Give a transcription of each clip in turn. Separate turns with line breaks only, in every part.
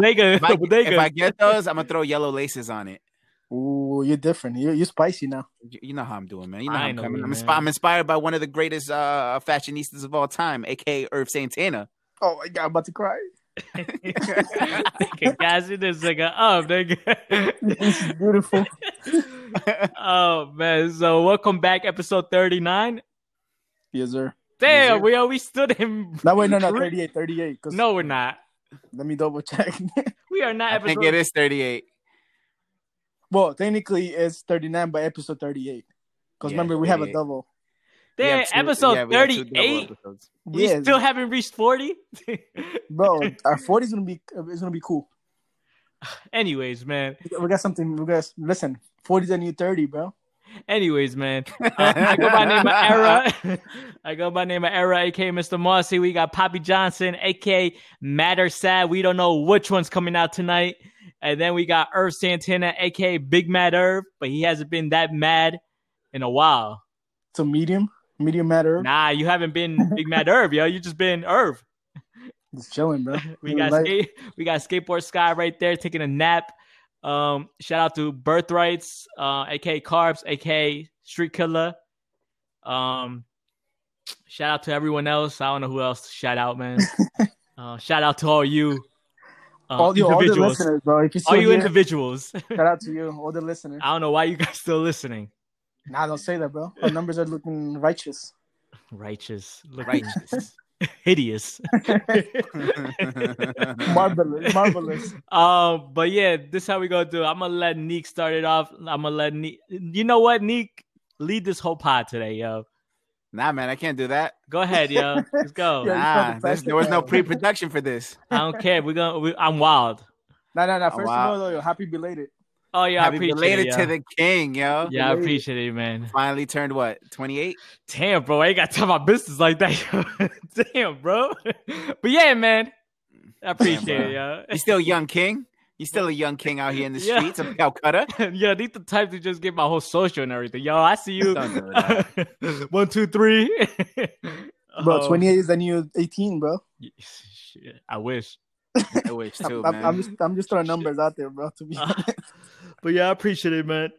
bodega,
If I,
bodega.
if I get those, I'm gonna throw yellow laces on it.
Ooh, you're different. You're, you're spicy now.
You you know how I'm doing, man. You know how
I
I'm
know
coming.
you,
I'm,
man.
inspi- I'm inspired by one of the greatest uh, fashionistas of all time, aka Irv Santana.
Oh my god, I'm about to cry.
Nigga, gassing this nigga up, nigga.
This is beautiful.
oh man, so welcome back, episode 39.
yes, sir.
Damn,
sir.
we always stood in.
No, wait, no, no, 38, 38. 'cause-
No, we're not.
Let me double check.
We are not
I
episode.
think it is 38.
well, technically it's 39, but episode 38. Because
Yeah,
remember, we have a double.
We
Damn,
two-
episode
yeah, we have two double
38.
episodes.
We
Yeah,
still haven't reached 40.
bro, our 40 is gonna be it's gonna be cool.
Anyways, man.
We got something. We got listen. 40 is a new 30, bro.
Anyways, man. Uh, I go by name of Era. I go by name of Era, aka Mr. Mossy. We got Poppy Johnson, aka Matter Sad. We don't know which one's coming out tonight. And then we got Irv Santana, aka Big Mad Irv, but he hasn't been that mad in a while.
So medium, medium matter.
Nah, you haven't been Big Mad Irv, yo. You just been Irv.
Just chilling, bro.
We got skate, we got skateboard Sky right there taking a nap. Um, shout out to Birthrights, uh, aka Carbs, aka Street Killer. Um, shout out to everyone else. I don't know who else to shout out, man. uh, shout out to all you uh,
all, yo, all the listeners, bro. If you
all you
here,
individuals.
shout out to you, all the listeners.
I don't know why you guys still listening.
Nah, don't say that, bro. Our numbers are looking righteous.
Righteous, looking
Righteous.
hideous.
Marvelous, marvelous.
Um, but yeah, this how we gonna do. it. I'm gonna let Neek start it off. I'm gonna let Neek. You know what, Neek, lead this whole pod today, yo.
nah, man, I can't do that.
Go ahead, yo. Let's go.
Yeah.
Nah,
the
there's- there was no pre-production for this.
I don't care. We're gonna. We, I'm wild.
Nah, nah, nah.
Oh,
First of all, though, happy belated.
Oh yeah,
Happy
I appreciate
belated
it,
to the king, yo.
Yeah, I appreciate it, man.
Finally turned what? 28?
Damn, bro, I ain't got to tell my business like that. yo. Damn, bro. But yeah, man, I appreciate it, yo.
You still a young king? You still a young king out here in the
Yeah.
streets of Calcutta?
yeah, need the type to just get my whole social and everything. Yo, I see you.
Don't do that.
One, two, three.
Bro,
Oh,
28 is the new 18, bro.
Shit, I wish.
I wish too,
I'm,
man.
I'm just, I'm just throwing numbers out there, bro. To be honest.
But yeah, I appreciate it, man.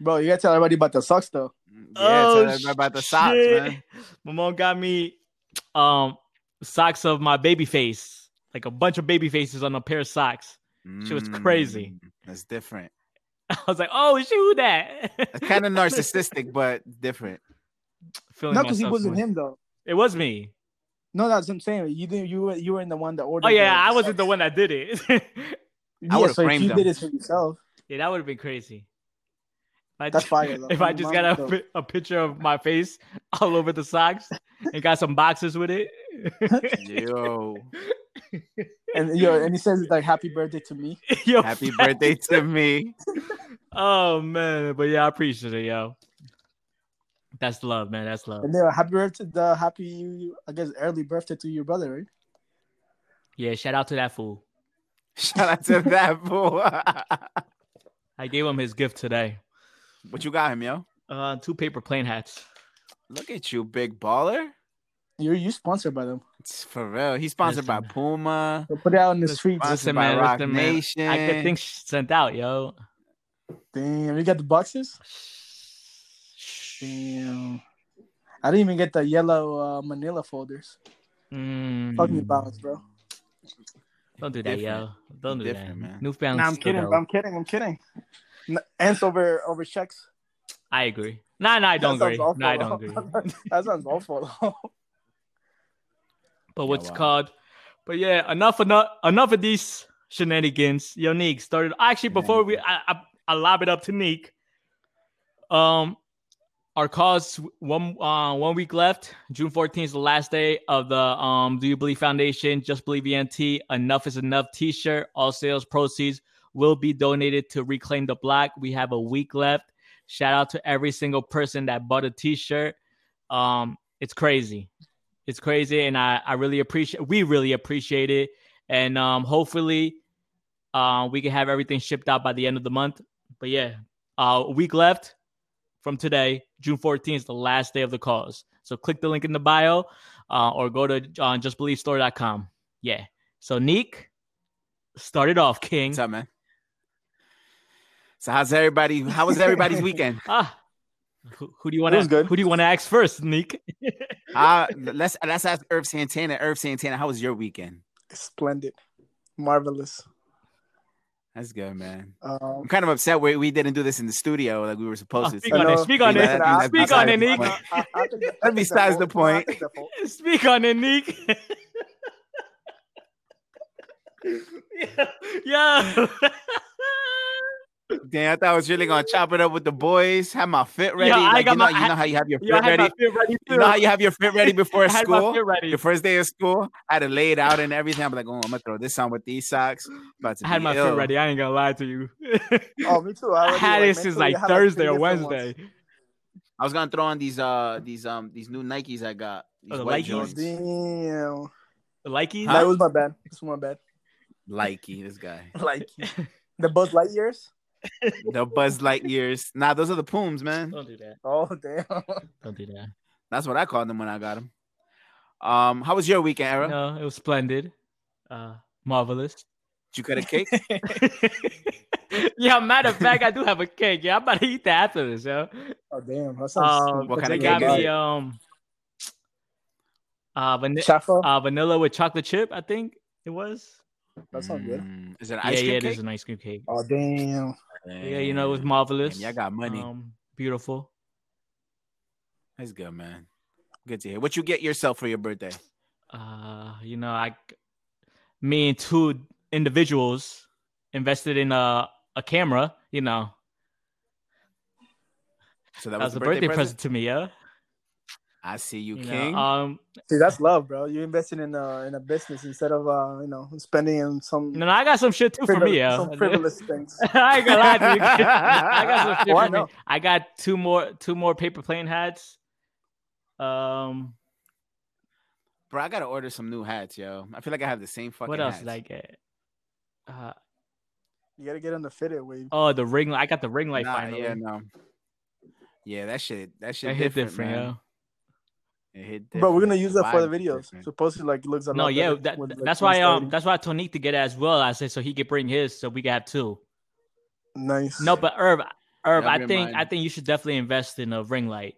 bro, you gotta tell everybody about the socks, though.
yeah,
oh,
tell everybody about the socks,
shit.
man.
My mom got me um socks of my baby face, like a bunch of baby faces on a pair of socks. She was crazy.
Mm, That's different.
I was like, "Oh, shoot that!"
It's kind of narcissistic, but different.
Feeling
No, because he wasn't him, though.
It was me.
No, that's what I'm saying. You didn't. You were, you were in the one that ordered.
Oh yeah, I wasn't the one that did it.
Yeah,
would've
so if
framed
you
them.
did it for yourself,
yeah, that would have been crazy. If I
That's fire, though.
If I just got a, a picture of my face all over the socks and got some boxes with it.
Yo,
and yo, and he says like "Happy birthday" to me.
Yo,
happy birthday to me.
Oh man, but yeah, I appreciate it, yo. That's love, man. That's love.
And then happy birthday, the happy, I guess, early birthday to your brother, right?
Yeah, shout out to that fool.
Shout out to that boy.
I gave him his gift today.
what you got him, yo?
Uh, two paper plane hats.
Look at you, big baller.
You're you sponsored by them.
It's for real. He's sponsored by
Listen.
Puma.
So put it out in the
Listen,
streets.
Sponsored
Listen,
by
man,
Roc
listen, man.
Nation.
I get things sent out, yo.
Damn, you got the boxes. Damn, I didn't even get the yellow uh, Manila folders.
Mm,
Fuck me, balance, bro.
Don't do that, yo. Don't do
Different,
that,
man.
New balance.
Nah, I'm kidding.
dope.
I'm kidding. I'm kidding. Ants over over checks.
I agree. Nah, nah, I don't
That
agree.
sounds
No, I
awful,
don't agree.
that sounds awful. though.
But what's
wow.
called? But yeah, enough, enough, enough of these shenanigans. Yo, Neek started. Actually, before we, I, I, I lob it up to Neek. Um, our cause one, uh, one week left. June 14th is the last day of the um. Do you believe Foundation? Just believe ENT. Enough is enough. T-shirt. All sales proceeds will be donated to Reclaim the Block. We have a week left. Shout out to every single person that bought a T-shirt. Um, it's crazy it's crazy and i i really appreciate we really appreciate it and um hopefully uh we can have everything shipped out by the end of the month but yeah uh a week left from today june 14th is the last day of the cause so click the link in the bio uh or go to uh, justbelievestore.com yeah so neek Start it off, King.
What's up, man? So how's everybody? How was everybody's weekend?
Ah, who, who do you want to? Who do you want to ask first, Nick?
Uh, let's let's ask Irv Santana. Irv Santana, how was your weekend?
Splendid, marvelous.
That's good, man.
Um,
I'm kind of upset we, we didn't do this in the studio like we were supposed
Oh,
to.
speak on it. Speak on
Yeah,
it.
that- that's
Speak on it,
the
Nick.
that-
besides the
fault. No, I
point.
think that fault.
Speak on it, Nick. yeah. yeah.
Damn, I thought I was really gonna chop it up with the boys. Have my fit ready.
I
like,
got
you know,
my-
you know how you have your fit
Yeah, I had
ready.
my fit ready.
You know how you have your fit ready before
I had my
school.
fit ready.
The first day of school, I had to lay it out and everything. I'm like, oh, I'm gonna throw this on with these socks. About to
I had my
ill.
fit ready. I ain't gonna lie to you.
Oh, me too. I,
I had
like,
it since like Thursday or
different ones.
Wednesday.
I was gonna throw on these uh these um these new Nikes I got. These
Oh, the
white
Nikes?
Oh,
joints.
damn.
Likey?
Huh?
That was my bad. This was my bad.
Likey, this guy.
Like the Buzz Lightyears.
The Buzz Lightyears. Nah, those are the Pooms, man.
Don't do that.
Oh damn.
Don't do that.
That's what I called them when I got them. Um, how was your weekend, Era?
No, it was splendid. Uh, marvelous.
Did you cut a cake?
yeah, matter of fact, I do have a cake. Yeah, I'm about to eat that after this, yo.
Oh damn. That sounds.
Um,
What kind of cake is
me um uh, vani-
Chaffo.
uh vanilla with chocolate chip, I think it was.
that sounds good.
Mm, Is it an
Yeah,
ice cream
yeah, it
cake?
is an ice cream cake.
Oh damn.
Yeah, you know, it was
Damn,
marvelous.
Y'all got money.
Um, beautiful.
That's good, man. Good to hear. What you get yourself for your birthday?
Uh, you know, I me and two individuals invested in a a camera, you know.
So
That was a birthday, present to me, yeah.
I see you,
You know,
King.
um
See, that's love, bro. You investing in a in a business instead of uh, you know, spending in some
no, no, I got some shit too for me, yeah.
some frivolous things.
I ain't gonna lie to. I got some shit
Oh, I
me. I got two more two more paper plane hats. Um,
Bro, I gotta order some new hats, yo. I feel like I have the same fucking.
what else
hats.
did I get? Uh,
You gotta get on the fitted wave.
oh, the ring. I got the ring light
Nah,
finally.
yeah, no. Yeah, that shit. That shit
It hit
different,
different,
man.
yeah.
It hit
But we're gonna use that for the videos.
different.
Supposedly, like it looks a
No, yeah, that,
with, like,
that's why um that's why I told to get it as well. I said so he could bring his, so we could have two.
nice.
No, but Herb, Herb,
Never
I think I think you should definitely invest in a ring light.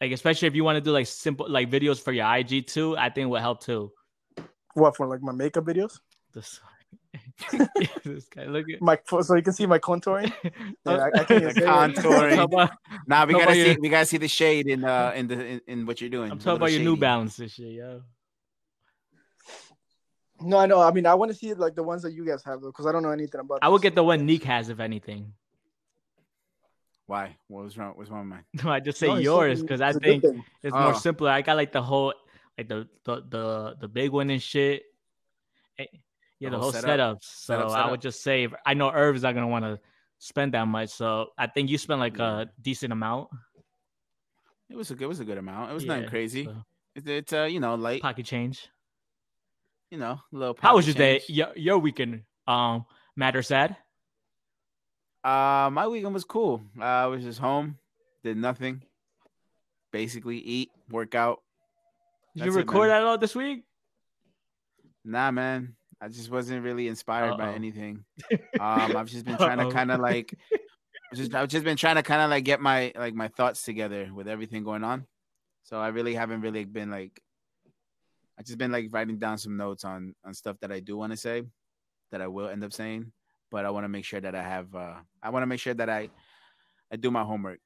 Like especially if you want to do like simple like videos for your IG too, I think it would help too.
what for like my makeup videos?
This, this guy, look at
My so you can see my contouring. Yeah, I, I can't
The contouring.
I'm talking about,
Nah, we gotta see.
your-
We gotta see the shade in uh in the in, in what you're doing.
I'm talking about
little
your New. Balance this shit, yo.
No, I know. I mean, I want to see like the ones that you guys have though, because I don't know anything about.
I would get the one Nick has, if anything.
Why? What was wrong? What's wrong with mine?
No, I just say
No,
yours because I
it's a good
think
thing.
it's more
Oh.
simpler. I got like the whole, like the the the, the big one and shit. Yeah,
The
the,
whole
whole
setup?
setup. So
Setup,
I would just say I know Irv is not gonna want to spend that much. So I think you spent like
Yeah.
a decent amount.
It was a good. It was a good amount. It was nothing crazy.
so
It's, it's uh you know light.
pocket change.
You know, a little.
How was your
pocket
day? Your, your weekend? Um, matter sad.
Uh, my weekend was cool. Uh, I was just home, did nothing. Basically, eat, work out.
Did
That's
you record
man.
that all this week?
Nah, man. I just wasn't really inspired by
Uh-oh.
anything. Um, I've just been trying to kind of like, just I've just been trying to kind of like get my like my thoughts together with everything going on. So I really haven't really been like, I've just been like writing down some notes on on stuff that I do want to say, that I will end up saying, but I want to make sure that I have, uh I want to make sure that I, I do my homework.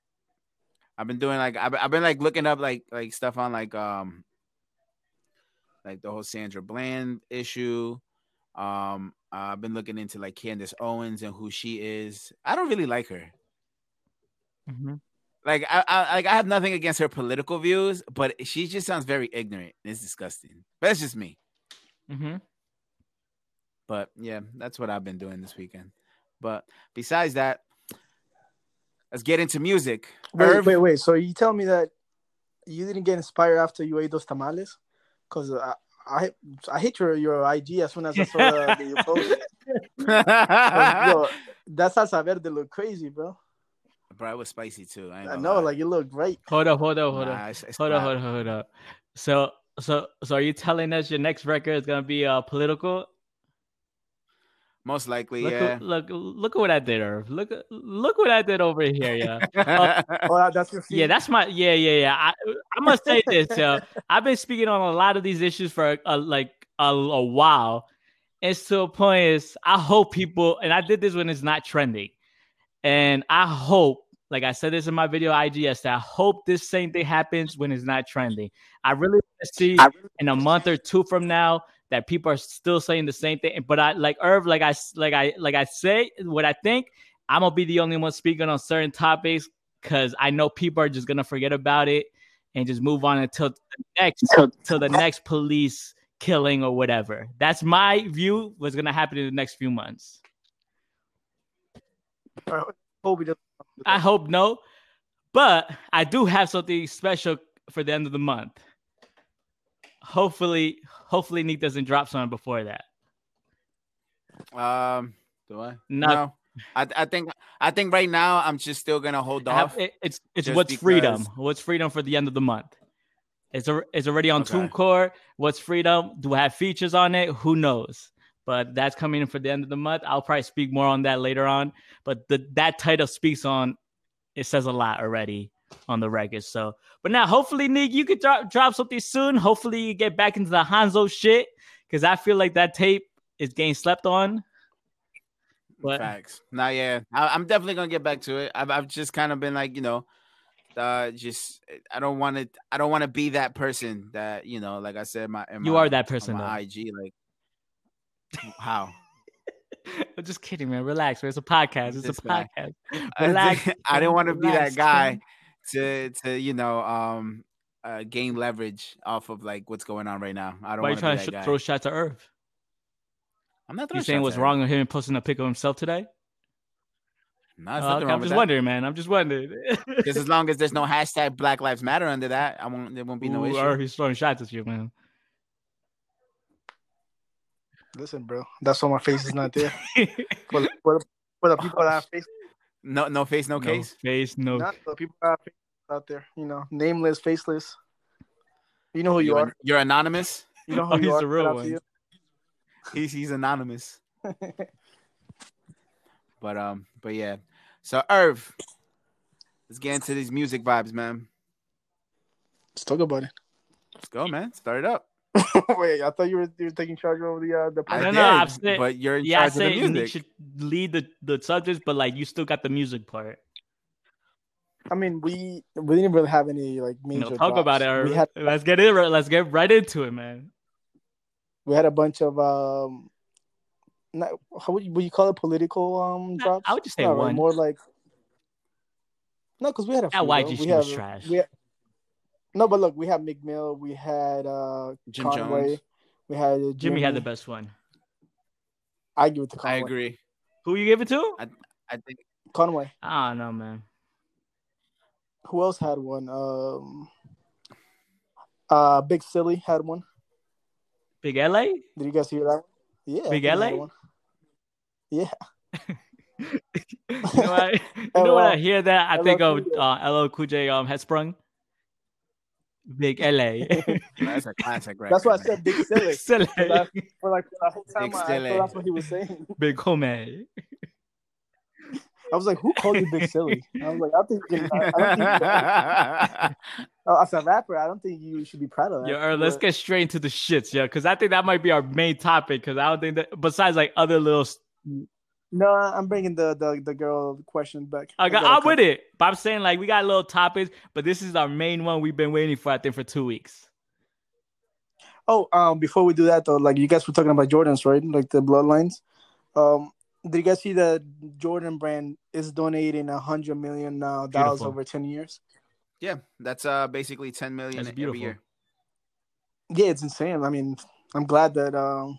I've been doing like I've, I've been like looking up like like stuff on like um like the whole Sandra Bland issue. Um, I've been looking into like Candace Owens and who she is. I don't really like her.
Mm-hmm.
Like I, I like I have nothing against her political views, but she just sounds very ignorant. It's disgusting. But that's just me.
Mm-hmm.
But yeah, that's what I've been doing this weekend. But besides that, let's get into music.
Wait,
Irv,
wait, wait. So you tell me that you didn't get inspired after you ate those tamales? Because I, I, I hit your your IG as soon as I saw the, the post. 'Cause, Yo, that salsa verde look crazy, bro.
bro, it was spicy too. I,
I know,
lie.
like it looked great.
Hold up, hold up, hold
Nah,
up,
it's- it's
hold up, hold up, hold up. So, so, so, are you telling us your next record is gonna be uh political?
Most likely,
Look,
yeah.
at, look, look at what I did, Irv. Look, look what I did over here, yeah.
Uh, oh, that's your
Yeah, that's my yeah, yeah, yeah. I I must say this, yo. I've been speaking on a lot of these issues for a, like a, a while. It's to a point is I hope people and I did this when it's not trending. And I hope, like I said this in my video IG yesterday, I hope this same thing happens when it's not trending. I really want to see in a month or two from now that people are still saying the same thing. But I like Irv, like I like I like I say what I think. I'm gonna be the only one speaking on certain topics because I know people are just gonna forget about it and just move on until the next till the next police killing or whatever. That's my view. What's gonna happen in the next few months?
Kobe doesn't
I hope no, but I do have something special for the end of the month. Hopefully, hopefully Nick doesn't drop something before that.
Um, do I?
No.
No. I, I think I think right now I'm just still gonna hold
have-
off.
it- it's it's what's freedom. What's freedom for the end of the month? It's a, it's already on
Okay.
TuneCore. What's freedom? Do I have features on it? Who knows? But that's coming in for the end of the month. I'll probably speak more on that later on. But the that title speaks on it says a lot already on the record. So, but now hopefully, Nick, you could drop drop something soon. Hopefully, you get back into the Hanzo shit because I feel like that tape is getting slept on. But
Facts. Nah, yeah, I, I'm definitely gonna get back to it. I've I've just kind of been like, you know, uh, just I don't want to I don't want to be that person that you know, like I said, my
You are that person,
my IG, like how
I'm just kidding, man. Relax. man. It's a podcast. It's
This
a
guy.
podcast.
I
Relax,
didn't- I didn't want to be that guy. To to you know um uh, gain leverage off of like what's going on right now. I don't
Why are you
want to be
trying to sh- throw shots at Irv?
I'm not
You saying what's wrong with him posting a pic of himself today?
him. No, there's
Oh, okay,
wrong
I'm just
that.
wondering, man. I'm just wondering.
Just as long as there's no hashtag Black Lives Matter under that, I won't. There won't be no
Ooh,
issue.
Irv, he's throwing shots at you, man.
Listen, bro. That's why my face is not there. For, the- for, the- for the people that have face,
No, no face, no,
no
case.
face, no.
not the people that out there. You know, nameless, faceless. You know who you
You're,
are.
you're anonymous.
You know who
Oh,
you
he's
are.
the real
Shout out to
one.
He's he's anonymous. But um, but yeah. So Irv, let's get into these music vibes, man.
Let's talk about it.
Let's go, man. Start it up.
Wait, I thought you were, you were taking charge over the uh, the.
I
No,
did,
no, I've said-
but you're in
Yeah, I
charge of the
say Nick
music.
should lead the, the subjects, but like you still got the music part.
I mean, we we didn't really have any like major.
know, talk about it.
drops.
Irv.
We had
Let's get it. Let's get right into it, man.
we had a bunch of um, not, how would you, would you call it political um drops?
I would just say
Not really,
one.
more like. No, because we had a few.
That
though.
YG
we
shit was trash.
We had, no, but look, we had Meek Mill, we had uh
Jim
Conway,
Jones.
we had uh,
Jimmy had the best one.
I give it to
I agree.
Who you give it to?
I think
Conway.
I don't know, man.
Who else had one? Um, uh, Big Silly had one.
Big LA?
Did you guys hear that? Yeah,
Big
think
LA?
one. Yeah,
You know what? I, you know when I hear that, I
LL
think of
Cool J.
uh, LL Cool J um, Headsprung. Big LA.
that's a classic. Record,
that's why I said Big Silly.
Silly.
For like for like for the whole time,
Big
I, I thought that's what he was saying.
Big Home.
I was like, "Who called you Big Silly?" I was like, "I think, you can, I, I don't think uh, as a rapper, I don't think you should be proud of that."
Yo, Earl, let's get straight into the shits, yeah, because I think that might be our main topic. Because I don't think that, besides like other little, s-
No, I'm bringing the the, the girl question back.
I got,
gotta
I'm with it. But I'm saying like we got little topics, but this is our main one we've been waiting for. I think for two weeks.
Oh, um, before we do that though, like you guys were talking about Jordans, right? Like the bloodlines. Um, did you guys see that Jordan brand is donating a hundred million uh, dollars
Beautiful.
over ten years?
yeah, that's uh basically 10 million
That's
every
beautiful.
year.
Yeah, it's insane. I mean, I'm glad that um,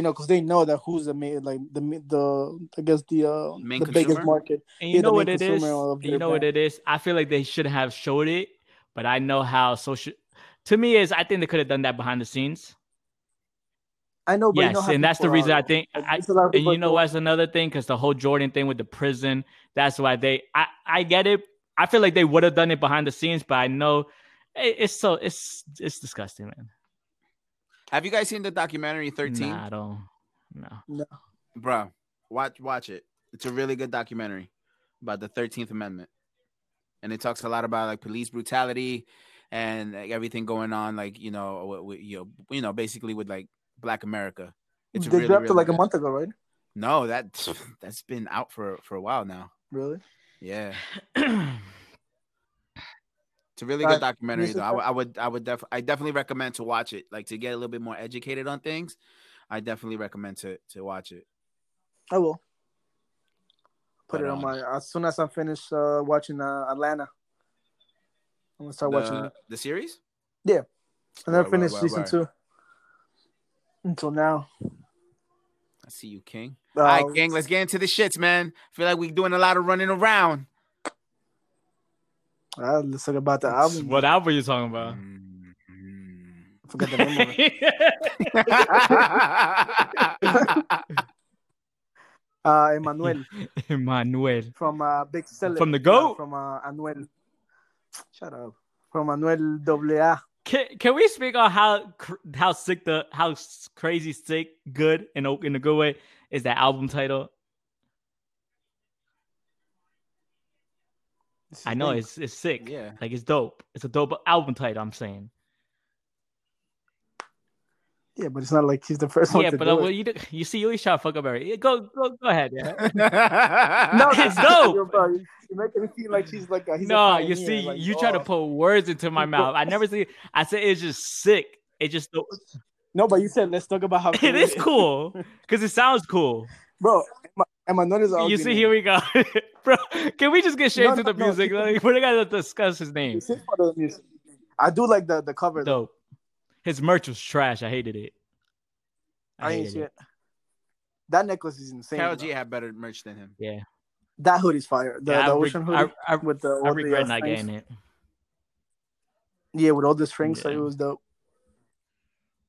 you know, because they know that who's the main, like the the I guess the uh
Main
the biggest market.
And you
Yeah,
know what it is? You
their
know what it is? I feel like they should have showed it, but I know how social. To me, is I think they could have done that behind the scenes.
I know, but you
yes,
know
and that's the reason
are,
I think.
like,
I,
there's a lot of
and you know
go-
what's another thing? Because the whole Jordan thing with the prison. That's why they. I I get it. I feel like they would have done it behind the scenes, but I know it, it's so it's it's disgusting, man.
Have you guys seen the documentary 13?
Nah, I don't. No.
No.
bro. Watch watch it. It's a really good documentary about the Thirteenth Amendment, and it talks a lot about like police brutality and like, everything going on, like you know, with, with, you know, you know, basically with like Black America. It's
they
really,
dropped it
really
like a month ago, right?
No, that that's been out for for a while now.
Really?
Yeah, it's a really good documentary. Though I, would- I would I would def- I definitely recommend to watch it. Like to get a little bit more educated on things, I definitely recommend to to watch it.
I will. Put
But,
it on
um,
my as soon as I finish uh, watching uh, Atlanta. I'm gonna start watching
The,
it.
the series.
Yeah, I never
word,
finished
word,
season
word.
two until now.
I see you, King.
Uh,
All right, gang, let's get into the shits, man. I feel like we're doing a lot of running around.
Uh, let's talk about the album.
What album are you talking about?
Mm,
I forgot the name of it. Uh, Emmanuel
Emmanuel.
from uh, Big Seller.
From the
uh,
GOAT?
from uh, Anuel. Shut up. From Anuel AA.
Can, can we speak on how how sick the how crazy sick good in a, in a good way is that album title?
This is
I know it's it's sick.
yeah.
Like it's dope. It's a dope album title. I'm saying.
Yeah, but it's not like he's the first one
Yeah,
to
but
do
uh,
it.
well, you do- you see, you always try to fuck up every. Go go go ahead. Yeah.
No,
It's dope.
You're, bro, you- you're making me feel like she's like a, he's a
no, you see,
like,
you try to
oh.
put words into my mouth. I never see. I said it's just sick. It just
No, but you said let's talk about how
it is cool because it sounds cool.
bro. Emma- Emmanuel is
You see, here we go, bro. Can we just get straight
No,
to
no,
the
no,
music?
keep
Like, we're gonna discuss his name.
You sing for the music. I do like the the cover though.
Dope. His merch was trash. I hated it.
I, ain't
hated
shit. That necklace is insane. Karol.
G had better merch than him.
Yeah,
That hoodie's fire. The,
yeah
the
I, reg-
ocean hoodie
I, I,
with the
I
all the, uh,
regret not
strings.
getting it.
Yeah, with all the strings, so it was dope.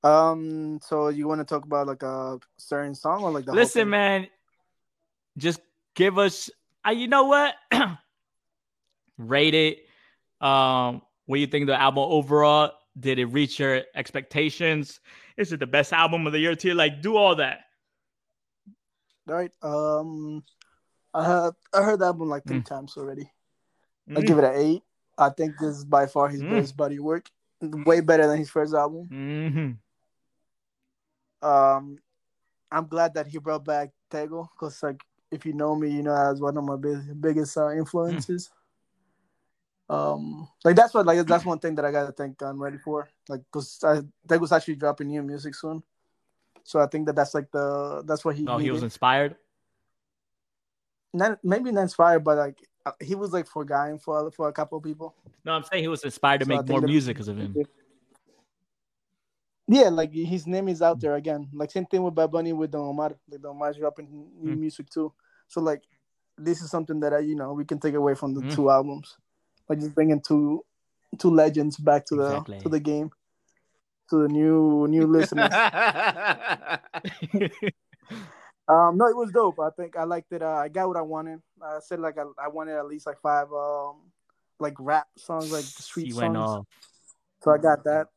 Um, so you want to talk about like a certain song or like the whole
Listen,
thing?
man, just give us. Uh, you know what? Rate it. Um, what do you think of the album overall? Did it reach your expectations? Is it the best album of the year to you? Like, do all that.
All right. Um, I heard I heard that album like three
Mm.
times already. I
Mm.
give it an eight. I think this is by far his
Mm.
best body work. Way better than his first album.
Mhm.
Um, I'm glad that he brought back Tego because, like, if you know me, you know as one of my big, biggest uh, influences. Um, like that's what like that's one thing that I gotta thank I'm ready for. Like, cause Tego's actually dropping new music soon, so I think that that's like the that's what he.
Oh, he was inspired.
not maybe not inspired, but like uh, he was like forgotten for for a couple of people.
No, I'm saying he was inspired to
So
make more music because of him.
Yeah, like his name is out there again. Like same thing with Bad Bunny with Don Omar. Like Don Omar's dropping new
Mm.
music too. So like this is something that I you know we can take away from the
Mm.
two albums. Like just bringing two two legends back to the to the game to the new new listeners. Um, no, it was dope. I think I liked it. Uh, I got what I wanted. I said like I, I wanted at least like five um like rap songs, like street
he
songs. So I got that.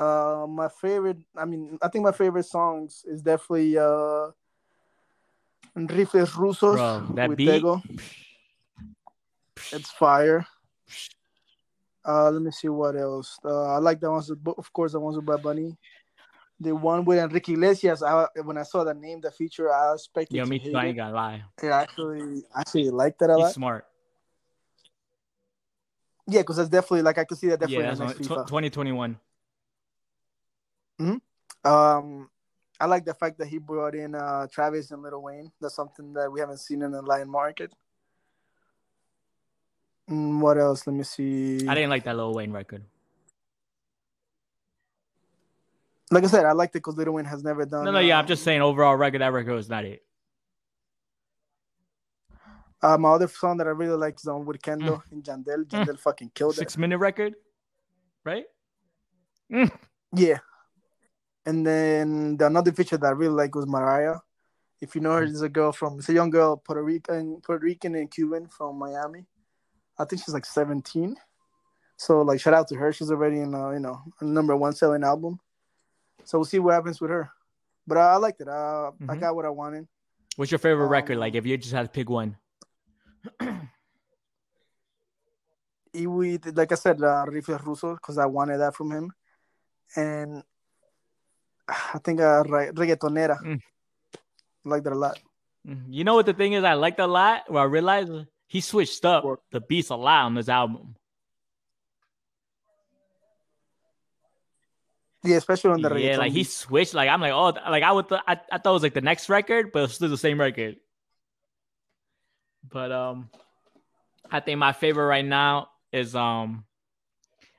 Uh, my favorite, I mean, I think my favorite songs is definitely uh, Rifles Rusos
Bro, that
with
beat.
Tego. It's fire. Uh, let me see what else. Uh, I like the ones, of course, the ones with Bad Bunny. The one with Enrique Iglesias. I, when I saw the name, the feature, I expected. Yeah,
me too. I ain't gonna lie.
Yeah, actually, actually like that a
He's
lot.
Smart.
Yeah, because that's definitely like I can see that definitely.
Yeah, that's 2021. Mm-hmm.
Um, I like the fact that he brought in uh, Travis and Lil Wayne. That's something that we haven't seen in the Lion market. Mm, what else? Let me see.
I didn't like that Lil Wayne record.
Like I said, I liked it because Lil Wayne has never done.
No, no, uh, yeah. I'm
um,
just saying overall record. That record was not it.
Uh, my other song that I really like is on with Kendo mm. and Yandel. Yandel mm. fucking killed Six
it. Six minute record, right? Mm.
Yeah, and then the another feature that I really like was Mariah. If you know her, she's a girl from it's a young girl, Puerto Rican, Puerto Rican and Cuban from Miami. I think she's like 17. So like shout out to her. She's already in uh, you know a number one selling album. So we'll see what happens with her. but I liked it. Uh, I
Mhm.
got what I wanted.
What's your favorite record? Like,
Um,
if you just had to pick one.
Iwi, like I said, uh, Rifles Russo, because I wanted that from him, and I think uh, re- reggaetonera.
Mm.
Liked it a lot.
Mhm. You know what the thing is? I liked a lot. Where I realized he switched up the beats a lot on this album.
Yeah, especially on the
yeah, like he switched. Like I'm like, oh, like I would, th- I, I thought it was like the next record, but it's still the same record. But um, I think my favorite right now is um,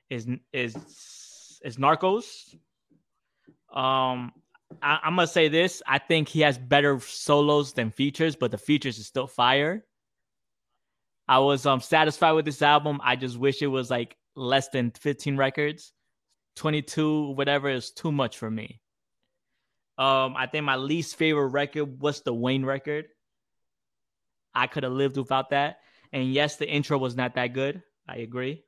is is is Narcos. Um, I, I'm gonna say this. I think he has better solos than features, but the features is still fire. I was um satisfied with this album. I just wish it was like less than 15 records. 22 whatever is too much for me um i think my least favorite record was the wayne record i could have lived without that and yes the intro was not that good i agree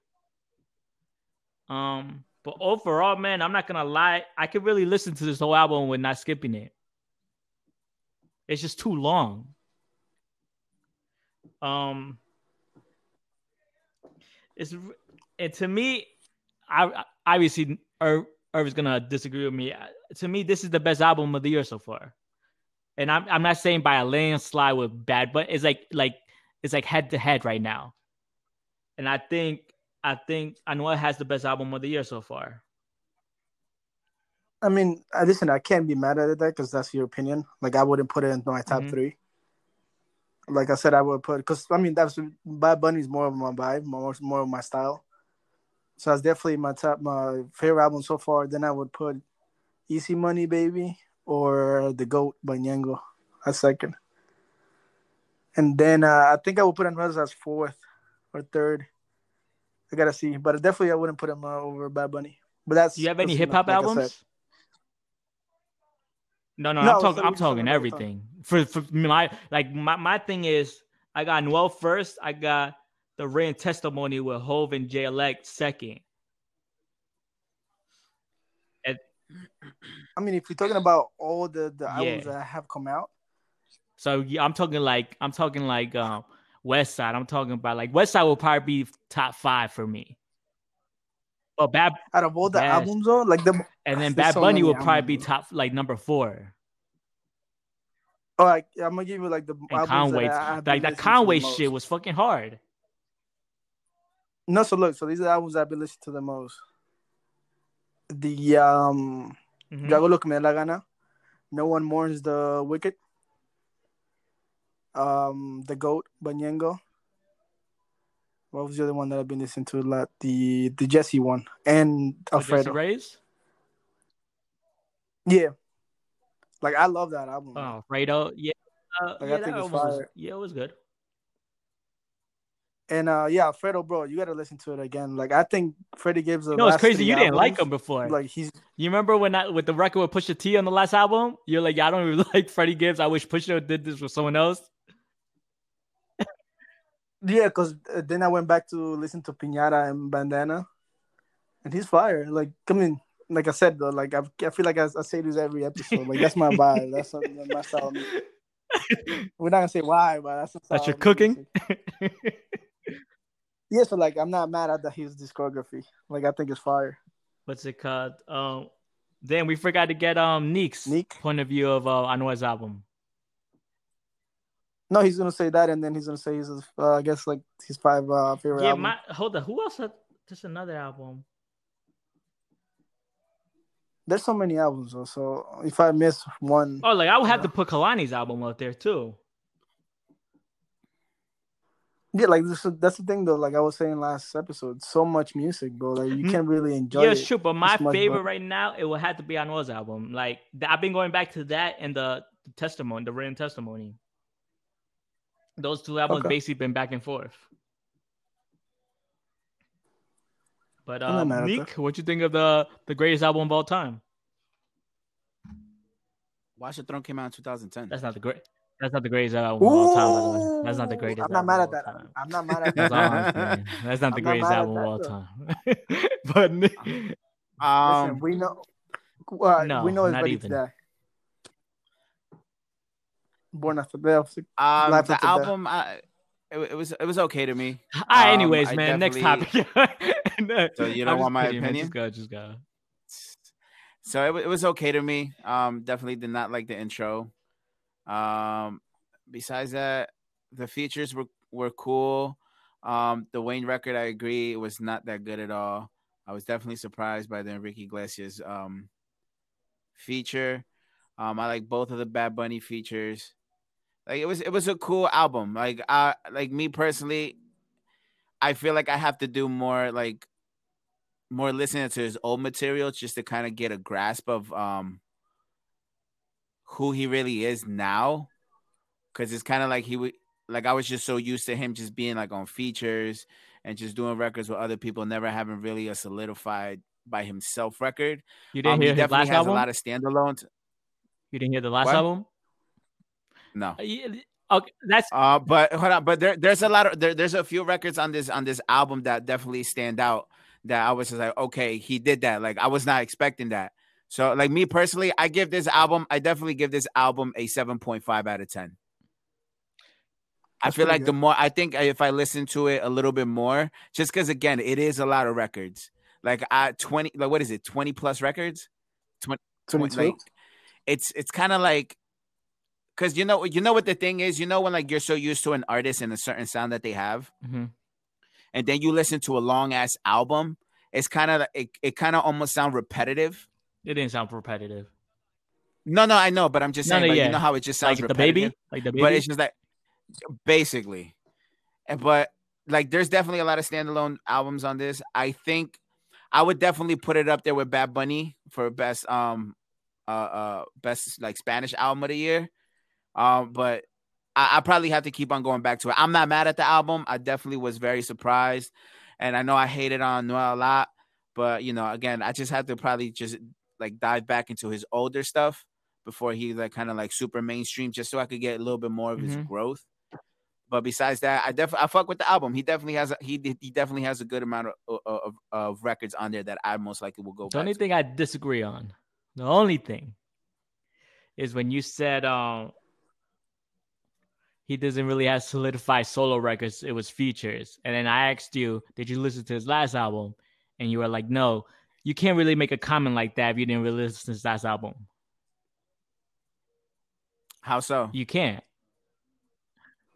um but overall man i'm not gonna lie i could really listen to this whole album with not skipping it. It's just too long. Um it's and to me I obviously Irv, Irv is gonna disagree with me. To me, this is the best album of the year so far, and I'm I'm not saying by a landslide with Bad, but it's like like it's like head to head right now, and I think I think Anuel has the best album of the year so far.
I mean, listen, I can't be mad at that because that's your opinion. Like, I wouldn't put it in my top
Mhm.
three. Like I said, I would put because I mean that's Bad Bunny's more of my vibe, more more of my style. So that's definitely my top, my favorite album so far. Then I would put Easy Money Baby or The Goat by Ñengo as second. And then uh, I think I would put Anuel as fourth or third. I gotta see, but definitely I wouldn't put him uh, over Bad Bunny. But that's
Do you have any hip hop
like
albums? No, no,
No,
I'm talking. I'm
talking
everything. For for my like my my thing is I got Noel first. I got the Rain testimony with Hov and Jay Elec second.
I mean, if you're talking about all the the albums
Yeah.
that have come out,
So yeah, I'm talking like I'm talking like um West Side. I'm talking about like West Side will probably be top five for me. But bad
out of all the
Yes.
albums, though, like the
and then Bad
so
Bunny will probably be top like number four.
oh, like, I'm gonna give you like the
And Conway,
that
like that Conway shit was fucking hard.
No, so look, so these are the albums I've been listening to the most. The um,
Mhm.
Yo hago lo que me da la gana. No one mourns the wicked. Um, the goat, Banyengo. What was the other one that I've been listening to a lot? The the Jesse one and Alfredo.
Reyes?
Yeah, like I love that album.
Oh, Fredo. Yeah. Uh,
Like, I
yeah,
think
that
it's
was, yeah, it was good.
And uh, yeah, Alfredo, bro, you gotta listen to it again. Like I think Freddie Gibbs.
Know, it's crazy. You didn't like him before.
Like he's
you remember when I with the record with Pusha T on the last album? You're like, yeah, I don't even like Freddie Gibbs. I wish Pusha did this with someone else.
Yeah, because then I went back to listen to Pinata and Bandana, and he's fire. Like I mean, like I said though, like I, I feel like I, I say this every episode. Like that's my vibe. That's my style. of music. We're not gonna say why, but that's
That's your cooking.
Yeah, so like I'm not mad at the, his discography. Like I think it's fire.
What's it called? Um, then we forgot to get um Neek's
Neek?
point of view of uh, Anuel's album.
No, he's gonna say that, and then he's gonna say his, uh, I guess like his five uh, favorite.
Yeah,
album.
my hold on. Who else? Had, just another album.
There's so many albums, though, so if I miss one,
Oh, like I would have
Yeah.
to put Kehlani's album up there too.
yeah, like this, that's the thing though. Like I was saying last episode, so much music, bro. Like you
Mm.
can't really enjoy
yeah, true. But my
much,
favorite
but-
right now, it would have to be Anuel's album. Like I've been going back to that and the, the testimony, the written testimony. Those two albums
Okay.
basically been back and forth. But
I'm not
um,
mad at
Neek, what you think of the the greatest album of all time?
Watch the Throne came out in 2010.
That's not the great. That's not the greatest album of all time. by the way. That's not the greatest.
I'm not mad at that.
time.
I'm not mad at
That's all I'm
that.
saying. That's not the
I'm
greatest
mad
album of all
though.
time. but Nick-
Listen,
Um,
we know. Uh,
No,
we know it's
not
ready
even.
to die. Born After Death.
Um,
Life
the
After Death.
album, I, it, it was it was okay to me.
All right,
Um,
anyways,
I
man. Next topic. No,
So you
I'm
don't
just
want my
kidding, man.
opinion?
Just go, just go.
So it, it was okay to me. Um, definitely did not like the intro. Um, besides that, the features were were cool. Um, the Wayne record, I agree, it was not that good at all. I was definitely surprised by the Enrique Iglesias um feature. Um, I like both of the Bad Bunny features. Like it was it was a cool album. Like I like me personally, I feel like I have to do more like more listening to his old material just to kind of get a grasp of um who he really is now because it's kind of like he would like i was just so used to him just being like on features and just doing records with other people never having really a solidified by himself record
You didn't
um, he
hear his last
has
album.
a lot of standalones
you didn't hear the last
What?
album.
No
Uh, Okay, that's
Uh, but hold on, but there, there's a lot of there, there's a few records on this on this album that definitely stand out. That I was just like, okay, he did that. Like I was not expecting that. So like me personally, I give this album, I definitely give this album a seven point five out of ten. I feel
pretty
like the more I think if I listen to it a little bit more, just because again, it is a lot of records. Like I twenty, like what is it, twenty plus records?
22.
like it's it's kind of like because you know you know what the thing is you know when like you're so used to an artist and a certain sound that they have
Mhm.
and then you listen to a long ass album it's kind of it, it kind of almost sound repetitive
it didn't sound repetitive.
no no i know but i'm just
No,
saying
no,
like,
yeah.
you know how it just sounds
Like the baby, like the baby.
but it's just like basically but like there's definitely a lot of standalone albums on this i think i would definitely put it up there with bad bunny for best um uh uh best like spanish album of the year um but I, I probably have to keep on going back to it i'm not mad at the album i definitely was very surprised and i know i hated on noel a lot but you know again i just have to probably just like dive back into his older stuff before he like kind of like super mainstream just so i could get a little bit more of his
Mhm.
growth but besides that, I definitely I fuck with the album. He definitely has a, he he definitely has a good amount of, of of records on there that I most likely will go
The
back.
only
to.
thing I disagree on, the only thing, is when you said um he doesn't really have solidified solo records. It was features, and then I asked you, did you listen to his last album? And you were like, no. You can't really make a comment like that if you didn't really listen to his last album.
How so?
You can't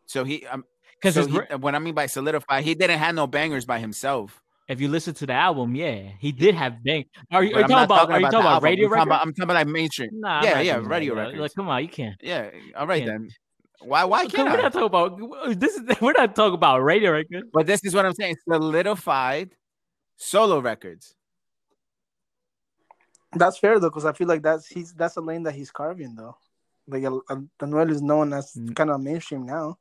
So he um,
because
so he, what I mean by solidify, he didn't have no bangers by himself.
if you listen to the album, yeah, he did have bang. Are you, are you talking about? Are you
the
talking about radio
talking
records?
about, I'm talking about like mainstream.
Nah,
yeah, yeah, radio records.
Like, come on, you can't.
Yeah, all right
Yeah.
then. Why why can't
we're
I?
not talking about this. Is we're not talking about radio records.
But this is what I'm saying. Solidified solo records.
That's fair though, because I feel like that's he's that's a lane that he's carving though. Like Anuel is known as
Mm.
kind of mainstream now.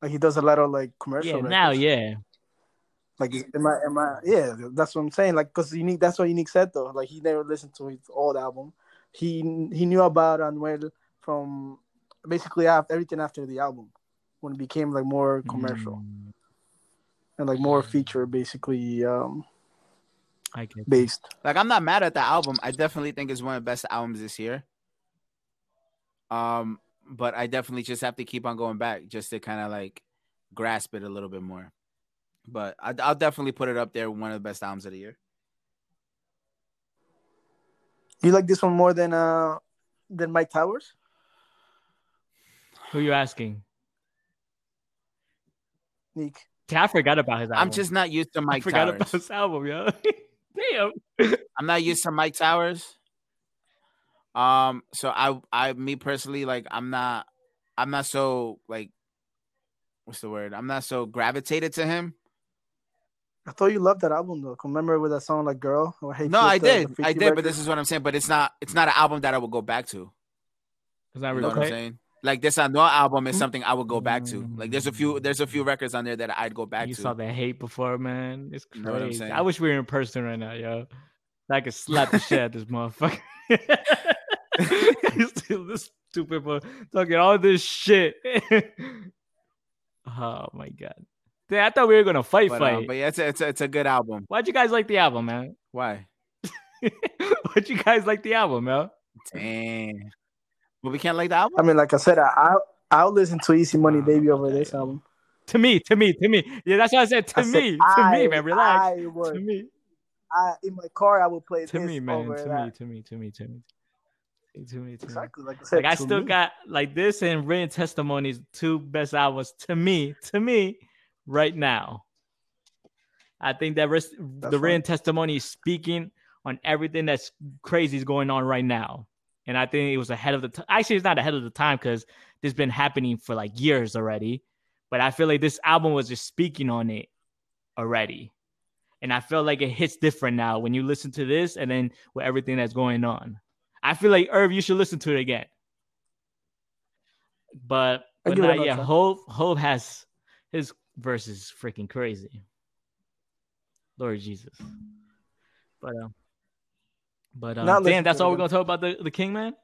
Like he does a lot of like commercial.
Yeah, now, yeah.
Like am I am I yeah, that's what I'm saying. Like because unique that's what unique said though. Like he never listened to his old album. He he knew about Anuel from basically after everything after the album when it became like more commercial
Mm,
and like more feature basically um
I get it.
based.
Like I'm not mad at the album. I definitely think it's one of the best albums this year. Um, but I definitely just have to keep on going back just to kind of like grasp it a little bit more. But I, I'll definitely put it up there, one of the best albums of the year.
You like this one more than uh than Mike Towers?
Who are you asking?
Nick.
I forgot about his album.
I'm just not used to
I
Mike
forgot
Towers.
about his album, yo. Damn.
I'm not used to Mike Towers. Um, so I, I, me personally, like, I'm not, I'm not so like, what's the word? I'm not so gravitated to him.
I thought you loved that album though. Remember with that song like "Girl"? Or Hey
No, I
the-
did,
the
I
Freaky
did, but this is what I'm saying. But it's not, it's not an album that I would go back to.
Is that
You
really
know what I'm saying? Like this Anuel album is
Mm.
something I would go back to. Like there's a few, there's a few records on there that I'd go back
You
to.
You saw that hate before, man. It's
You know
crazy. I wish we were in person right now, yo. I could slap the shit out this motherfucker. Still this stupid boy talking all this shit. oh my god. Dude, I thought we were gonna fight
But,
fight.
um, but yeah, it's a, it's a, it's a good album.
Why'd you guys like the album, man?
Why?
Why'd you guys like the album, man?
Damn. But we can't like the album.
I mean, like I said, I I'll, I'll listen to Easy Money
Wow,
Baby over this album.
To me, to me, to me. Yeah, that's what I said. To
I said
me, to
I-
me, man. Relax.
I
to me,
I in my car, I would play
to
this
me, man.
over
To
that.
me, to me, to me, to me. To me, to me.
Exactly, like I said.
Like I still
me.
got like this and written testimonies, two best albums to me, to me, right now. I think that res- the
fine.
written testimony is speaking on everything that's crazy is going on right now. And I think it was ahead of the time. Actually, it's not ahead of the time because this has been happening for like years already. But I feel like this album was just speaking on it already. And I feel like it hits different now when you listen to this and then with everything that's going on. I feel like Irv, you should listen to it again. But, but not, yeah. Hov Hov has his verse is freaking crazy. Lord Jesus. But um, but um, damn, that's all we're gonna talk about the, the King Man.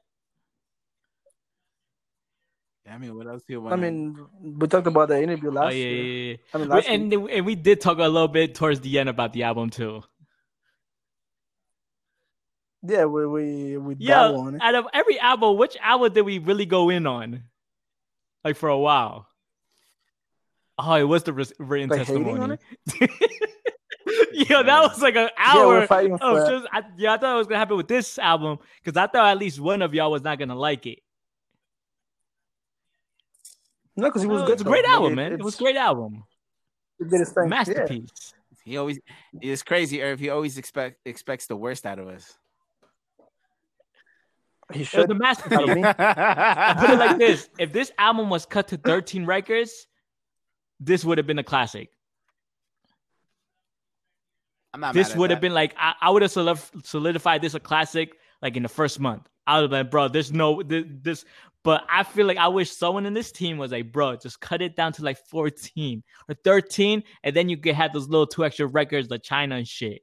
I mean, what else do you
I mean, we talked about the interview
Oh
last
yeah,
year.
yeah, yeah.
I mean,
We-
last
and
week.
and we did talk a little bit towards the end about the album too.
yeah, we we we
Yeah,
on it.
out of every album, which album did we really go in on? Like for a while. Oh, it was the res- written
Like hating
testimony.
on
yeah, that was like an
Yeah,
hour
we're fighting
of
for.
just. I, yeah, I thought it was gonna happen with this album because I thought at least one of y'all was not gonna like it.
no, because it was
No,
good.
It's a great album,
it-
man. It was a great album,
It did its thing. Yeah.
masterpiece.
he always it's crazy, Irv. He always expect expects the worst out of us.
He
It was a masterpiece. I put it like this: if this album was cut to 13 records, this would have been a classic.
I'm not.
this
mad at
would have been like I, I would have solidified this a classic like in the first month. I would have been, bro, there's no this, this. But I feel like I wish someone in this team was like, bro, just cut it down to like 14 or 13, and then you could have those little two extra records, like China and shit.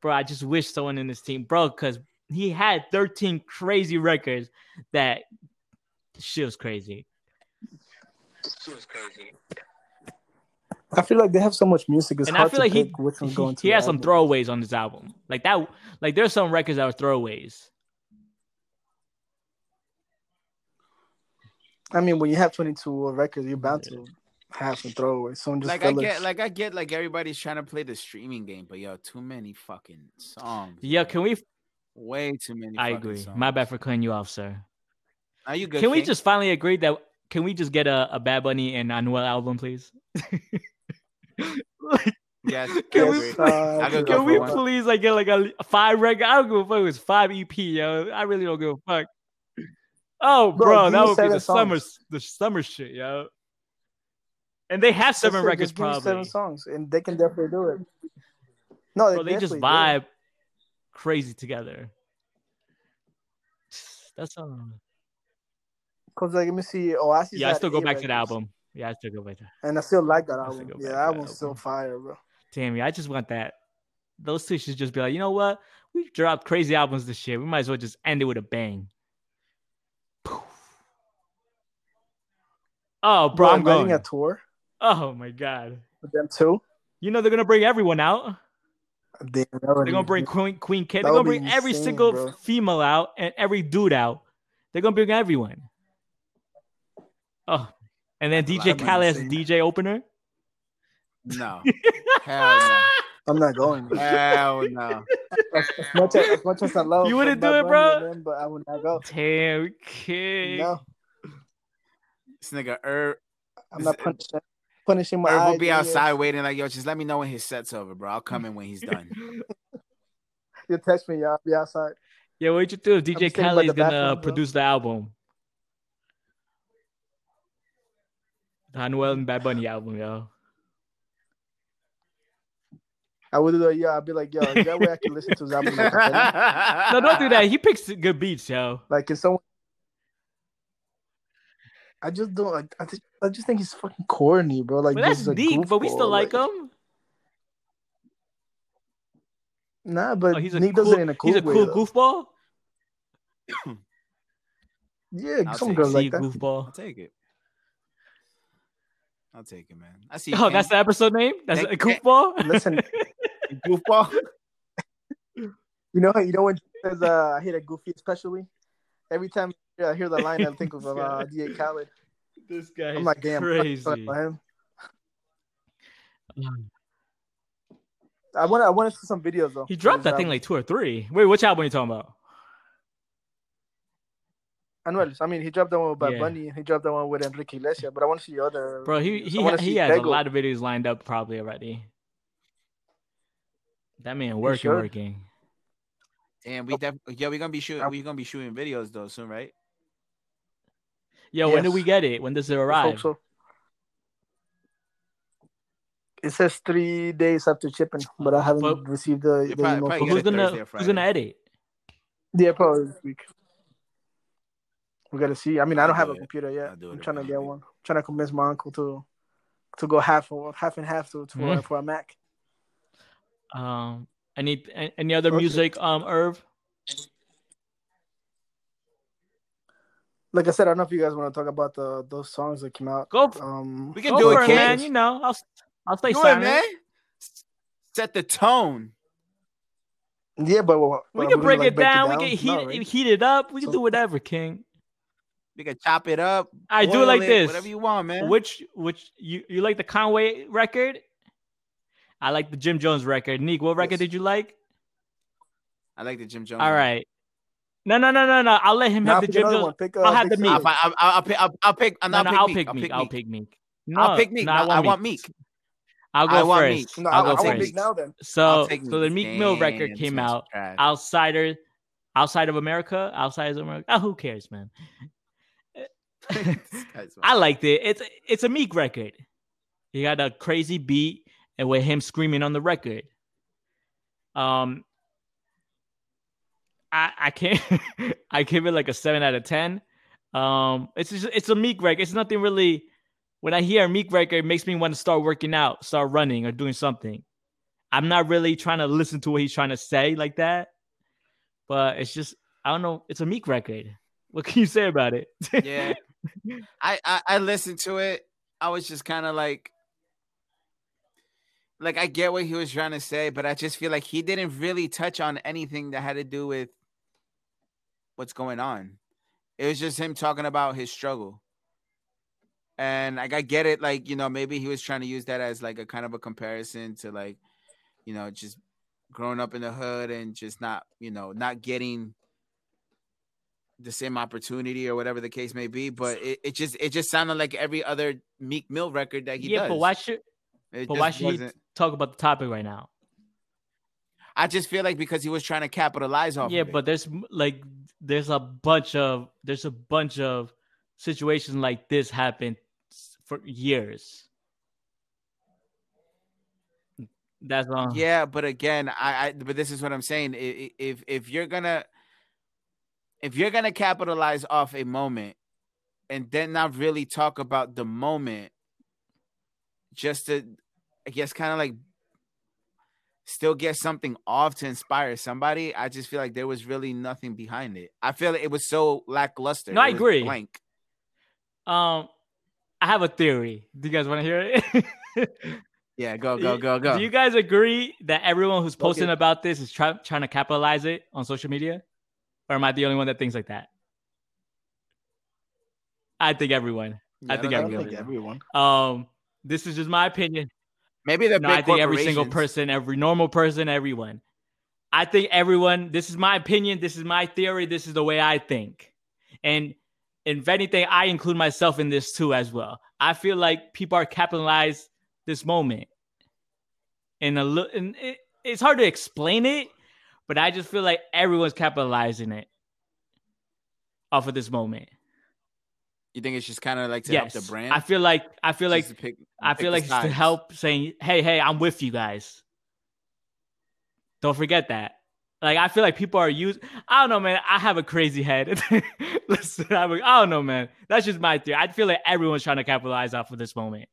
Bro, I just wish someone in this team, bro, because he had 13 crazy records that shit was crazy. She was crazy.
I feel like they have so much music. It's
and I
hard
feel
to
like he
pick which one's
he,
going to.
he
the
has some throwaways on this album. Like that, like there's some records that are throwaways.
I mean, when you have 22 records, you're bound to have some throwaways. Some just
like I
fillers.
get, like I get, like everybody's trying to play the streaming game, but yo, too many fucking songs.
Yeah, can we?
way too many.
I
fucking
agree.
Songs.
My bad for cutting you off, sir.
Are you good?
Can we just finally agree that? Can we just get a, a Bad Bunny and Anuel album, please?
Yes.
Can we-
agree.
uh,
Can we
one.
please like get like a five record? I don't give a fuck. It was five EP, yo. I really don't give a fuck. Oh,
Bro,
bro, that would be the
seven
summer, the summer shit, yo. And they have seven
it,
records,
just
probably.
Seven songs, and they can definitely do it. No, they,
Bro, they just
definitely do it.
vibe crazy together. That's um.
Cause like, let me see. Oasis.
Yeah, I still go
eight
back to the album. Yeah, I still go back to.
and I still like that
I
album. Yeah, that album's still fire, bro.
Damn, yeah, I just want that. Those two should just be like, you know what? We dropped crazy albums this year. We might as well just end it with a bang. Poof. Oh, bro, I'm
inviting
going.
a tour
Oh my god.
with them too.
You know they're gonna bring everyone out.
Damn,
They're gonna bring Queen Queen K. They're gonna bring every single
bro.
female out and every dude out. They're gonna bring everyone. Oh, and then
That's a
DJ
of
Khaled. DJ opener.
No. Hell no.
I'm not going.
Hell no.
as, as much as, as much as I love,
You wouldn't do it, bro?
and them, but I would not go.
Damn kid.
No,
This nigga Irv,
I'm not punishing punishing my
Irv will be outside
ears.
waiting like, yo, just let me know when his set's over, bro. I'll come in when he's done.
You text me, I'll be outside.
Yeah, what you do if DJ
thinking about
Khaled's
the
gonna
bathroom, bro.
produce the album? The Anuel and Bad Bunny album, yo.
I would do that. Yeah, I'd be like, yo, is that way I can listen to his album? Like,
No, don't do that. He picks good beats, yo.
like can someone? I just don't. Like, I just, I just think he's fucking corny, bro. Like,
But that's
just a
Neek, but we still
goofball,
like him.
Nah, but
Oh, he's a
Nick
cool,
does it in a cool
he's a
way.
cool
though.
goofball.
Yeah,
I'll
some
take
girls like that.
I'll
goofball.
take it. I'll take it, man. I see. you,
Oh, that's the episode name. That's
Thank-
a goofball.
Listen,
goofball.
you know, you know when he says, uh, "I hit a goofy," especially every time Yeah, I hear the line. I think of uh, Da Khaled.
This guy
I'm like, damn,
crazy.
him. I want. I want to see some videos though.
He dropped
His
that thing like two or three. Wait, which album are you talking about?
Anuel. I mean, he dropped that one with Bad
Yeah.
Bunny. He dropped that one with Enrique Iglesias. But I want to see the other.
Bro, he he
I
he
see
has a lot of videos lined up probably already. That man working,
should.
working.
Damn, we oh. def- yeah, we're gonna be shooting. We're gonna be shooting videos though soon, right?
Yo, when do we get it? When does it arrive?
so. It says three days after shipping, but I haven't
But-
received the, the
probably-
email.
Probably
who's gonna who's gonna edit?
Yeah, probably this week. We gotta see. I mean, I don't have
do
a computer yet.
I'll do it
I'm trying to get
be.
one. I'm trying to convince my uncle to to go half or half and half to, to
Mhm.
for a Mac.
Um, any any other
Okay.
music? Um, Irv.
Like I said, I don't know if you guys want to talk about the those songs that came out.
Go,
Um,
We can
go
do it,
it, man. You know, I'll I'll stay
Do it,
silent.
man. Set the tone.
yeah, but what,
We can
gonna,
break
like,
it down. We can heat
No,
it,
right?
heat it up. We can
So-
do whatever, King.
We can chop it up.
I do it like this.
Whatever you want, man.
Which which you you like the Conway record? I like the Jim Jones record. Neek, what record
Yes.
did you like?
I like the Jim Jones.
All right. No, no, no, no, no. I'll let him
Nah,
have the Jim Jones.
one. Pick, uh,
I'll have
pick
the
I'll,
Meek.
I'll, I'll, I'll pick. I'll, I'll pick.
No,
No,
no,
I'll,
I'll
pick
pick
Meek.
Meek. I'll pick Meek. No,
I'll pick Meek.
no,
No, I want
Meek.
Meek.
I'll go
I want
first.
Meek.
No,
I'll
I,
go
I want
first.
Meek now then.
So, so the Meek Mill record came out. Outsider, Otherside of America, Otherside of America. Oh, who cares, man? I liked it. It's it's a Meek record. He got a crazy beat and with him screaming on the record. Um, I I can't I give it like a seven out of ten. Um, it's just it's a Meek record. It's nothing really. When I hear a Meek record, it makes me want to start working out, start running, or doing something. I'm not really trying to listen to what he's trying to say like that, but it's just I don't know. It's a Meek record. What can you say about it?
yeah. I, I I listened to it. I was just kind of like, like I get what he was trying to say, but I just feel like he didn't really touch on anything that had to do with what's going on. It was just him talking about his struggle. And like I get it, like you know, maybe he was trying to use that as like a kind of a comparison to like, you know, just growing up in the hood and just not, you know, not getting the same opportunity or whatever the case may be. But it, it just it just sounded like every other Meek Mill record that he
yeah,
does.
but why should
It
but why should he talk about the topic right now?
I just feel like because he was trying to capitalize off.
yeah,
of
but there's like there's a bunch of there's a bunch of situations like this happen s- for years. That's all.
yeah, but again, I, I but this is what I'm saying. If if you're gonna if you're gonna capitalize off a moment and then not really talk about the moment, just to I guess kind of like still get something off to inspire somebody, I just feel like there was really nothing behind it. I feel like it was so lackluster.
No, I
It was
agree.
Blank.
Um, I have a theory. Do you guys want to hear it?
Yeah, go go go go.
Do you guys agree that everyone who's posting
Okay.
about this is try- trying to capitalize it on social media? Or am I the only one that thinks like that? I think everyone.
Yeah,
I think
I
everyone.
think everyone.
Um, this is just my opinion.
Maybe the
No, I think every single person, every normal person, everyone. I think everyone. This is my opinion. This is my theory. This is the way I think. And if anything, I include myself in this too as well. I feel like people are capitalized this moment. And a little, and it, it's hard to explain it, but I just feel like everyone's capitalizing it off of this moment.
You think it's just kind of like to
yes,
help the brand?
I feel like I feel like
Just to pick-
I feel like it's to help saying, hey, hey, I'm with you guys. Don't forget that. Like I feel like people are used. I don't know, man. I have a crazy head. Listen, I, have a- I don't know, man. That's just my theory. I feel like everyone's trying to capitalize off of this moment.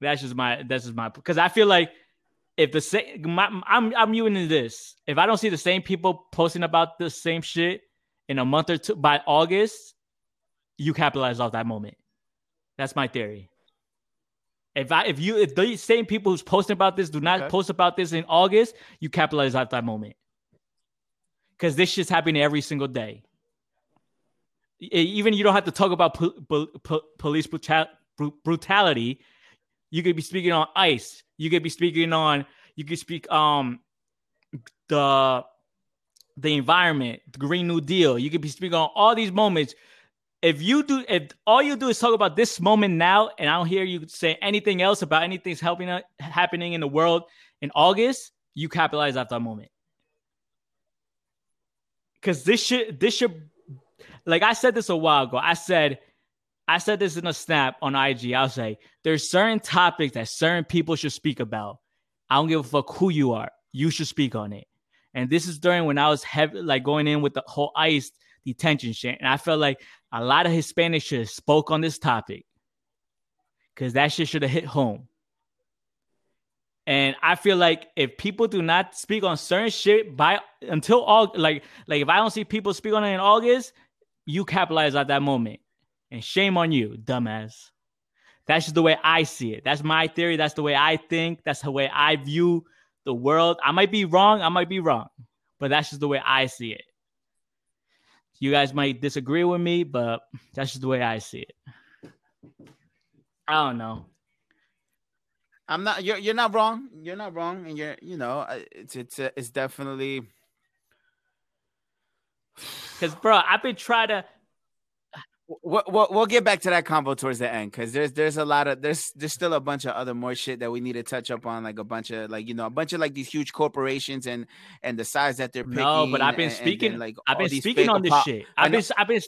That's just my. That's just my. Because I feel like if the same, my, I'm I'm using this. If I don't see the same people posting about the same shit in a month or two by August, you capitalize off that moment. That's my theory. If I if you if the same people who's posting about this do not
Okay.
post about this in August, you capitalize off that moment. Because this shit's happening every single day. even you don't have to talk about po- po- po- police brutal- brutality. You could be speaking on ICE. You could be speaking on. You could speak um the the environment, the Green New Deal. You could be speaking on all these moments. If you do, if all you do is talk about this moment now, and I don't hear you say anything else about anything's helping happening in the world in August, you capitalize off that moment. Cause this should this should like I said this a while ago. I said I said this in a snap on IG. I'll say there's certain topics that certain people should speak about. I don't give a fuck who you are. You should speak on it. And this is during when I was heavy, like going in with the whole ICE detention shit. And I felt like a lot of Hispanics should have spoke on this topic because that shit should have hit home. And I feel like if people do not speak on certain shit by until all like like if I don't see people speak on it in August, you capitalize at that moment. And shame on you, dumbass. That's just the way I see it. That's my theory. That's the way I think. That's the way I view the world. I might be wrong. I might be wrong, but that's just the way I see it. You guys might disagree with me, but that's just the way I see it. I don't know.
I'm not. You're you're not wrong. You're not wrong, and you're you know it's it's it's definitely
because bro, I've been trying to
We'll, we'll, we'll get back to that combo towards the end because there's there's a lot of there's there's still a bunch of other more shit that we need to touch up on like a bunch of like you know a bunch of like these huge corporations and and the size that they're picking.
No, but I've been
and,
speaking
and like
I've been speaking on this shit. I've been I've been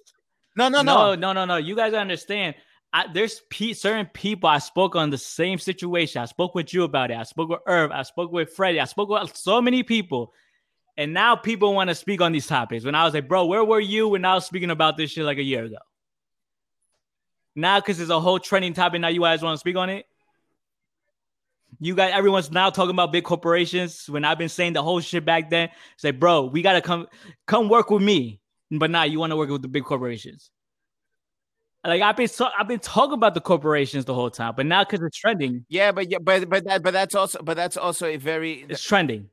no no
no no no no. You guys understand? I, there's pe- certain people I spoke on the same situation. I spoke with you about it. I spoke with Irv. I spoke with Freddie. I spoke with so many people. And now people want to speak on these topics. When I was like, bro, where were you when I was speaking about this shit like a year ago? Now, because it's a whole trending topic, now you guys want to speak on it. You guys, everyone's now talking about big corporations. When I've been saying the whole shit back then, say, bro, we gotta come, come work with me. But now you want to work with the big corporations. Like I've been, so, I've been talking about the corporations the whole time, but now because it's trending.
Yeah, but yeah, but but that, but that's also, but that's also a very.
It's trending.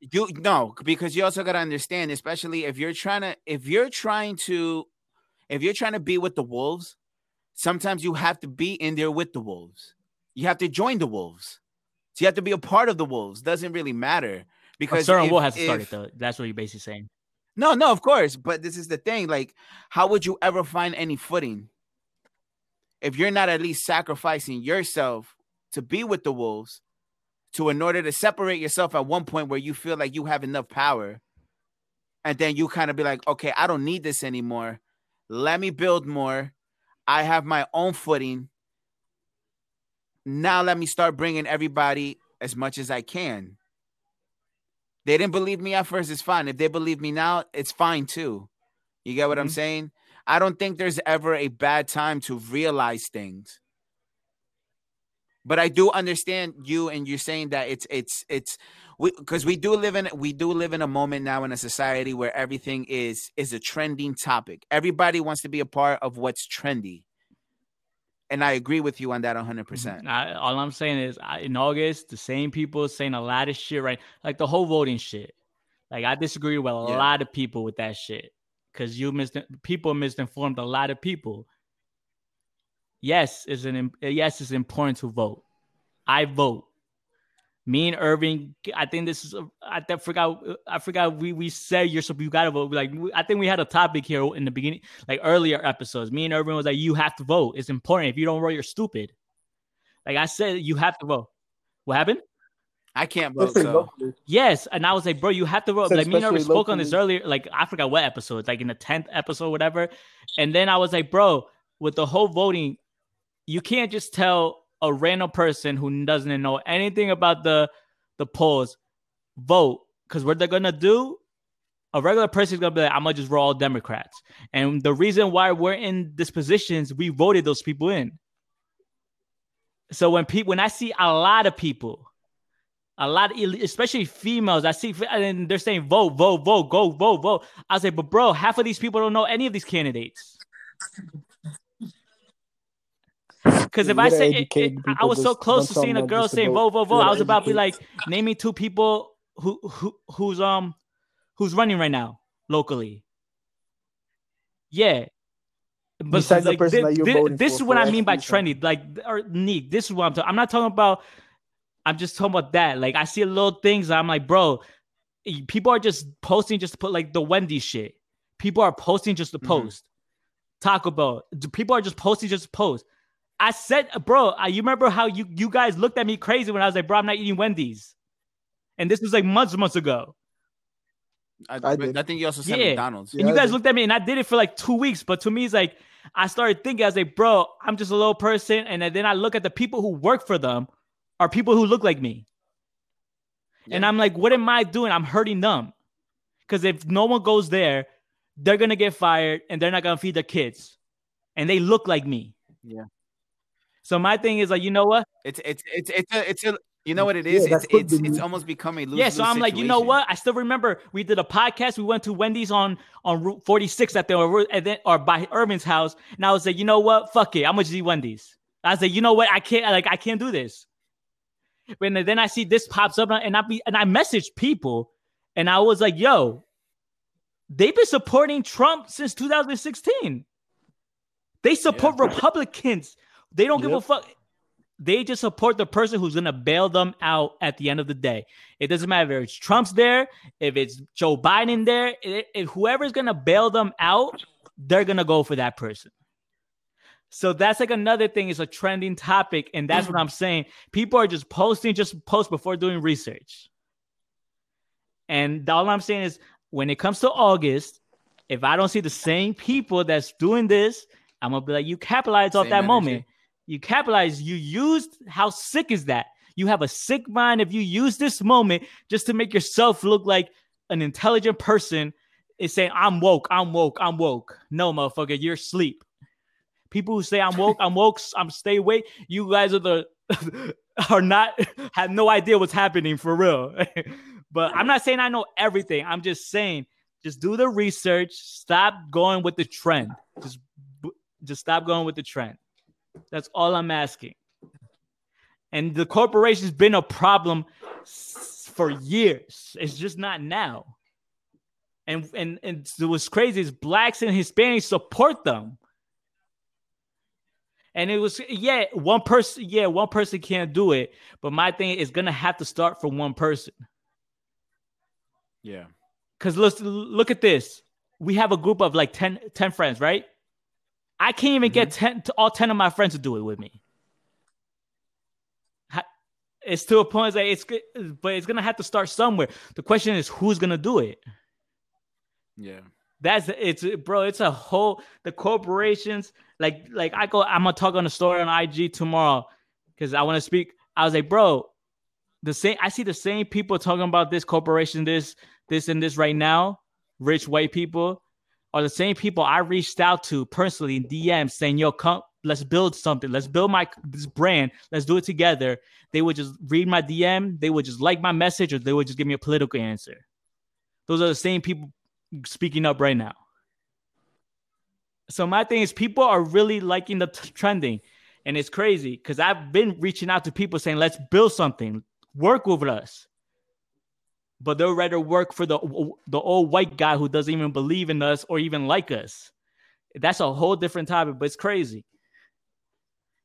You no, because you also got to understand, especially if you're trying to, if you're trying to, if you're trying to be with the wolves, sometimes you have to be in there with the wolves. You have to join the wolves. So you have to be a part of the wolves. Doesn't really matter because
a certain if, wolf has to start it though. That's what you're basically saying.
No, no, of course. But this is the thing. Like, how would you ever find any footing if you're not at least sacrificing yourself to be with the wolves to in order to separate yourself at one point where you feel like you have enough power and then you kind of be like okay i don't need this anymore let me build more i have my own footing. Now let me start bringing everybody as much as i can. They didn't believe me at first it's fine. If they believe me now it's fine too. You get what mm-hmm. i'm saying? I don't think there's ever a bad time to realize things. But I do understand you, and you're saying that it's it's it's because we, we do live in we do live in a moment now in a society where everything is is a trending topic. Everybody wants to be a part of what's trendy, and I agree with you on that 100. percent
mm-hmm. All I'm saying is, in August, the same people saying a lot of shit, right? Like the whole voting shit. Like I disagree with a yeah. lot of people with that shit because you mis people misinformed a lot of people yes, is an yes, it's important to vote. I vote. Me and Irving, I think this is. I forgot. I forgot. We we said you're so you gotta vote. Like I think we had a topic here in the beginning, like earlier episodes. Me and Irving was like, you have to vote. It's important. If you don't vote, you're stupid. Like I said, you have to vote. What happened?
I can't vote. So.
Yes, and I was like, bro, you have to vote. Like me and Irving spoke on this earlier. Like I forgot what episode. Like in the tenth episode, whatever. And then I was like, bro, with the whole voting, you can't just tell a random person who doesn't know anything about the the polls vote because what they're gonna do a regular person is gonna be like, I'm gonna just roll all Democrats. And the reason why we're in these positions, we voted those people in. So when people, when I see a lot of people, a lot, of, especially females, I see, and they're saying vote, vote, vote, go, vote, vote. I say, but bro, half of these people don't know any of these candidates. Because if I say it, it, I was so close to seeing a girl saying vote, vote, vote, I was about to be like, name me two people who who who's um who's running right now locally. Yeah. But
Besides the
like,
person
thi-
that you're
thi- this is what I mean by trendy. Like or Neek, this is what I'm talking. I'm not talking about. I'm just talking about that. Like I see little things. I'm like, bro, eh, people are just posting just to put like the Wendy shit. People are posting just to
Mhm.
post. Taco Bell. People are just posting just to post. I said, bro, I, you remember how you you guys looked at me crazy when I was like, bro, I'm not eating Wendy's, and this was like months months ago.
I,
I
but
did.
I think you also said
Yeah.
McDonald's.
Yeah.
And you guys looked at me, and I did it for like two weeks. But to me, it's like I started thinking, I was like, bro, I'm just a little person. And then I look at the people who work for them are people who look like me. And I'm like, what am I doing? I'm hurting them. Because if no one goes there, they're gonna get fired and they're not gonna feed their kids. And they look like me.
Yeah.
So my thing is like, you know what?
It's it's it's it's a it's a you know what it
Yeah,
it's it's it's almost becoming a lose.
yeah, so I'm like, you know what? I still remember we did a podcast. We went to Wendy's on on Route 46 at the or, and then, or by Irvin's house, and I was like, you know what? Fuck it, I'm gonna just eat Wendy's. I was like, you know what? I can't like I can't do this. And then I see this pops up, and I be and I messaged people, and I was like, yo, they've been supporting Trump since 2016. They support Republicans. They don't give a fuck. They just support the person who's gonna bail them out at the end of the day. It doesn't matter if it's Trump's there, if it's Joe Biden there, if whoever's gonna bail them out, they're gonna go for that person. So that's like another thing. It's a trending topic, and that's what I'm saying. People are just posting, just post before doing research. And all I'm saying is, when it comes to August, if I don't see the same people that's doing this, I'm gonna be like, you capitalize off that
energy.
moment. You capitalize. You used. How sick is that? You have a sick mind if you use this moment just to make yourself look like an intelligent person. Is saying I'm woke. I'm woke. I'm woke. No, motherfucker, you're asleep. People who say I'm woke, I'm woke, I'm stay awake. You guys are the are not have no idea what's happening for real. but I'm not saying I know everything. I'm just saying just do the research. Stop going with the trend. Just just stop going with the trend. That's all I'm asking. And the corporation's been a problem for years. It's just not now. And and and what's crazy is blacks and Hispanics support them. And it was yeah, one person, yeah, one person can't do it. But my thing is gonna have to start from one person.
Yeah.
Because let's look at this. We have a group of like 10, 10 friends, right? I can't even get mm-hmm. 10 to all 10 of my friends to do it with me. It's to a point that it's good, but it's gonna have to start somewhere. The question is who's gonna do it?
Yeah.
That's it's bro. It's a whole the corporations like like I go. I'm gonna talk on the story on IG tomorrow because I want to speak. I was like, bro, the same. I see the same people talking about this corporation, this this and this right now. Rich white people are the same people I reached out to personally in DM saying, "Yo, come, let's build something. Let's build my this brand. Let's do it together." They would just read my DM. They would just like my message, or they would just give me a political answer. Those are the same people speaking up right now. So my thing is, people are really liking the t- trending, and it's crazy because I've been reaching out to people saying, "Let's build something, work with us," but they'll rather work for the the old white guy who doesn't even believe in us or even like us. That's a whole different topic, but it's crazy,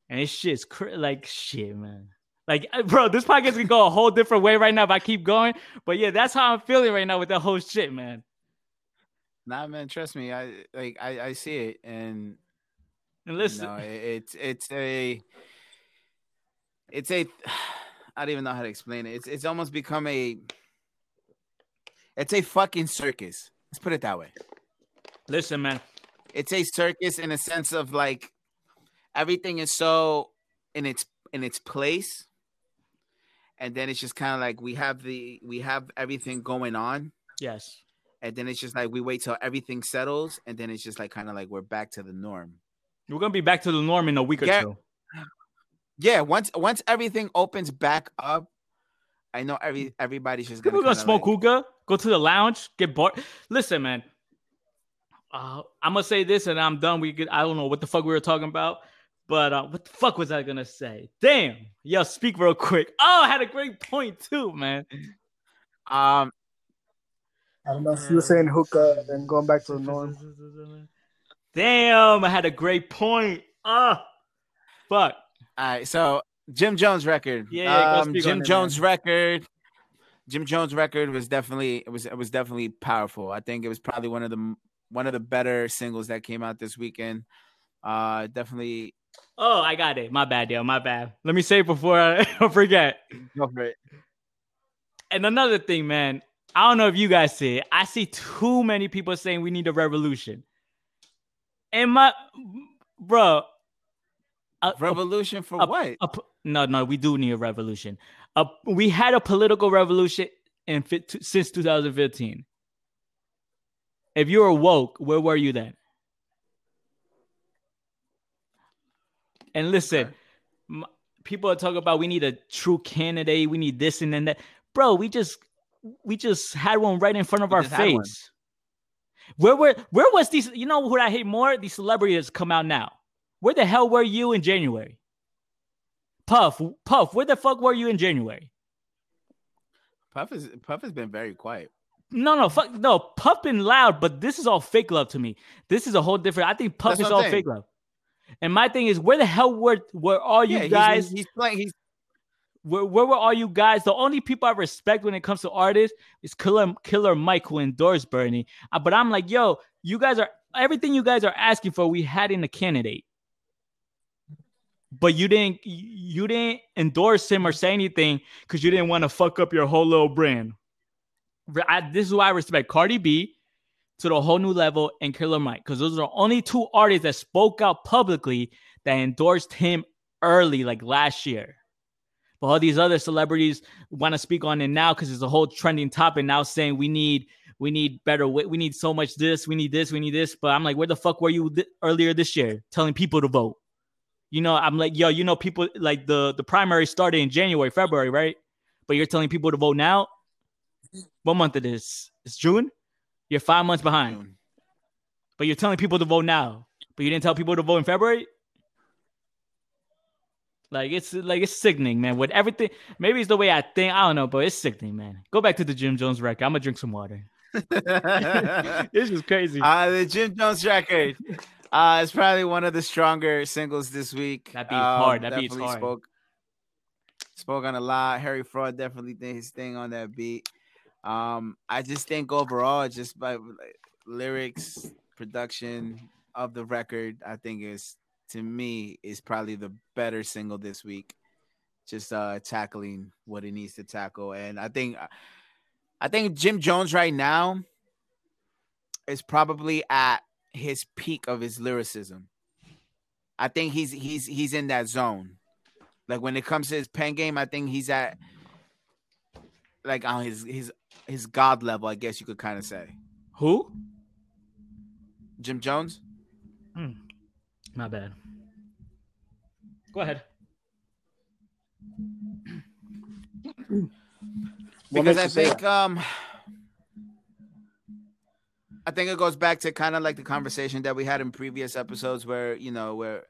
and it's shit's cra- like shit, man. Like, bro, this podcast can go a whole different way right now if I keep going. But yeah, that's how I'm feeling right now with that whole shit, man.
Nah, man. Trust me. I like. I I see it, and
And listen,
no, it, it's it's a it's a I don't even know how to explain it. It's it's almost become a it's a fucking circus. Let's put it that way.
listen, man.
It's a circus in a sense of like everything is so in its in its place, and then it's just kind of like we have the we have everything going on,
Yes.
and then it's just like we wait till everything settles, and then it's just like kind of like we're back to the norm.
We're gonna be back to the norm in a week or
Yeah.
two.
Yeah, once once everything opens back up, I know every everybody's just
People
gonna,
gonna smoke
like-
hookah, go to the lounge, get bored. Listen, man. Uh, I'm gonna say this and I'm done. We could, I don't know what the fuck we were talking about, but uh, what the fuck was I gonna say? Damn, yo, speak real quick. Oh, I had a great point too, man.
Um,
I don't know if you were saying hookah and going back to the norm.
Damn, I had a great point. Ah, fuck.
All right, so Jim Jones record.
Yeah,
um, Jim Jones
man.
record. Jim Jones record was definitely it was it was definitely powerful. I think it was probably one of the one of the better singles that came out this weekend. Uh, definitely
Oh, I got it. My bad, yo. My bad. Let me say it before I forget.
go for it.
And another thing, man. I don't know if you guys see it. I see too many people saying we need a revolution. And my, bro, a-
Revolution for
a-
what?
a no, no, we do need a revolution. We had a political revolution in since 2015. If you were woke, where were you then? And listen,
Okay.
people are talking about we need a true candidate, we need this and then that. Bro, we just we just had one right in front of
We
our
just had one.
face. Where were where was these? You know what I hate more? These celebrities come out now. Where the hell were you in January? Puff, Puff, where the fuck were you in January?
Puff is Puff has been very quiet.
No, no, fuck, no. Puff been loud, but this is all fake love to me. This is a whole different. I think Puff
That's
is all
saying.
fake love. And my thing is, where the hell were were all you
yeah,
guys?
he's, he's playing. He's
where, where were all you guys? The only people I respect when it comes to artists is Killer Killer Mike who endorsed Bernie. Uh, but I'm like, yo, you guys are everything you guys are asking for. We had in a candidate, but you didn't you didn't endorse him or say anything because you didn't want to fuck up your whole little brand. I- this is why I respect Cardi B to the whole new level and Killer Mike because those are the only two artists that spoke out publicly that endorsed him early, like last year. But all these other celebrities want to speak on it now because it's a whole trending topic now, saying we need we need better we need so much this, we need this, we need this. But I'm like, where the fuck were you th- earlier this year telling people to vote? You know, I'm like, yo, you know, people like the the primary started in January, February, right? But you're telling people to vote now. What month it is? It's June. You're five months behind, but you're telling people to vote now. But you didn't tell people to vote in February. Like it's like it's sickening, man. With everything, maybe it's the way I think. I don't know, but it's sickening, man. Go back to the Jim Jones record. I'm gonna drink some water. It's just crazy.
Uh, the Jim Jones record. Uh, it's probably one of the stronger singles this week.
That beat's hard. That beat's hard.
Spoke, spoke on a lot. Harry Fraud definitely did his thing on that beat. Um, I just think overall, just by like, lyrics, production of the record, I think is to me is probably the better single this week. Just uh tackling what it needs to tackle, and I think, I think Jim Jones right now is probably at his peak of his lyricism. I think he's he's he's in that zone. Like when it comes to his pen game, I think he's at like on his his his god level, I guess you could kind of say.
Who?
Jim Jones.
My bad. Go ahead.
Because I
you say
think um I think it goes back to kind of like the conversation that we had in previous episodes where you know where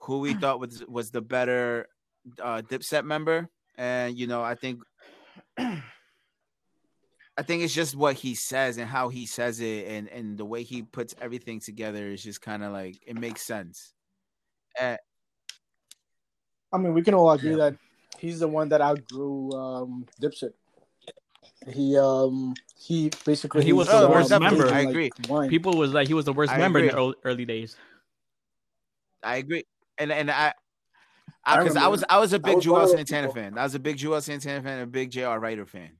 who we thought was was the better uh dipset member and you know I think I think it's just what he says and how he says it and and the way he puts everything together is just kind of like it makes sense. Uh,
I mean, we can all agree
Yeah.
that he's the one that outgrew um, Dipset. He um he basically
He was
the
one
worst
that
member. I agree.
wine.
People was like he was the worst
I
member in the early, early days.
I agree, and and I,
I
because I,
remember.
was I was a big
was one Juelz
Santana
people.
fan. I was a big Juelz Santana fan, and a big Jr. Writer fan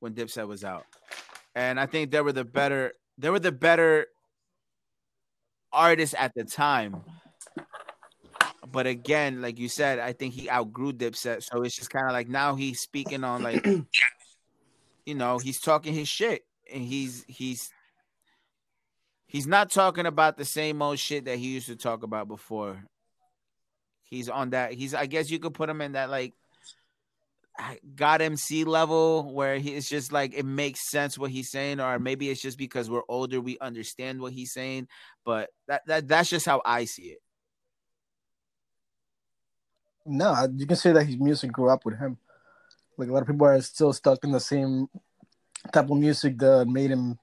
when Dipset was out, and I think they were the better they were the better artists at the time. But again, like you said, I think he outgrew Dipset, so it's just kind of like now he's speaking on like, you know, he's talking his shit, and he's he's he's not talking about the same old shit that he used to talk about before. He's on that. He's I guess you could put him in that like God MC level where he it's just like it makes sense what he's saying, or maybe it's just because we're older, we understand what he's saying. But that, that that's just how I see it.
No, you can say that his music grew up with him. Like a lot of people are still stuck in the same type of music that made him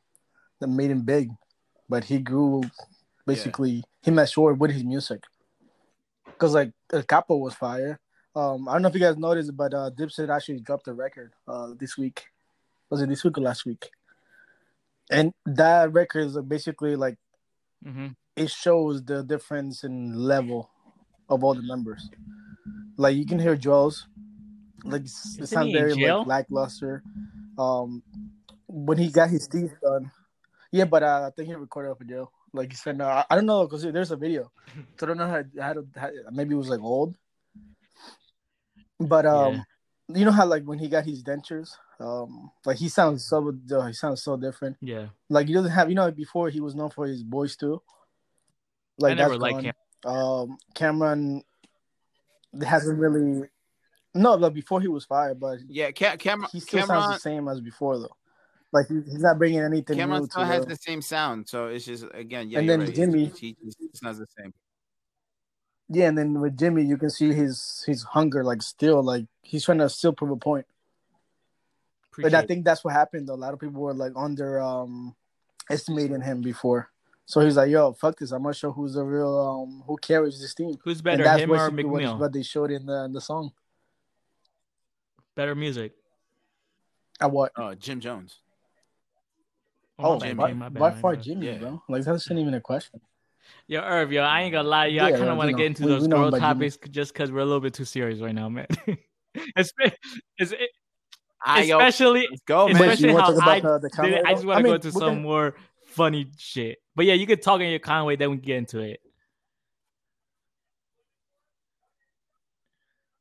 that made him big. but he grew basically he matured with his music. Cause like El Capo was fire. Um, I don't know if you guys noticed, but uh, Dipset actually dropped a record uh this week. Was it this week or last week? And that record is basically like
hmm
it shows the difference in level of all the members. Like you can hear Juelz's, like s- it
Isn't
sounds very like lackluster. Um, when he got his teeth done, yeah, but uh, I think he recorded up in jail. Like he said, no, I don't know because there's a video, so I don't know how, how, to, how maybe it was like old. But um, you know how like when he got his dentures, um, like he sounds so uh, he sounds so different.
Yeah.
Like he doesn't have, you know, before he was known for his voice too. Like
I never
that's
liked him.
Um, Cam'ron hasn't really. No, like before he was fired, but
Yeah, Ca- Cam'ron.
he still sounds the same as before though. Like he's not bringing anything
Cam'ron
new
still
to
has
the.
the same sound, so it's just again, yeah.
And then
right.
Jimmy-
It's, he, it's not the same.
Yeah, and then with Jimmy, you can see his his hunger, like still, like he's trying to still prove a point. But I think that's what happened. Though. A lot of people were like under um estimating him before, so he's like, "Yo, fuck this! I'm gonna show who's the real um who carries this team."
Who's
And
better,
that's
him or
basically what, what they showed in the in the song.
Better music.
At what?
Oh, Jim Jones.
Oh,
my oh,
Jimmy.
by,
my bad,
by far
bad.
Jimmy,
Yeah.
bro. Like that's not even a question.
Yo, Irv, yo, I ain't gonna lie, yo. I kind of want to get into
we-
those
we
girl
about Jimmy.
topics just because we're a little bit too serious right now, man. It's- it's- it-
I
especially,
let's go, man.
Especially how I,
the- the Conway
I just
though?
want
I
to go
mean,
into some
can-
more funny shit. But yeah, you could talk in your Conway, then we can get into it.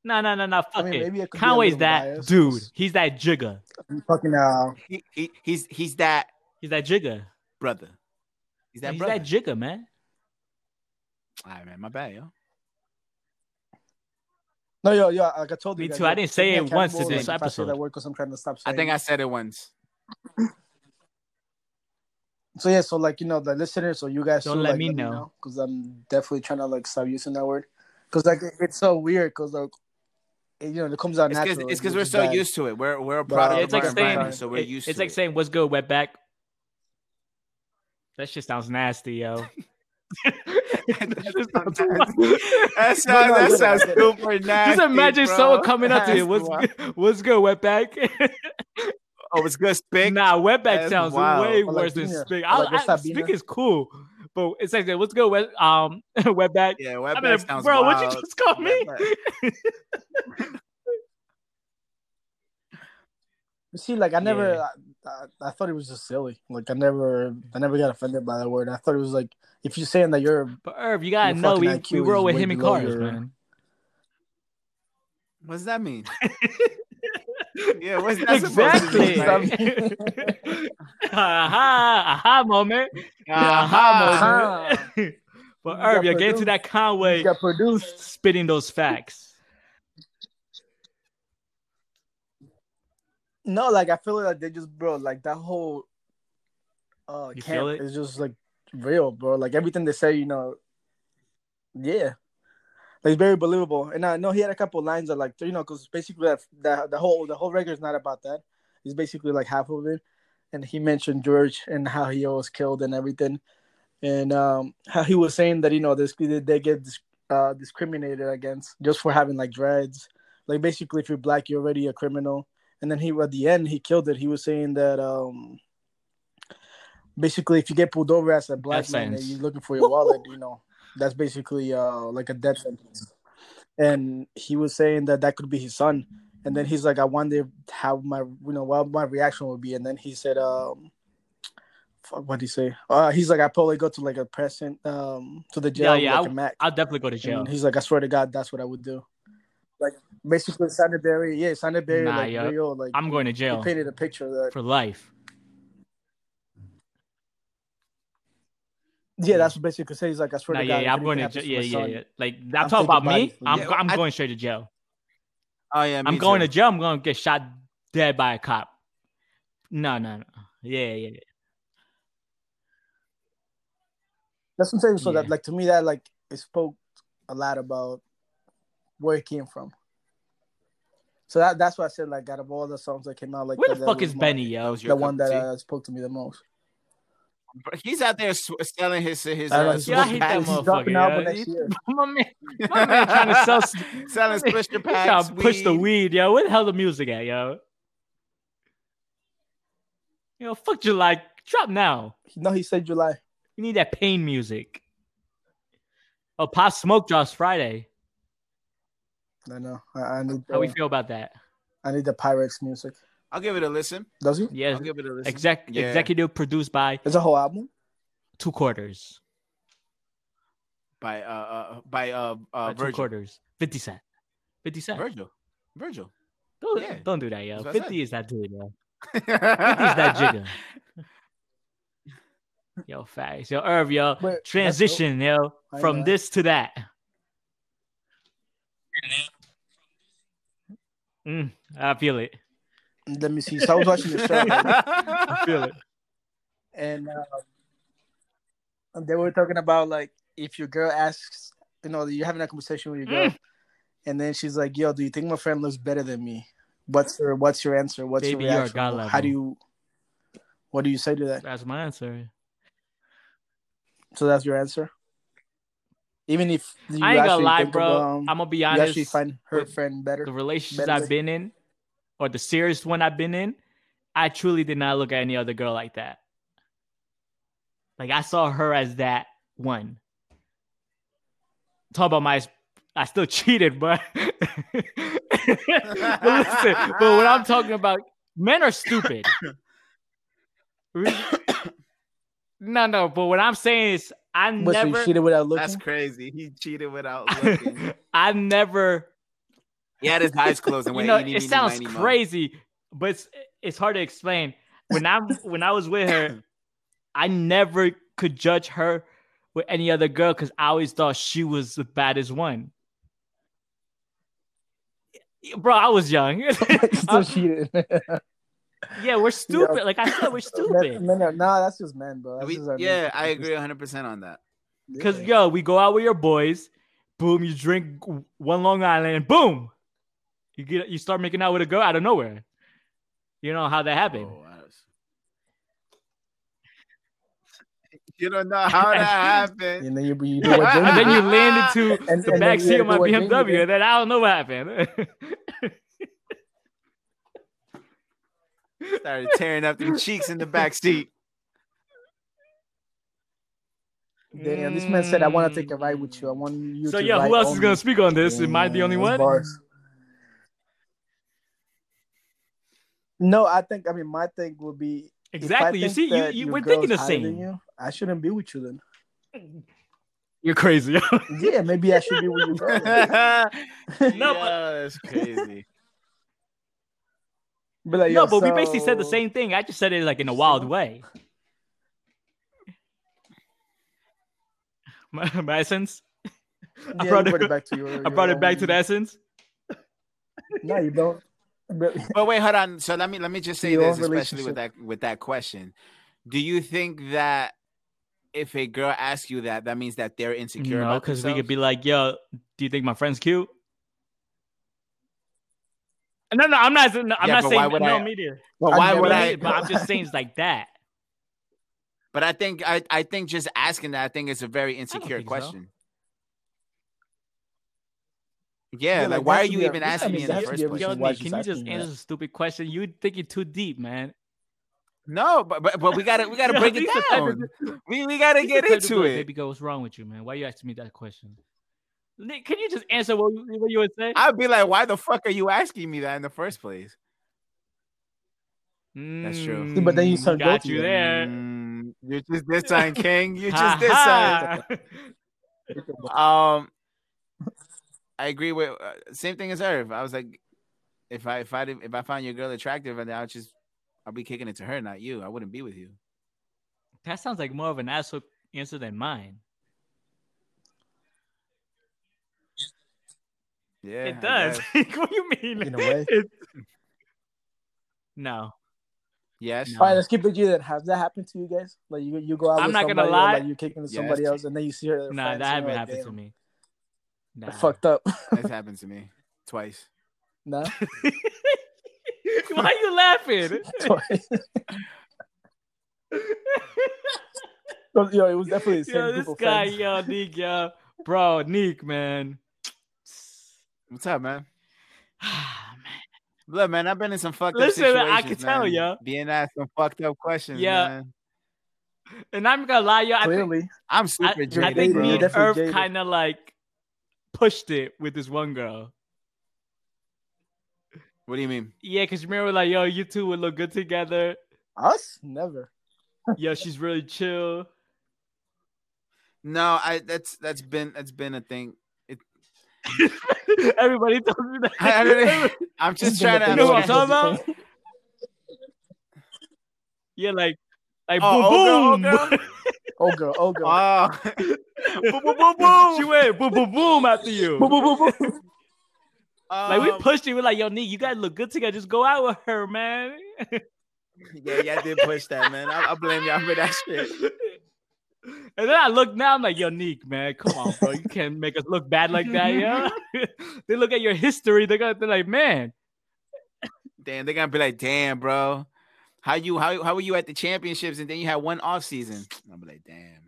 No, no, no, no. Fuck
I mean,
it.
maybe it could be a
Conway's that
biased,
dude.
'cause-
He's that jigger.
I'm fucking uh
He, he, he's he's that
He's that jigger.
brother. He's that
He's
brother.
that jigger, man.
All right, man. My bad, yo.
no yo yo like I told you.
Me
guys,
too.
yo,
I didn't say it once
accountable,
in this
like, if I say
episode.
that word because I'm trying to stop
I think
it.
I said it once.
So yeah, so like you know the listeners, so you guys
Don't
too,
let
like,
me know.
because I'm definitely trying to like stop using that word because like it's so weird because like it, you know it comes out
It's because
natural.
it's because we're so
bad.
used to it. We're we're a
But,
product
uh,
it's
of
like
our
saying,
environment, so we're
it-
used
it's
to
like
it.
saying, "What's good, wetback?" That shit sounds nasty, yo. That sounds-
that sounds,
No, no, I
that
get
sounds super nasty.
Just imagine
bro.
someone coming up to you. What's
wild.
good? What's good, wetback?
Oh, it's good. Spick.
nah, wetback
That's
sounds
wild.
way
Or like
worse than
Bina.
speak.
Or
I, I,
that,
speak
Bina?
is cool, but it's like what's good, wet, um, wetback.
Yeah,
I
wetback
mean,
sounds
bro,
wild.
what you just call me?
Wetback.
See, like I never,
Yeah.
I, I, I thought it was just silly. Like I never, I never got offended by that word. I thought it was like if you're saying that you're
But Irv, you gotta know we,
IQ
we roll with him in
below
cars,
your-
man.
What does that mean? Yeah, what's that supposed to
Exactly.
mean?
Exactly.
aha, aha moment.
Aha.
Aha moment. but
You
Irv,
got
you're getting to that Conway
you got produced.
spitting those facts.
No, like I feel like they just, bro, like that whole uh
You
camp
feel it?
is just like real, bro. Like everything they say, you know, yeah, like it's very believable. And I know he had a couple lines that, like, you know, because basically that, that the whole the whole record is not about that. It's basically like half of it, and he mentioned George and how he was killed and everything, and um how he was saying that you know this they get uh, discriminated against just for having like dreads. Like basically, if you're black, you're already a criminal and then he at the end he killed it. He was saying that um basically if you get pulled over as a black man you're looking for your wallet, you know, that's basically uh like a death sentence. And he was saying that that could be his son. And then he's like, I wonder how my you know what my reaction would be. And then he said, um, fuck, what did he say? Uh, he's like, I probably go to like a present um to the jail,
Yeah, yeah,
like Mac.
I'll definitely go to jail.
And he's like, I swear to God, that's what I would do. Like basically, sounded very yeah, sounded very
Nah,
like
yo,
real. Like
I'm going to
he
jail
painted a picture that
for life.
Yeah, that's what basically says. He's like, I swear
Nah,
to
yeah,
God,
yeah,
if
I'm going to jail. Yeah, yeah, yeah. Like I'm,
I'm
talking about me. I'm.
Yeah,
I'm
I-
going straight to jail.
Oh yeah,
I'm going
too.
to jail. I'm going to get shot dead by a cop. No, no, no. Yeah, yeah, yeah.
That's what I'm saying. So
Yeah.
that like to me that like it spoke a lot about where it came from. So that that's why I said like out of all the songs that came out, like
Where
that,
the fuck is
my-
Benny, yo?
was your
The one that uh, spoke to me the most.
He's out there sw- selling his his
I know,
uh,
he's
Yeah, I hate that
packs,
He's dropping
motherfucker, yeah.
next
my man, my man trying to sell.
selling Swisher
He
packs.
trying push the
weed.
weed, yo. Where the hell the music at, yo? Yo, fuck July. Drop now.
No, he said July.
You need that pain music. Oh, Pop Smoke drops Friday.
I know. I, I need.
How we feel about that?
I need the Pyrex music.
I'll give it a listen.
Does he?
Yeah,
I'll give it a listen.
exec-
Yeah.
executive produced by
It's a whole album.
Two Quarters.
by uh, uh by uh uh
By
uh
two
Virgil.
Quarters. 50 Cent. 50 Cent.
Virgil. Virgil.
Don't,
Yeah.
don't do that, yo.
That's
50 is that dude, yo. 50
50
is that jigger. Yo, facts. Yo, Irv, yo.
But
Transition, yo. From
know.
this to that. Mm, I feel it.
Dope. Let me see. So I was watching the show,
I feel it.
and um, they were talking about like if your girl asks, you know, you're having a conversation with your girl,
Mm.
and then she's like, "Yo, do you think my friend looks better than me?" What's your What's your answer? What's
Baby,
your
you're
reaction?
god
How
level.
do you? What do you say to that?
That's my answer.
So that's your answer. Even if you
I ain't gonna lie, bro.
of, um,
I'm gonna be
you
honest.
actually find her
with
friend better.
the relationships
better
I've
than-
been in, or the serious one I've been in, I truly did not look at any other girl like that. Like I saw her as that one. Talk about my, I still cheated, but but listen, but what I'm talking about, men are stupid. no, no, but what I'm saying is, I
But so
never,
cheated without looking.
That's crazy. He cheated without looking.
I never
he had his eyes closed and
you know,
"Eeny,
it
meeny,
sounds
miny, moe."
crazy, but it's, it's hard to explain. When I'm when I was with her, I never could judge her with any other girl because I always thought she was the baddest one. Bro, I was young.
Still cheated.
yeah, we're stupid. Like I said, we're
Men,
stupid.
men are, nah, that's just men, bro. That's
We-
just our
yeah. I agree 100 percent on that.
Because
Yeah.
yo, we go out with your boys, boom, you drink one Long Island, and boom, you get you start making out with a girl out of nowhere. You know how that happened.
Oh, was- You don't know how that happened.
and then you, you do what
and then you
did.
land into
And-
the
and
back seat of my
do what Jamie
BMW, and then I don't know what happened.
Started tearing up them cheeks in the back seat.
Damn, this man said, "I want to take a ride with you. I want you."
So
to
yeah,
ride
who else is
only."
gonna speak on this? Am I the only one?
bars. No, I think. I mean, my thing would be
Exactly. You see, you,
that
you we're thinking the
girl's
same.
You, I shouldn't be with you then.
You're crazy.
Yeah, maybe I should be with you.
No,
yeah,
but-
that's crazy.
Be like,
no,
yo,
but we basically said the same thing. I just said it like in a wild way. My, my essence.
Yeah,
I
you
brought
brought
it,
it back to you.
I brought it back to the essence.
No, you don't. But-
But wait, hold on. So let me let me just say this, especially with that with that question. Do you think that if a girl asks you that, that means that they're insecure
No, because we could be like, "Yo, do you think my friend's cute?" No, no, I'm not. No, I'm
Yeah,
not saying
why would
no,
I-
me neither.
But why would I?
But I'm just saying it's like that.
But I think I, I think just asking that I think it's a very insecure
think so.
Question. Yeah,
Yeah,
like
like,
why are you
be
even asking me in the first place?
Yo,
why
Nick, can you just answer
that.
a stupid question? You thinking too deep, man.
No, but but, but we gotta we gotta break it
the type
down. We we gotta get
the type of
into it.
Baby girl, what's wrong with you, man? Why are you asking me that question? Nick, can you just answer what, you- what you would say?
I'd be like, why the fuck are you asking me that in the first place? That's true.
Mm,
See, but then you sound
got
guilty
you there.
Mm, you're just this time, King. You're just this time. Um, I agree with uh, same thing as Irv. I was like, if I if I did, if I find your girl attractive, and I would just I'll be kicking it to her, not you. I wouldn't be with you.
That sounds like more of an asshole answer than mine.
Yeah,
it does.
guess.
what do you mean?
In a way.
It- no.
Yes.
No.
All right, let's keep it G then. Has that happened to you guys? Like you, you go out
I'm
with
not gonna
somebody, or,
lie.
like you kicking to somebody
Yes.
else, and then you see her.
Nah, that
and
hasn't
like,
happened to me. Nah.
I fucked up.
That's happened to me twice.
nah,
Why are you laughing?
twice. Yo, it was definitely the same
Yo,
group
this
of
guy,
friends.
yo, Neek, yo, bro, Neek, man.
What's up, man?
Ah, man.
Look, man, I've been in some fucked
Listen,
up
man,
situations.
I can tell,
man.
yo.
Being asked some fucked up questions.
Yeah.
man.
And I'm gonna lie, yo, I think,
Clearly,
I'm
I,
super
I
jaded,
think
bro.
me and
definitely
Irv kind of like pushed it with this one girl.
What do you mean?
Yeah, because remember, like, yo, you two would look good together.
us never.
Yo, she's really chill.
No, I that's that's been that's been a thing.
Everybody tells me that.
I, I don't- I'm just trying to
You know what. I'm talking about? yeah, like, like
Oh,
boom,
oh, girl,
boom.
Oh girl, oh girl.
Oh,
boom, boom, boom, boom. She went boom, boom, boom after you.
Boom, boom, boom, boom.
Like we
um,
pushed you. We're like, yo, Nick, you guys look good together. Just go out with her, man.
Yeah, yeah, I did push that, man. I, I blame y'all for that shit.
And then I look now, I'm like, yo, Neek, man, come on, bro. You can't make us look bad like that, yo. they look at your history, they're gonna they're like, man,
Damn, they're gonna be like, damn, bro. How you how how were you at the championships and then you had one off season? I'm like, damn.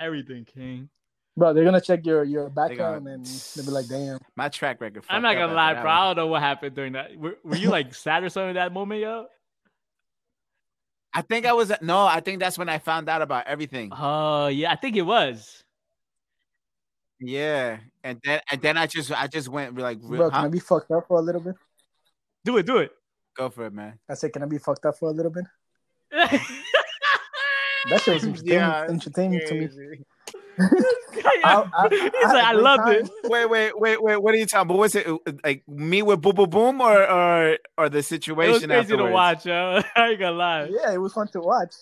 everything, King.
Bro, they're gonna check your your
gonna-
background and they'll be like, damn.
My track record.
I'm not gonna lie,
that
bro. I don't know what happened during that. Were, were you like sad or something in that moment, yo?
I think I was no, I think that's when I found out about everything.
Oh yeah, I think it was.
Yeah. And then and then I just I just went like real,
Bro, can
huh?
I be fucked up for a little bit?
Do it, do it.
Go for it, man.
I said, can I be fucked up for a little bit?
That
That shit was entertaining,
Yeah,
entertaining to me.
Crazy.
I- I-
He's
I
like,
had a
I loved
time.
it.
Wait, wait, wait, wait. What are you talking about? Was it like me with Boom Boom Boom or or or the situation?
It was
situation
crazy
afterwards?
to watch, yo. I ain't gonna lie.
Yeah, it was fun to watch.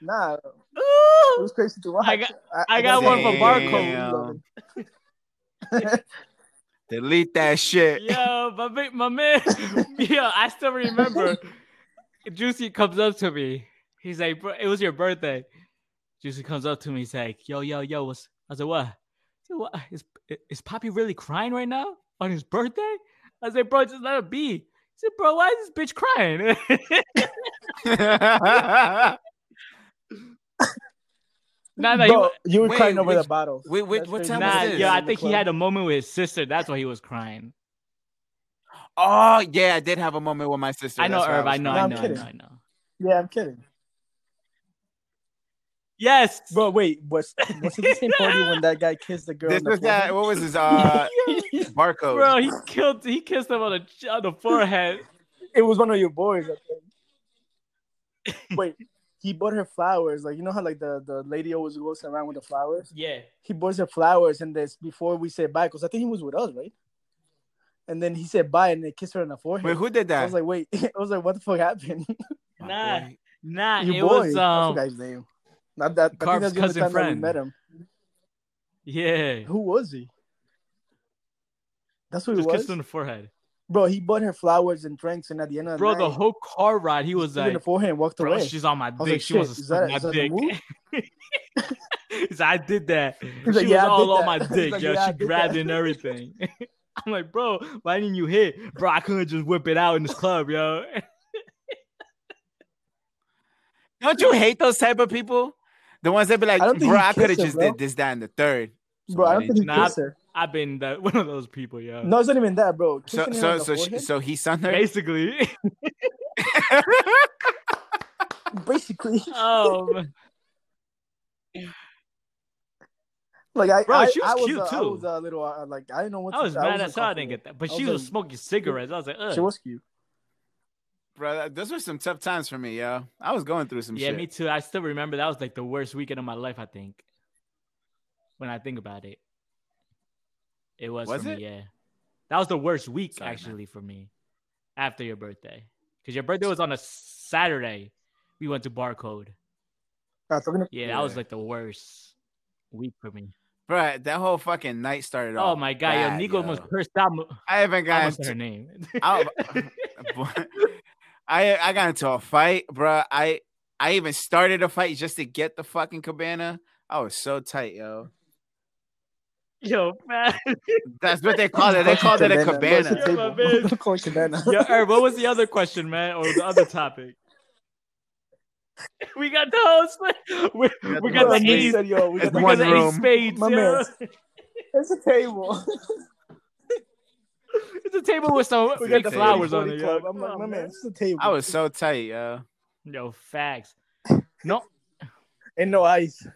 Nah, it was crazy to watch.
I got- I got
one for
barcode.
Delete that shit.
Yo, my, my man, yo, I still remember. Juicy comes up to me. He's like, bro, it was your birthday. Juicy comes up to me. He's like, yo, yo, yo, what's, I said, what? I said, what? Is, is Poppy really crying right now on his birthday? I said, bro, just let it be. He said, bro, why is this bitch crying? nah, nah,
Bro, you were
Wait,
crying over
which-
the bottles.
wait, wait,
That's
what time
he,
was this?
yo, I think he had a moment with his sister. That's why he was crying.
oh yeah, I did have a moment with my sister.
I know,
That's why
Irv.
was
I know,
No,
I
I'm
know, I know, I know.
Yeah, I'm kidding.
Yes,
Bro, wait, was was it the same party when that guy kissed the girl?
This
the
was that. What was his uh barcode?
bro, he killed. He kissed him on the on the forehead.
It was one of your boys. I think. Wait, he bought her flowers. Like you know how like the, the lady always goes around with the flowers.
Yeah.
He bought her flowers, and this before we said bye, because I think he was with us, right? And then he said bye, and they kissed her on the forehead.
Wait, who did that?
I was like, wait, I was like, what the fuck happened?
My
Nah.
boy.
Nah,
Your
it
boy,
was
I
um
forgot his name. Not that. I
Carp's
think that's the
cousin
time that we
friend.
met him.
yeah.
Who was he? That's who
Just
he was,
kissed on the forehead.
Bro. He bought her flowers and drinks, and at the end of the
Bro,
night,
the whole car ride, he was
kissed her in the
like,
walked
bro,
away.
she's on my dick.
like,
she wants to
shit, is
suck
that-
my
is that the
dick. He's like, I did that.
He's
she
like,
was
"Yeah, I
all on
that."
my dick,
like,
yo.
"Yeah,
she grabbed
that."
it and everything. I'm like, bro, why didn't you hit? Bro, I couldn't just whip it out in this club, yo.
Don't you hate those type of people? The ones that be like,
I
bro, I could have just
bro.
did this, that, and the third.
Bro, I don't think he
Nah,
kissed her.
I've been the, one of those people, yo.
No, it's not even that, bro.
So,
Kissing her
so, so, she, so he son her.
Basically.
basically,
um,
like I,
Bro,
I,
she was
I was,
cute,
uh, I was a little uh, like I didn't know what.
I was
say.
mad as hell I didn't get that. But
I
she
was
was
like-
smoking cigarettes. I was like, Ugh.
She was cute.
bro, those were some tough times for me, yo. I was going through some
yeah,
shit.
me too. I still remember that was like the worst weekend of my life, I think. When I think about it. It was,
Was
for
it?
me, yeah. That was the worst week
Sorry, man.
actually for me. After your birthday. Because your birthday was on a Saturday. We went to barcode.
Uh, talking
Yeah, that was like the worst week for me.
Bro, that whole fucking night started off.
Oh my god,
bad,
yo, Nico
yo.
was cursed out.
I haven't
I
gotten.
almost her name.
I, I I got into a fight, bro. I I even started a fight just to get the fucking cabana. I was so tight, yo.
Yo, man.
That's what they call it. They called it a
Bro,
cabana.
a
Yeah, my
table.
man.
Call it cabana.
yo, Herb, what was the other question, man? Or the other topic? we got the host. We,
got
we
the
got the
He
ace.
said, yo, we got
It's
We
one
got the
room.
spades.
My man. It's a table.
It's a table with some
we got the
flowers on it. Yo.
I'm like,
Come
my
on,
man, it's a table.
I was so tight, yo.
Yo, facts. No,
and no ice.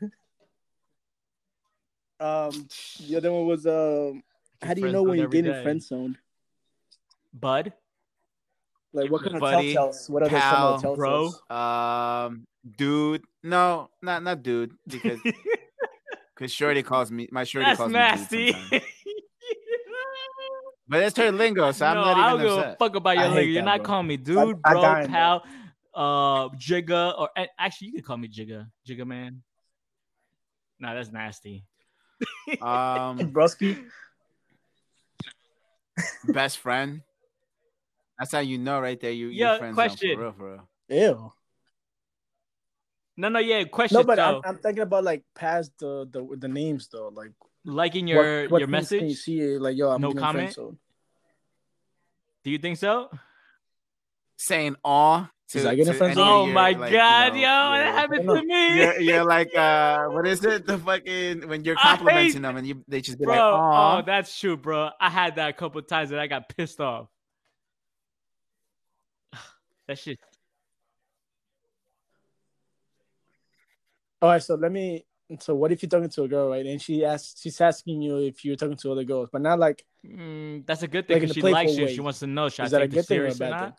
Um, the other one was um, how do you know when you're getting
day.
friend zoned?
bud,
Like what kind of
Buddy,
telltales? What are
pal,
some of the
bro.
Um, dude, no, not not dude, because because Shorty calls me my Shorty
that's
calls
nasty.
me dude sometimes. But it's her lingo, so I'm
no,
not
I don't
even
give a fuck about your lingo. You're not
bro.
calling me dude,
I
bro,
got it,
pal, uh, Jigga, or actually you can call me Jigga, Jigga man. Nah, that's nasty.
Um,
Broski.
best friend. That's how you know right there. You,
Yeah,
you friends
question.
for real, for real.
Ew.
No, no, yeah. Question
No, but I'm, I'm thinking about like past the the, the names though. Like
liking
what-
your
what
your
things Can you see it? Like yo, I'm
No comment?
friend-zoned.
Do you think so?
Saying aw.
Is that getting friend
any of
Oh
your,
my
like, you
god,
know,
yo, that
your-
happened to me,
You're, you're like uh, what is it? The fucking when you're
I hate-
complimenting them and you they just be
bro.
like, aw.
oh, that's true, bro. I had that a couple times and I got pissed off. That shit.
All right, so let me. So what if you're talking to a girl, right? And she asks, she's asking you if you're talking to other girls, but not like
Mm, that's a good thing
Like in
because
a
she likes you.
way.
She wants to know should
is
I
that a
take this
good thing or a bad
not?
thing?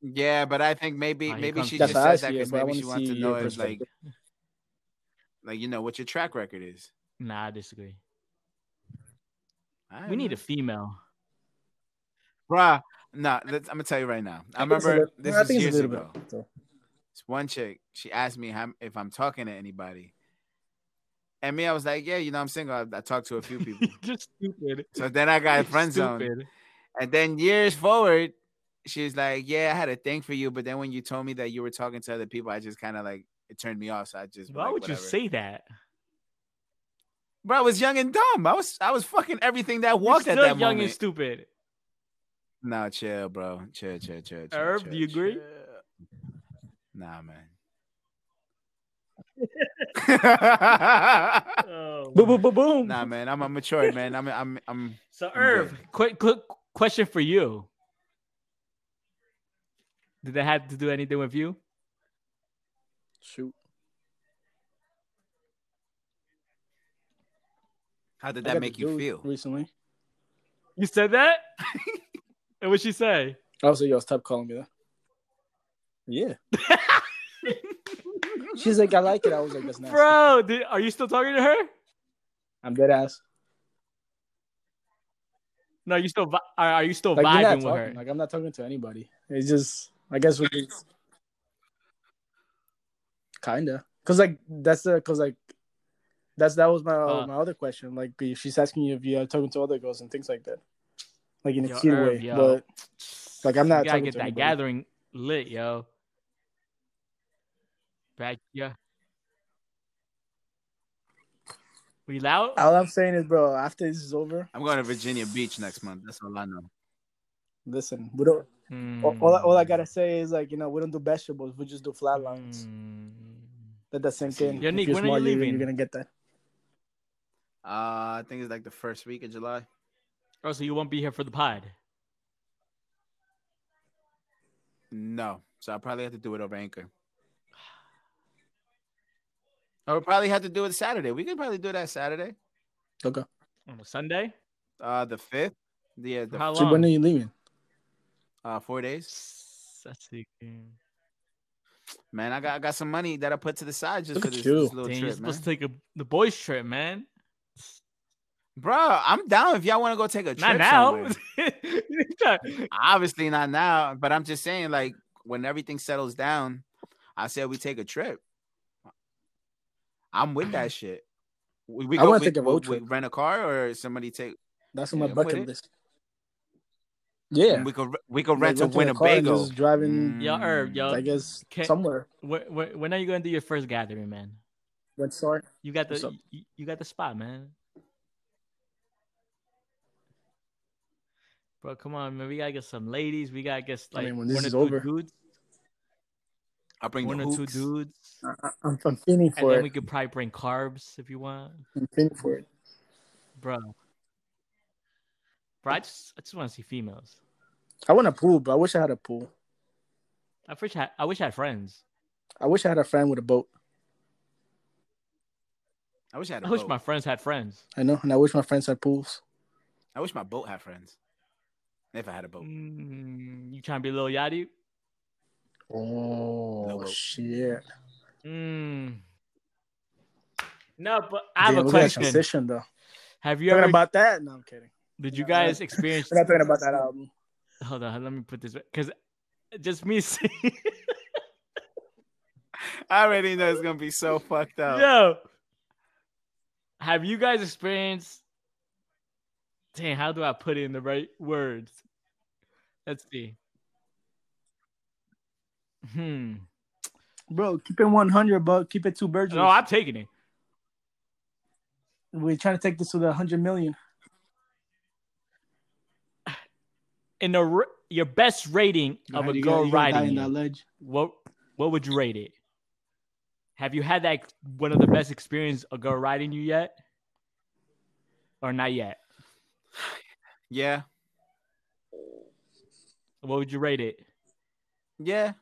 Yeah, but I think maybe
Oh,
maybe she just
I
says that because maybe she wants to know is like like you know what your track record is.
Nah, I disagree.
I
We need a female.
bruh. No, let's, I'm gonna tell you right now. I
it's a
remember
little-
this
I it's a
years ago.
bit, so.
This one chick, she asked me how, if I'm talking to anybody, and me, I was like, yeah, you know, I'm single. I, I talked to a few people.
You're stupid.
so then I got friend zone, and then years forward, she was like, yeah, I had a thing for you, but then when you told me that you were talking to other people, I just kind of like it turned me off. So I just
Why
like,
would you say that?
Bro, I was young and dumb. I was I was fucking everything that
You're
walked at
still
that
young
moment.
and stupid.
No, chill, bro. Chill, chill, chill. chill
Herb,
chill,
do you agree?
chill. Nah, man.
Oh,
Boom, boom, boom, boom.
nah, man. I'm a mature man. I'm I'm I'm
So,
I'm
Irv, quick, quick question for you. Did that have to do anything with you?
Shoot.
how did that make you feel?
recently?
You said that? and what'd she say?
I was like, yo, stop calling me that. Yeah. She's like, I like it. I was like, that's nasty.
Bro, did, are you still talking to her?
I'm dead ass.
No, you still vi- are, are you still
Like,
vibing with
talking.
her?
Like, I'm not talking to anybody. It's just, I guess we just kinda, cause like that's the, cause like that's that was my
Uh.
my other question. Like, if she's asking you if you're talking to other girls and things like that, like in a
Yo,
cute
Irv,
way.
yo.
But like, I'm not
You gotta
talking
get
to
that
anybody.
gathering lit, yo. Back, yeah. We loud?
all I'm saying is, bro, after this is over,
I'm going to Virginia Beach next month. That's all I know.
listen, we don't. All, all, I- all I gotta say is like, you know, we don't do vegetables. We just do flatlines.
Mm.
Let that sink in.
Yo,
If
Nick,
you're
when are you
smart,
leaving?
You're gonna get that.
Uh, I think it's like the first week of July.
Oh, so you won't be here for the pod?
No, so I probably have to do it over Anchor. I we'll probably have to do it Saturday. We could probably do that Saturday.
Okay.
On a Sunday?
Uh, the fifth. Yeah, the,
how
So when are you leaving?
Uh, four days.
That's the
Man, I got I got some money that I put to the side just
Look
for this,
you.
this little
Dang, you're
trip, man.
supposed to take a, the boys trip, man.
Bro, I'm down if y'all want to go take a trip.
Not now.
Obviously not now, but I'm just saying, like when everything settles down, I said we take a trip. I'm with that shit. We, we
I
go-
wanna
we-
take a road
we- we rent a car or somebody take.
That's on my
Yeah, I'm
bucket list. Yeah.
we could we could
Like,
rent a
renting
Winnebago.
Just driving,
Yo, Herb,
Mm.
yo.
I guess,
Can-
somewhere.
when, when, when are you gonna do your first gathering, man?
Let's start.
You got
What's
the
up?
you, you got the spot, man. Bro, come on, man. We gotta get some ladies. We gotta get
I
like
mean, when
one
this
or
is
two
over.
dudes.
I'll bring
one
the
or two dudes,
I, I'm, I'm feeling
and
for
then
it.
we could probably bring carbs if you want,
I'm feeling for it.
bro. Bro, I just I just want to see females.
I want a pool, but I wish I had a pool.
I wish I had, I wish I had friends.
I wish I had a friend with a boat.
I wish I had a
I wish
boat.
my friends had friends.
I know, and I wish my friends had pools.
I wish my boat had friends. If I had a boat.
Mm, you trying to be a Lil Yachty?
Oh
No
shit!
Mm. No, but I have
Damn,
a
look at that
question.
transition though.
Have you
Talking
ever?
about that? No, I'm kidding.
did you guys experience?
We're not talking about that album.
Hold on, let me put this because just me seeing.
I already know it's gonna be so fucked up.
Yo, have you guys experienced? Dang, how do I put it in the right words? Let's see. Hmm.
Bro, keep it 100, but keep it two birds.
No, I'm taking it.
We're trying to take this to the 100 million.
In the your best rating of a girl
gotta- you gotta die
riding
in
you,
that ledge.
what what would you rate it? Have you had that one of the best experience a girl riding you yet, or not yet?
Yeah.
What would you rate it?
Yeah.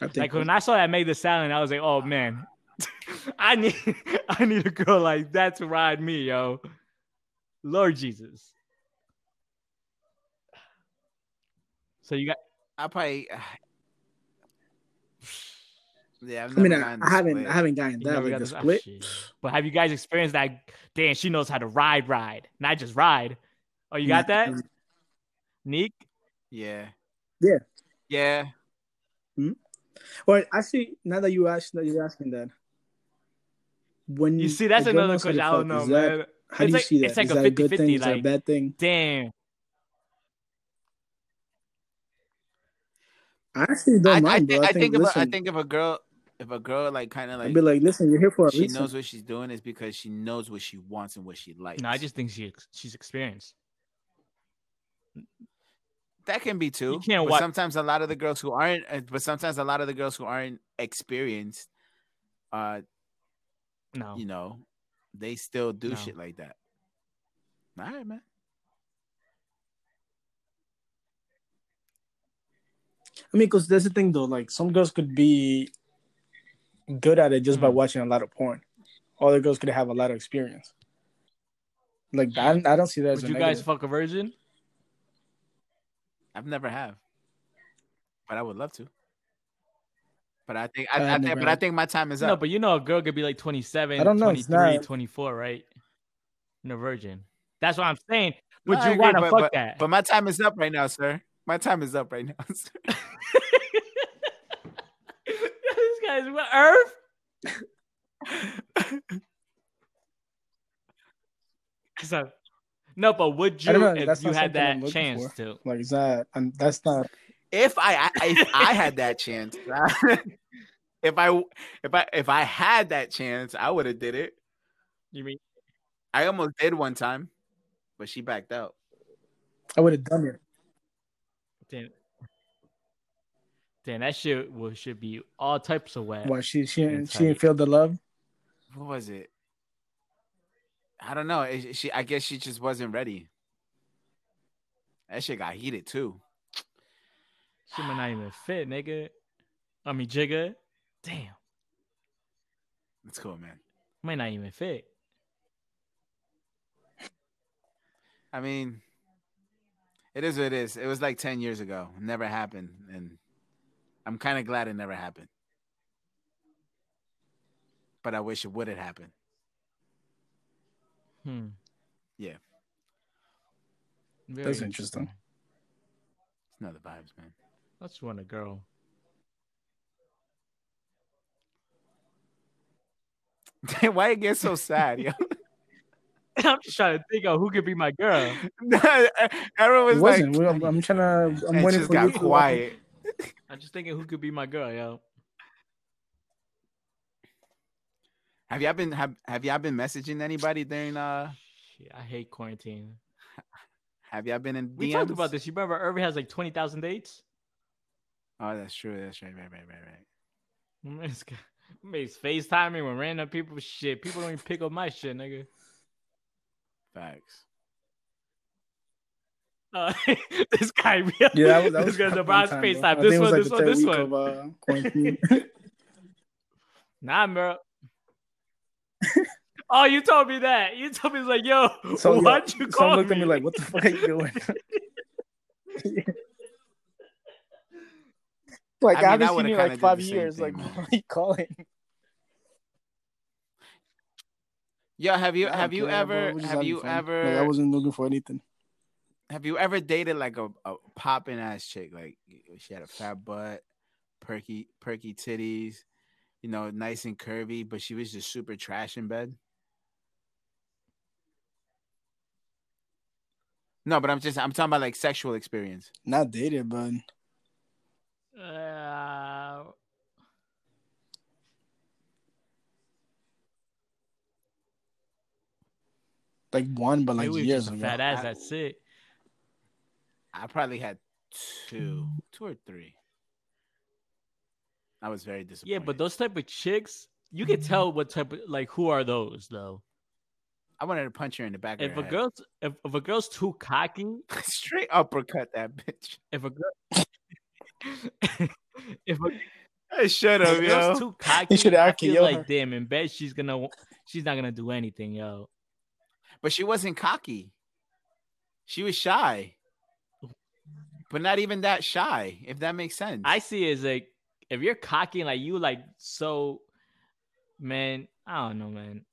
I think.
Like when I saw that made the sound, I was like, "Oh man, I need I need a girl like that to ride me, yo." Lord Jesus. So you got
I probably. Yeah, I've
mean, I, I haven't,
split.
I haven't gotten that
never
like
got
the split.
shit. But have you guys experienced that? Damn, she knows how to ride, ride, not just ride. Oh, you got that, Neek?
Yeah.
Yeah.
Yeah. Hmm?
Well, actually, now that you ask, that you're asking that, when
You see, that's another
knows how to
question. I don't know,
is that-
man.
How do you
like-
see that?
it's like
Is
a
that a good
50-50,
thing? Is that a bad thing?
Damn.
I actually don't
I, I,
mind,
think,
bro.
I think if a, I
listen,
think if a girl if a girl like kind of
I'd
like
be like, listen, you're here for a
she
reason.
knows what she's doing is because she knows what she wants and what she likes.
No, I just think she she's experienced.
that can be too.
You can't
but
watch-
sometimes a lot of the girls who aren't, uh, but sometimes a lot of the girls who aren't experienced, uh,
No,
you know, they still do
No.
shit like that. All right, man.
I mean, because that's the thing, though. Like, some girls could be good at it just by
Hmm.
watching a lot of porn. Other girls could have a lot of experience. Like, I, I don't see that as
would
a
you guys fuck a virgin?
I've never have, but I would love to. But I think I,
I
I, think,
never
but I think my time is up.
No, but you know a girl could be like 27,
I don't know,
23, 24, right? No virgin. That's what I'm saying. Would
No,
you want to fuck
but-
that?
But my time is up right now, sir. My time is up right now.
This guy's what Earth? so, no, but would you
know,
if you had
something I'm
that
looking
chance
for.
to?
Like, is that, and that's not,
if I, I if I had that chance, if I if I if I had that chance, I would have did it.
You mean
I almost did one time, but she backed out.
I would have done it.
Damn, damn that shit will should be all types of wet.
Why she, she,
And
she didn't feel the love?
What was it? I don't know. It- she I guess she just wasn't ready. That shit got heated too.
She might not even fit, nigga. I mean, jigga. Damn,
That's cool, man.
might not even fit.
I mean, it is what it is. It was like 10 years ago. Never happened. And I'm kind of glad it never happened. But I wish it would have happened.
Hmm.
Yeah.
Very
That's interesting.
It's not the vibes, man.
I just want a girl.
Why it get so sad, yo?
I'm just trying to think of who could be my girl.
Everyone was like,
wasn't. We- I'm, I'm trying to, I'm
and
waiting
just
for
got
you to.
quiet.
I'm just thinking who could be my girl, yo.
Have y'all been have, have y'all been messaging anybody during uh
Shit, I hate quarantine.
have y'all been in DMs?
We talked about this. You remember Irving has like twenty thousand dates?
Oh, that's true. That's right. Right. Right. Right. Right.
Man's, man's FaceTiming with random people. Shit, people don't even pick up my shit, nigga.
Facts.
Uh, this guy,
Yeah, that was, that
this
was
guy's
one
about
time,
FaceTime.
bro.
This
think it was
one,
like
this one, this
week
one.
of, uh, quarantine.
Nah, bro. oh, you told me that. You told me it's like, yo,
So
why'd
yo,
you
someone
call
looked
me?
at me like, "What the fuck are you doing?" like
I
I,
mean, I
haven't seen you like five years.
thing,
like,
man.
why are you calling?
Yo, have you
I don't
have you
care,
ever have
having
you
fun. Like,
ever
I wasn't looking for anything.
have you ever dated like a, a popping ass chick? Like she had a fat butt, perky perky titties, you know, nice and curvy, but she was just super trash in bed. No, but I'm just I'm talking about like sexual experience.
Not dated, but
Uh,
like one, but like
maybe was
years ago.
fat ass.
I-
That's it.
I probably had two, hmm. two or three. I was very disappointed.
Yeah, but those type of chicks, you can hmm. tell what type of like who are those though.
I wanted to punch her in the back
If
of
a
her
girl's if, if a girl's too cocky,
head. straight uppercut that bitch.
if a girl if a,
I should
if
have,
a girl's
yo.
too cocky,
should
I feel like
her.
damn in bed she's gonna she's not gonna do anything, yo.
But she wasn't cocky. She was shy. But not even that shy, if that makes sense.
I see it as like if you're cocky like you like so man, I don't know, man.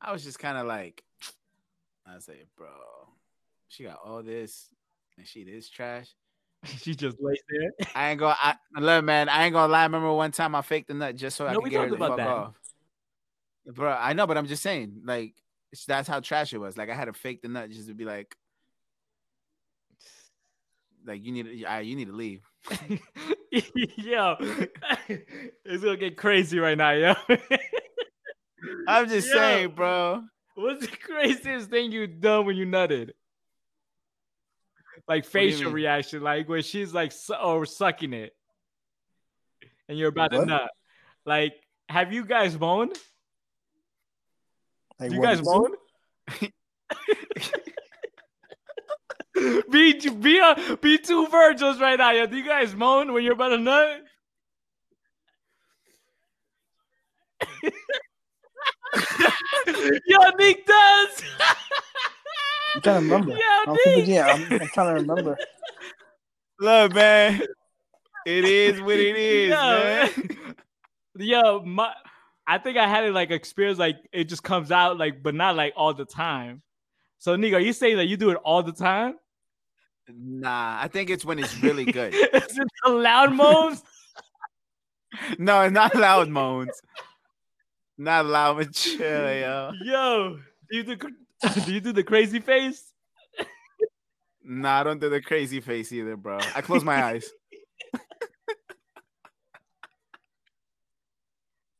I was just kind of like, I say, like, bro, she got all this and she this trash.
she just lays there.
I ain't gonna, I, look, man, I ain't gonna lie. Remember one time I faked the nut just so I could get her to fuck
that.
off. Bro, I know, but I'm just saying, like, that's how trash it was. Like, I had to fake the nut just to be like, like you need, to, uh, you need to leave.
yo, it's gonna get crazy right now, yo.
I'm just
Yo.
saying, bro.
What's the craziest thing you've done when you nutted? Like facial reaction, like when she's like su- or sucking it, and you're about to nut. Like, have you guys moaned?
Like,
Do you guys moan? be be uh, be two virgins right now. Yo. Do you guys moan when you're about to nut? Yo, Nick does.
I'm trying to remember.
Yo,
I'm,
Nick.
thinking, yeah, I'm, I'm trying to remember.
Look, man, it is what it is,
Yo,
man.
Yo, my, I think I had it like experience, like it just comes out, like, but not like all the time. So, are you saying that you do it all the time?
Nah, I think it's when it's really good.
Is it the loud moans?
no, not loud moans. Not loud, but chill, yo.
Yo, do you do, do you do the crazy face?
Nah, I don't do the crazy face either, bro. I close my eyes.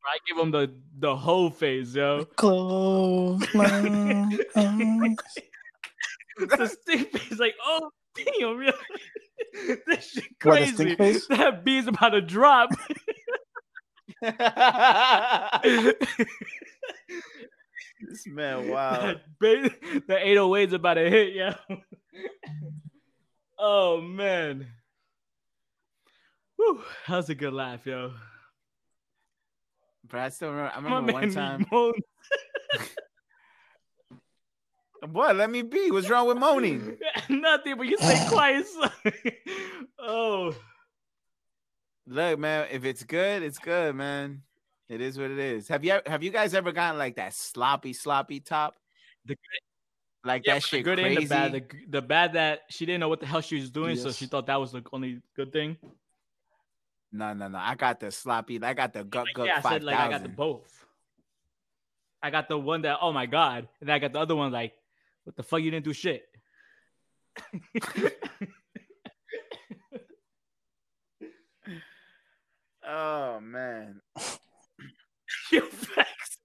I give him the the whole face, yo.
Close my eyes.
the stink face, like, oh damn, yo. this shit
What,
crazy.
stink face?
That bee's about to drop.
this man, wow.
that ba- the 808's about to hit, yo. oh man. Whew, that was a good laugh, yo.
But I still remember. I remember one time. What? Let me be. What's wrong with moaning?
Nothing, but you say quiet. oh,
Look, man. If it's good, it's good, man. It is what it is. Have you have you guys ever gotten like that sloppy, sloppy top?
The
like
yeah,
that
but the
shit
good
crazy.
and the bad. The, the bad that she didn't know what the hell she was doing, so she thought that was the only good thing.
No, no, no. I got the sloppy. I got the gut gut
yeah, I
five
said like I got the both. I got the one that oh my god, and then I got the other one like, what the fuck? You didn't do shit.
Oh man.
you facts.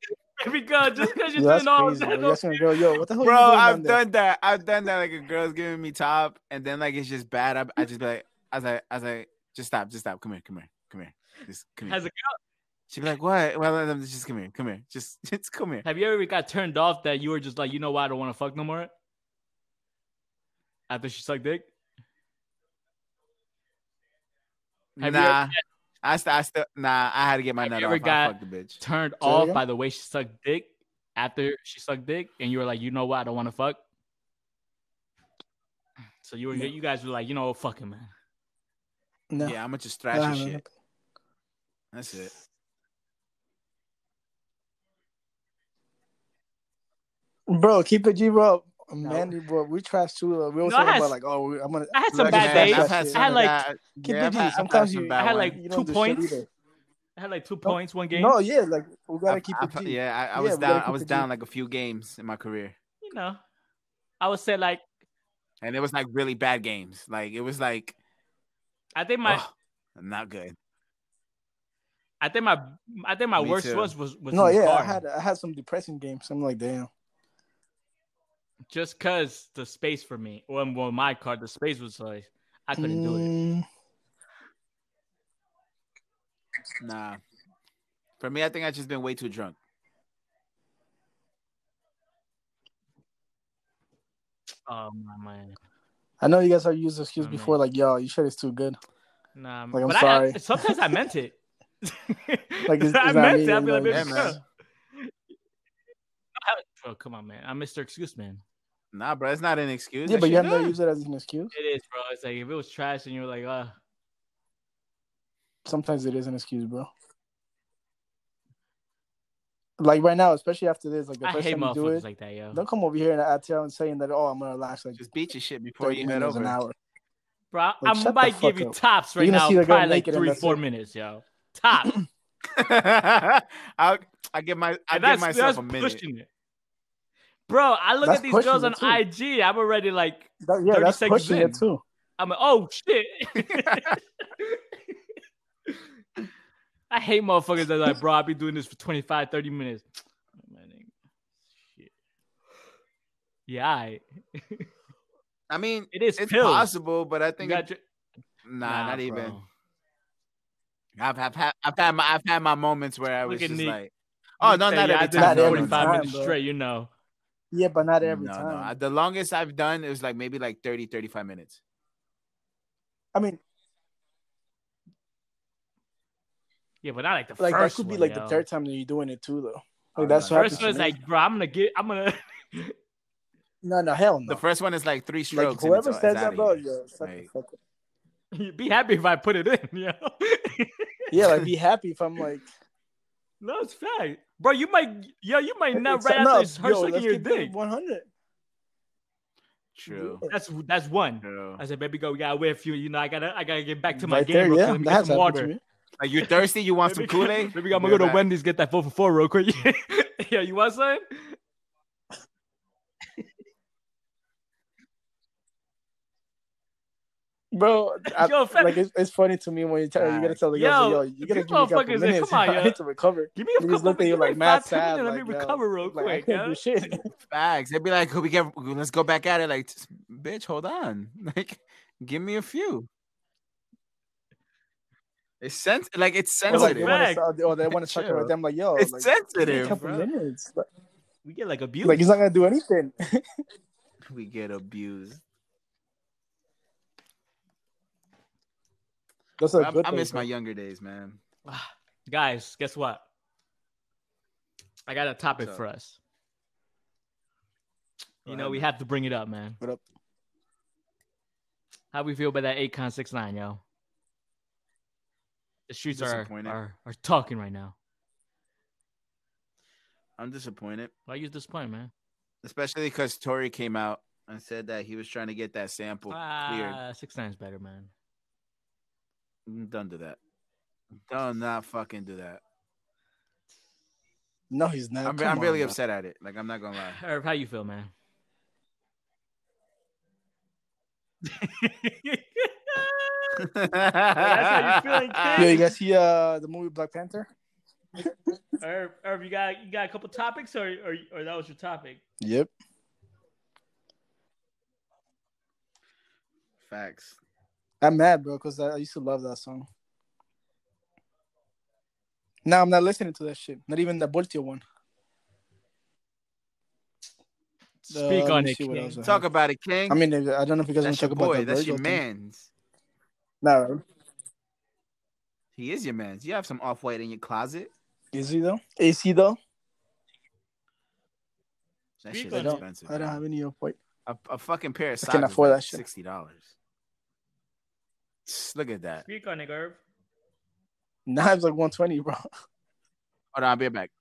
Baby girl, just because you're
Yo,
doing all
crazy.
that,
Bro.
don't
You're asking a girl, yo, what the hell
Bro,
you doing
I've
down there?
done that. I've done that. Like a girl's giving me top, and then like it's just bad. I, I just be like, as I as I just stop, just stop. Come here, come here, come here. Just come here.
Has a girl,
She'd be like, "What? Well, just come here, come here, just just come here."
have you ever got turned off that you were just like, you know what, I don't want to fuck no more? After she sucked dick? Have you ever
nah, I st- I still nah. I had to get my
Have
nut
you
off.
ever
I
got-
fucked the bitch.
Turned
Say
off
again?
by the way she sucked dick after she sucked dick, and you were like, you know what, I don't want to fuck. So you were,
No.
you guys were like, you know, what, fuck him, man.
No.
Yeah, I'm gonna just
Nah,
thrash
nah,
your shit. That's it.
Bro, keep it G, bro. Man, bro, we trash too. Uh, we always
No, I
talk about like, oh, I'm gonna.
I had some bad days.
I've had.
I had, like,
bad-
Keep
yeah,
it
I've
G.
had-
Sometimes you-
I had like
you
two
don't do shit
points.
either.
I had like two points one game.
No, yeah, like we gotta
I've-
keep
I've-
it G.
yeah, I, I
Yeah,
was
we
down. I was
it G.
down like a few games in my career,
You know, I would say like,
and it was like really bad games. Like it was like,
I think my,
ugh, not good.
I think my, I think my
Me
worst
too.
was was was
No,
in the
yeah, I had I had some depressing games. I'm like, damn.
just cause the space for me. Well, well, my car, the space was like I couldn't do it.
Mm,
Nah. For me, I think I've just been way too drunk.
Oh my man,
I know you guys have used the excuse
Oh,
before, like, yo, you shit is too good.
nah.
Like, I'm
but
sorry.
I, sometimes I meant it.
Like, it's-
I
it's not
meant
me,
it. I'd be like,
like-
Yeah, man.
Bro, come on, man. I'm Mr. Excuse Man.
Nah, bro, it's not an excuse.
Yeah,
That
but you have never
good.
used it as an excuse.
It is, bro. It's like if it was trash and you were like, uh,
Sometimes it is an excuse, bro. Like right now, especially after this, like the
I
first
hate
time you do
motherfuckers
it,
like that, yo.
don't come over here and I tell and saying that, oh, I'm gonna last like
Just beat your shit before you head over.
an hour.
Bro, I,
Like,
I
shut
might give
fuck
you
up.
tops right now,
see
probably like three, four
it.
minutes, yo. Top.
I'll I give my I give myself
that's
a minute.
pushing it. Bro, I look
That's
at these girls on
it,
IG. I'm already like,
That, yeah,
30
that's
seconds
pushing
in.
it too.
I'm like, oh shit. I hate motherfuckers that are like, bro, I'll be doing this for 25, 30 minutes. Man, shit. Yeah, I,
I mean,
it is
it's
pills.
possible, but I think it-
your-
nah,
Nah,
not even. I've, I've had I've had my I've had my moments where I was
Look at
just
Nick.
like, oh no, not
yeah,
every
I did
time.
Not
no, no,
every
45 minutes
bro.
straight, you know.
Yeah, but not every
no,
time.
no. I- The longest I've done is like maybe like 30, 35 minutes.
I mean,
Yeah, but not like the
like that
first
could be
one,
like
yo.
the third time that you're doing it too, though.
Oh,
Like that's
no,
what
First one is like, bro, I'm gonna get, I'm gonna
no, no, hell no.
The first one is like three strokes. and
whoever
it's-
says
it's
that, bro,
here.
yo, shut
Like-
fuck
be happy if I put it in, yo.
Yeah, like be happy if I'm like
no, it's fact, bro. You might, yo, you might not
It's-
right
no,
after her
yo,
sucking your dick.
100.
True.
That's that's one.
True.
I said, baby, go. We gotta wait a few. You know, I gotta, I gotta get back to my
Right
game.
there,
real
yeah,
quick. Let me
that has
some
happened to
water.
Me.
Like you thirsty? You want some
Maybe-
Kool Aid?
Maybe I'm gonna go to Wendy's get that four for four real quick. yeah, you want something?
Bro, I,
Yo, fam-
like it's, it's funny to me when you tell you gotta tell the
Yo,
girls, like, yo, you gotta give me a couple minutes.
come on,
I
yo.
need to recover.
Give me a couple.
just look at you
give
like mad
five, ten
sad.
minutes,
Like,
let me
yo,
recover real
like, I
quick.
can't
yo.
do shit.
Facts. They'd be like, we get, let's go back at it. Like, bitch, hold on. Like, give me a few. It's sens- like it's
Or like they
sensitive.
want
Fact.
to, or they want to suck it
Chill.
with them. Like, yo,
It's
like, give me a
sensitive.
couple
bro.
minutes. Like,
We get like abused.
like he's not gonna do anything.
We get abused.
That's a
I,
good
I
thing,
miss
bro.
my younger days, man.
Guys, guess what? I got a topic
What's
for us.
Go
You know,
ahead,
we have to bring it up, man.
What up?
How we feel about that Akon six nine, yo? The streets are,
Disappointed.
are are talking right now.
I'm disappointed,
Why you disappointed, man?
especially because Tory came out and said that he was trying to get that sample cleared.
Ah, six times better, man.
Don't do that. Don't not fucking do that.
No, he's not.
I'm, I'm
on,
really
bro.
upset at it. Like I'm not gonna lie.
Herb, how you feel, man? that's how you feeling,
Yo,
kid?
you guys see uh the movie Black Panther?
Herb, Herb, you got you got a couple topics, or or, or that was your topic?
Yep.
Facts.
I'm mad, bro, because I used to love that song. Now I'm not listening to that shit. Not even the Voltio one.
Speak
Uh,
on it, King.
Talk about it, King.
I mean, I don't know if you guys want to
your
talk about
boy.
the
That's
Virgil
your
thing.
man's.
Nah, right?
He is your man's. You have some off white in your closet.
Is he though? Is he though?
That
Speak
shit's
I don't.
expensive.
I don't
man.
have any off white.
A, a fucking pair of
I
socks.
can't afford
like
that shit.
Sixty dollars. Look at that.
Speak on it, Gerb.
Knives like 120, bro.
Hold on, I'll be right back.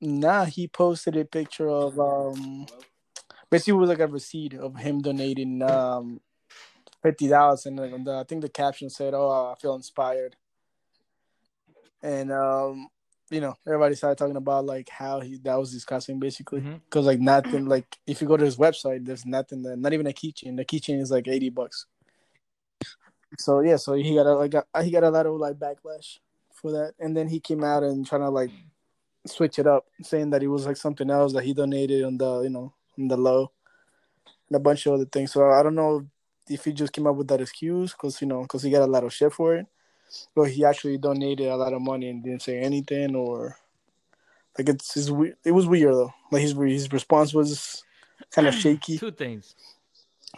Nah, he posted a picture of um basically it was like a receipt of him donating um fifty dollars and the, I think the caption said, Oh, I feel inspired. And um, you know, everybody started talking about like how he that was disgusting basically. Because like nothing like if you go to his website, there's nothing there, not even a keychain. The keychain is like eighty bucks. So yeah, so he got a like a, he got a lot of like backlash for that. And then he came out and trying to like switch it up, saying that it was like something else that he donated on the you know on the low, and a bunch of other things. So I don't know if he just came up with that excuse because you know because he got a lot of shit for it, or he actually donated a lot of money and didn't say anything, or like it's, it's we- it was weird though. Like his his response was kind of shaky.
Two things.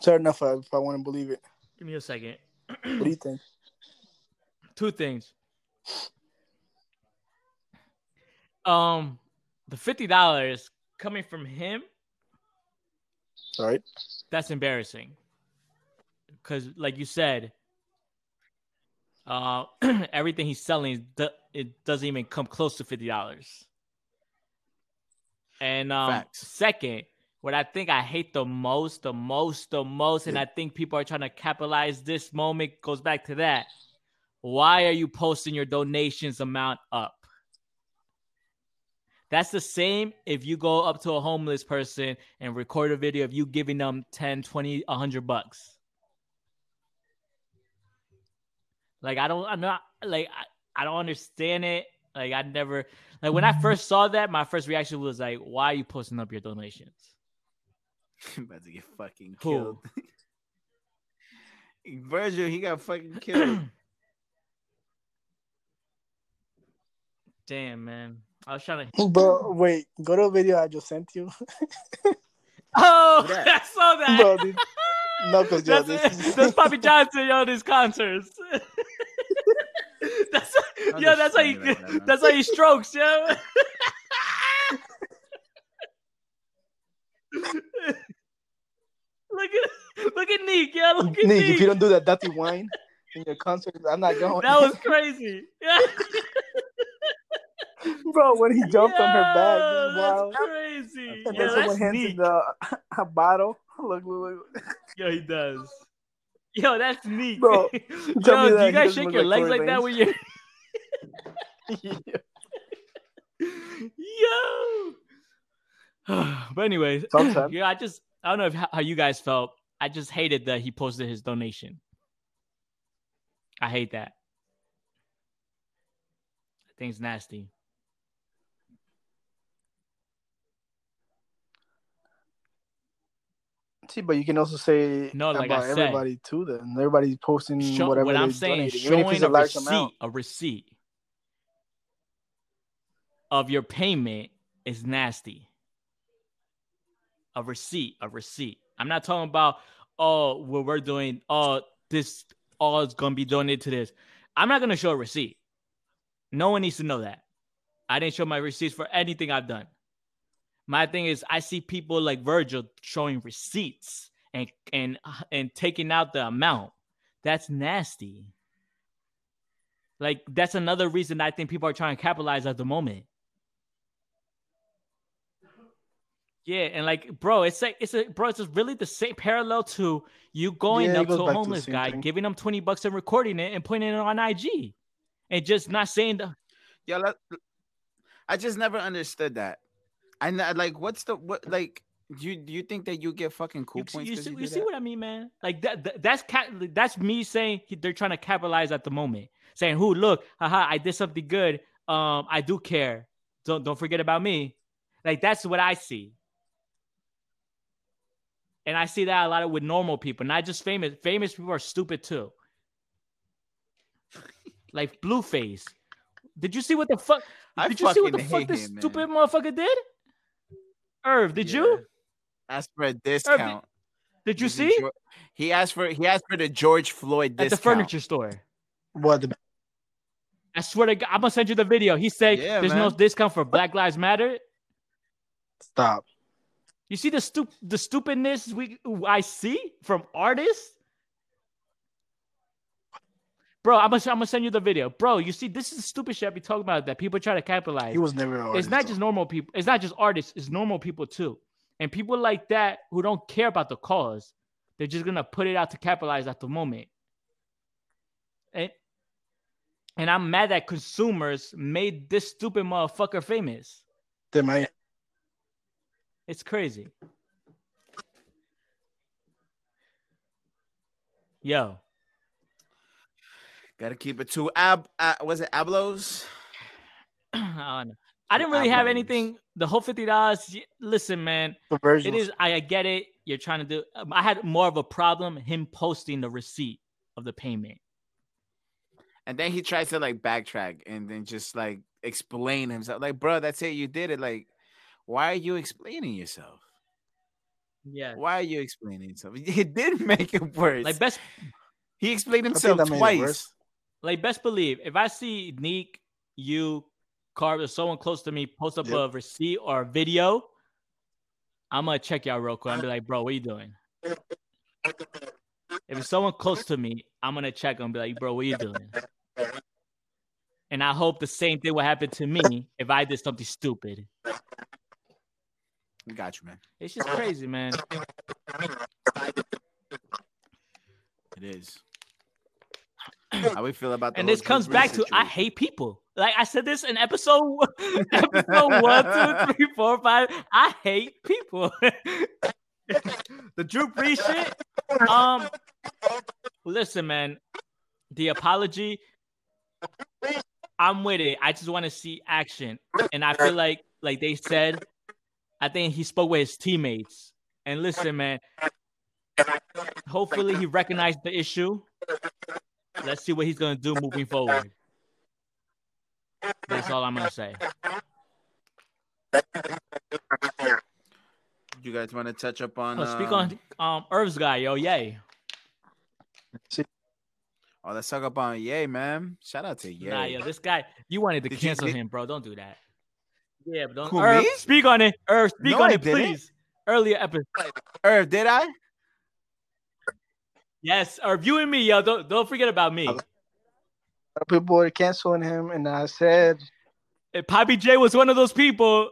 Fair enough if I, if I want to believe it.
Give me a second.
What do you think?
Two things. Um, the fifty dollars coming from him,
All right.
that's embarrassing. Because, like you said, uh, everything he's selling, it doesn't even come close to fifty dollars. And um,
Facts.
second, what I think I hate the most, the most, the most, and I think people are trying to capitalize this moment goes back to that. Why are you posting your donations amount up? That's the same if you go up to a homeless person and record a video of you giving them 10, 20, 100 bucks. Like I don't I'm not like I, I don't understand it. Like I never like when I mm-hmm. first saw that, my first reaction was like, why are you posting up your donations?
I'm about to get fucking killed. Virgil, he got fucking killed.
Damn, man. I was trying to
Bro, wait, go to a video I just sent you.
Oh,
Who?
I saw that.
Bro, dude. No, because yo,
that's,
this is
that's Poppy Johnson, yo, these concerts. that's
Don't
yo, that's how he
destroy me like that, man.
that's how he strokes, yo. look at look at Neek, yo, look at
Nick, if you don't do that dirty wine in your concert, I'm not going.
That was crazy. Yeah.
bro when he jumped on her back.
Yo,
This.
That's crazy.
And
Yeah,
then someone
that's
hands
Neek.
him the a bottle. Look, look, look.
Yo, he does. Yo, that's neat.
Bro,
Yo,
me
do
that
you guys shake your
like
legs
Tory
like that when you're Yo. but anyways,
Sometimes.
yeah, I just I don't know if, how you guys felt. I just hated that he posted his donation. I hate that. I think it's nasty.
See, but you can also say
No, like
about
I said.
everybody too. Then everybody's posting
Show,
whatever
what
they're
I'm saying,
donating,
showing
a
a receipt,
amount.
a receipt of your payment is nasty. A receipt, a receipt. I'm not talking about oh, what we're doing. Oh, this oh, all is gonna be donated to this. I'm not gonna show a receipt. No one needs to know that. I didn't show my receipts for anything I've done. My thing is, I see people like Virgil showing receipts and and and taking out the amount. That's nasty. Like that's another reason I think people are trying to capitalize at the moment. Yeah, and like, bro, it's like it's a bro. It's just really the same parallel to you going
Yeah,
up to a
back to
homeless guy,
thing.
giving him twenty bucks and recording it and putting it on IG, and just not saying the
Yeah, I just never understood that. I n- like what's the what like do you do you think that you get fucking cool
you,
points?
you see,
you
you see what I mean, man? Like that, that that's that's me saying they're trying to capitalize at the moment, saying, "Who look, haha, I did something good. Um, I do care. Don't don't forget about me." Like that's what I see. And I see that a lot of with normal people, not just famous. Famous people are stupid too. like Blueface. Did you see what the fuck?
I
Did you see what the fuck this
him,
stupid motherfucker did? Irv, did
Yeah.
you?
Asked for a discount.
Did you see
Geor- He asked for he asked for the George Floyd
at the furniture store?
What the
I swear to God, I'm gonna send you the video. He said
Yeah,
there's no discount for Black Lives Matter.
stop?
You see the stup- the stupidness we I see from artists. Bro, I'm gonna, I'm gonna send you the video. Bro, you see, this is the stupid shit I be talking about that people try to capitalize.
He was never. An
it's not just normal people. It's not just artists. It's normal people too. And people like that who don't care about the cause, they're just gonna put it out to capitalize at the moment. And and I'm mad that consumers made this stupid motherfucker famous.
They might.
It's crazy. Yo,
Gotta keep it to ab. Uh, was it Ablos?
I don't know. I didn't really have anything. The whole fifty dollars. Listen, man,
The version.
it is. I, I get it. You're trying to do. um, I had more of a problem him posting the receipt of the payment.
And then he tries to like backtrack and then just like explain himself. Like, bro, that's it. You did it. Like, why are you explaining yourself?
Yeah,
Why are you explaining yourself? He did make it worse.
like best,
he explained himself
that made it
twice.
Like best believe. If I see Neek, you, Carver, someone close to me post up
Yep.
a receipt or a video, I'm gonna check y'all real quick. I'm be like, bro, what you doing? If it's someone close to me, I'm gonna check and be like, bro, what you doing? And I hope the same thing will happen to me if I did something stupid.
We Got you, man.
It's just crazy, man.
It is. How we feel about the
And this comes back to I hate people. Like I said this in episode episode one, two, three, four, five. I hate people. the Drew Brees shit. Um, listen, man. The apology. I'm with it. I just want to see action, and I feel like, like they said, I think he spoke with his teammates. And listen, man. Hopefully, he recognized the issue. Let's see what he's gonna do moving forward. That's all I'm gonna say.
You guys want to touch up on?
Oh, speak
um,
on um Irv's guy, yo, yay.
Oh, let's talk about Yay, man. Shout out to Yay.
Nah, yo, this guy, you wanted to
Did
cancel
did-
him, bro. Don't do that. Yeah, but don't
Who,
Irv, speak on it. Irv, speak
No,
on
I
it,
didn't.
please. Earlier episode.
Irv, did I?
Yes, or you and me, yo. Don't don't forget about me.
People were canceling him, and I said,
If Poppy J was one of those people,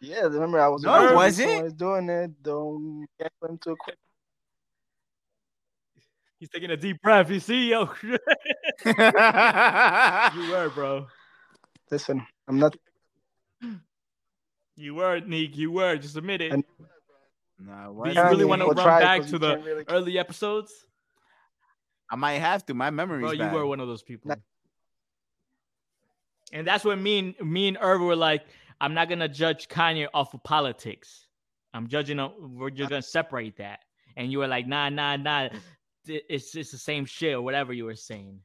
"Yeah, remember I was.
No, it wasn't.
doing it. Don't cancel him too quick."
he's taking a deep breath. You see, yo. you
you
were, bro.
Listen, I'm not.
You were, Neek. You were. Just admit it.
And-
Nah,
Do you really want to
will
run
try
back
'cause
to the
really-
early episodes?
I might have to. My memory's
Bro, you were one of those people.
Nah.
And that's when me and me and Irv were like, I'm not gonna judge Kanye off of politics. I'm judging. him- We're just gonna separate that. And you were like, Nah, nah, nah. It's it's the same shit or whatever you were saying.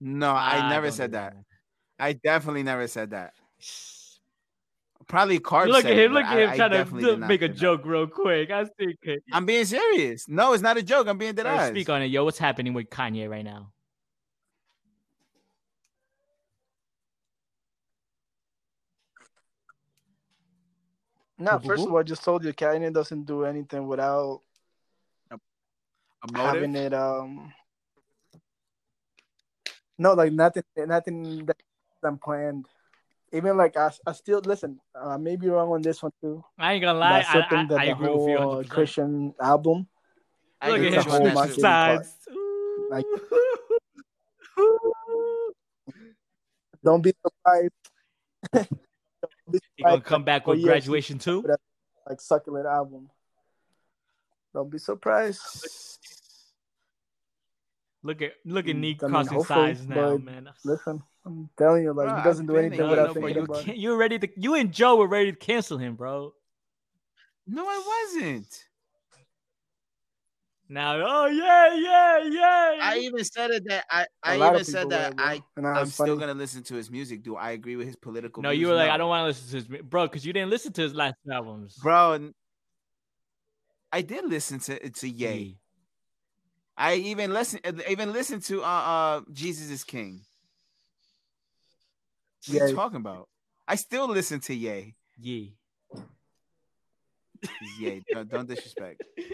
No,
Ah,
I never said
do
that. I definitely never said that. Probably
man.
Carb
Look
said
at him. Look at him
I
trying
definitely
to make a
that.
joke real quick. I think.
I'm being serious. No, it's not a joke. I'm being dead
Irv,
ass.
speak on it, yo. What's happening with Kanye right now?
No,
Boo, boo,
first of all, I just told you, Kanye doesn't do anything without
A
having it. Um, no, like nothing, nothing that's unplanned. Even like I, I still listen. I may be wrong on this one too.
I ain't gonna lie.
I still
I, I,
that
I
the
agree with you.
whole uh,
100%.
Christian album.
I
Look
agree
at
with
him
you on
whole
that
switching
too.
marketing
sides.
Like- Don't be surprised. Don't be
He gonna
surprised,
come back
for
with
years,
graduation too.
like succulent album. Don't be surprised.
Look at look at
Mm,
Neek
I mean,
crossing
hopefully,
sides now,
but
man.
Listen, I'm telling you, like
Bro,
he doesn't do anything
a-
No,
without thinking
you
about it.
can't, you're ready to. You and Joe were ready to cancel him, bro.
No, I wasn't.
Now, oh yeah, yeah, yeah.
I even said it that I, I even said that
were.
I
I
I'm
was
still
funny.
gonna listen to his music. Do I agree with his political?
no, you were like, I don't want to listen to his bro, because you didn't listen to his last albums,
bro. I did listen to it to Ye. I even listen even listened to uh, uh Jesus is King. What are you talking about? I still listen to Ye.
Yeah.
Ye. Don't, don't disrespect.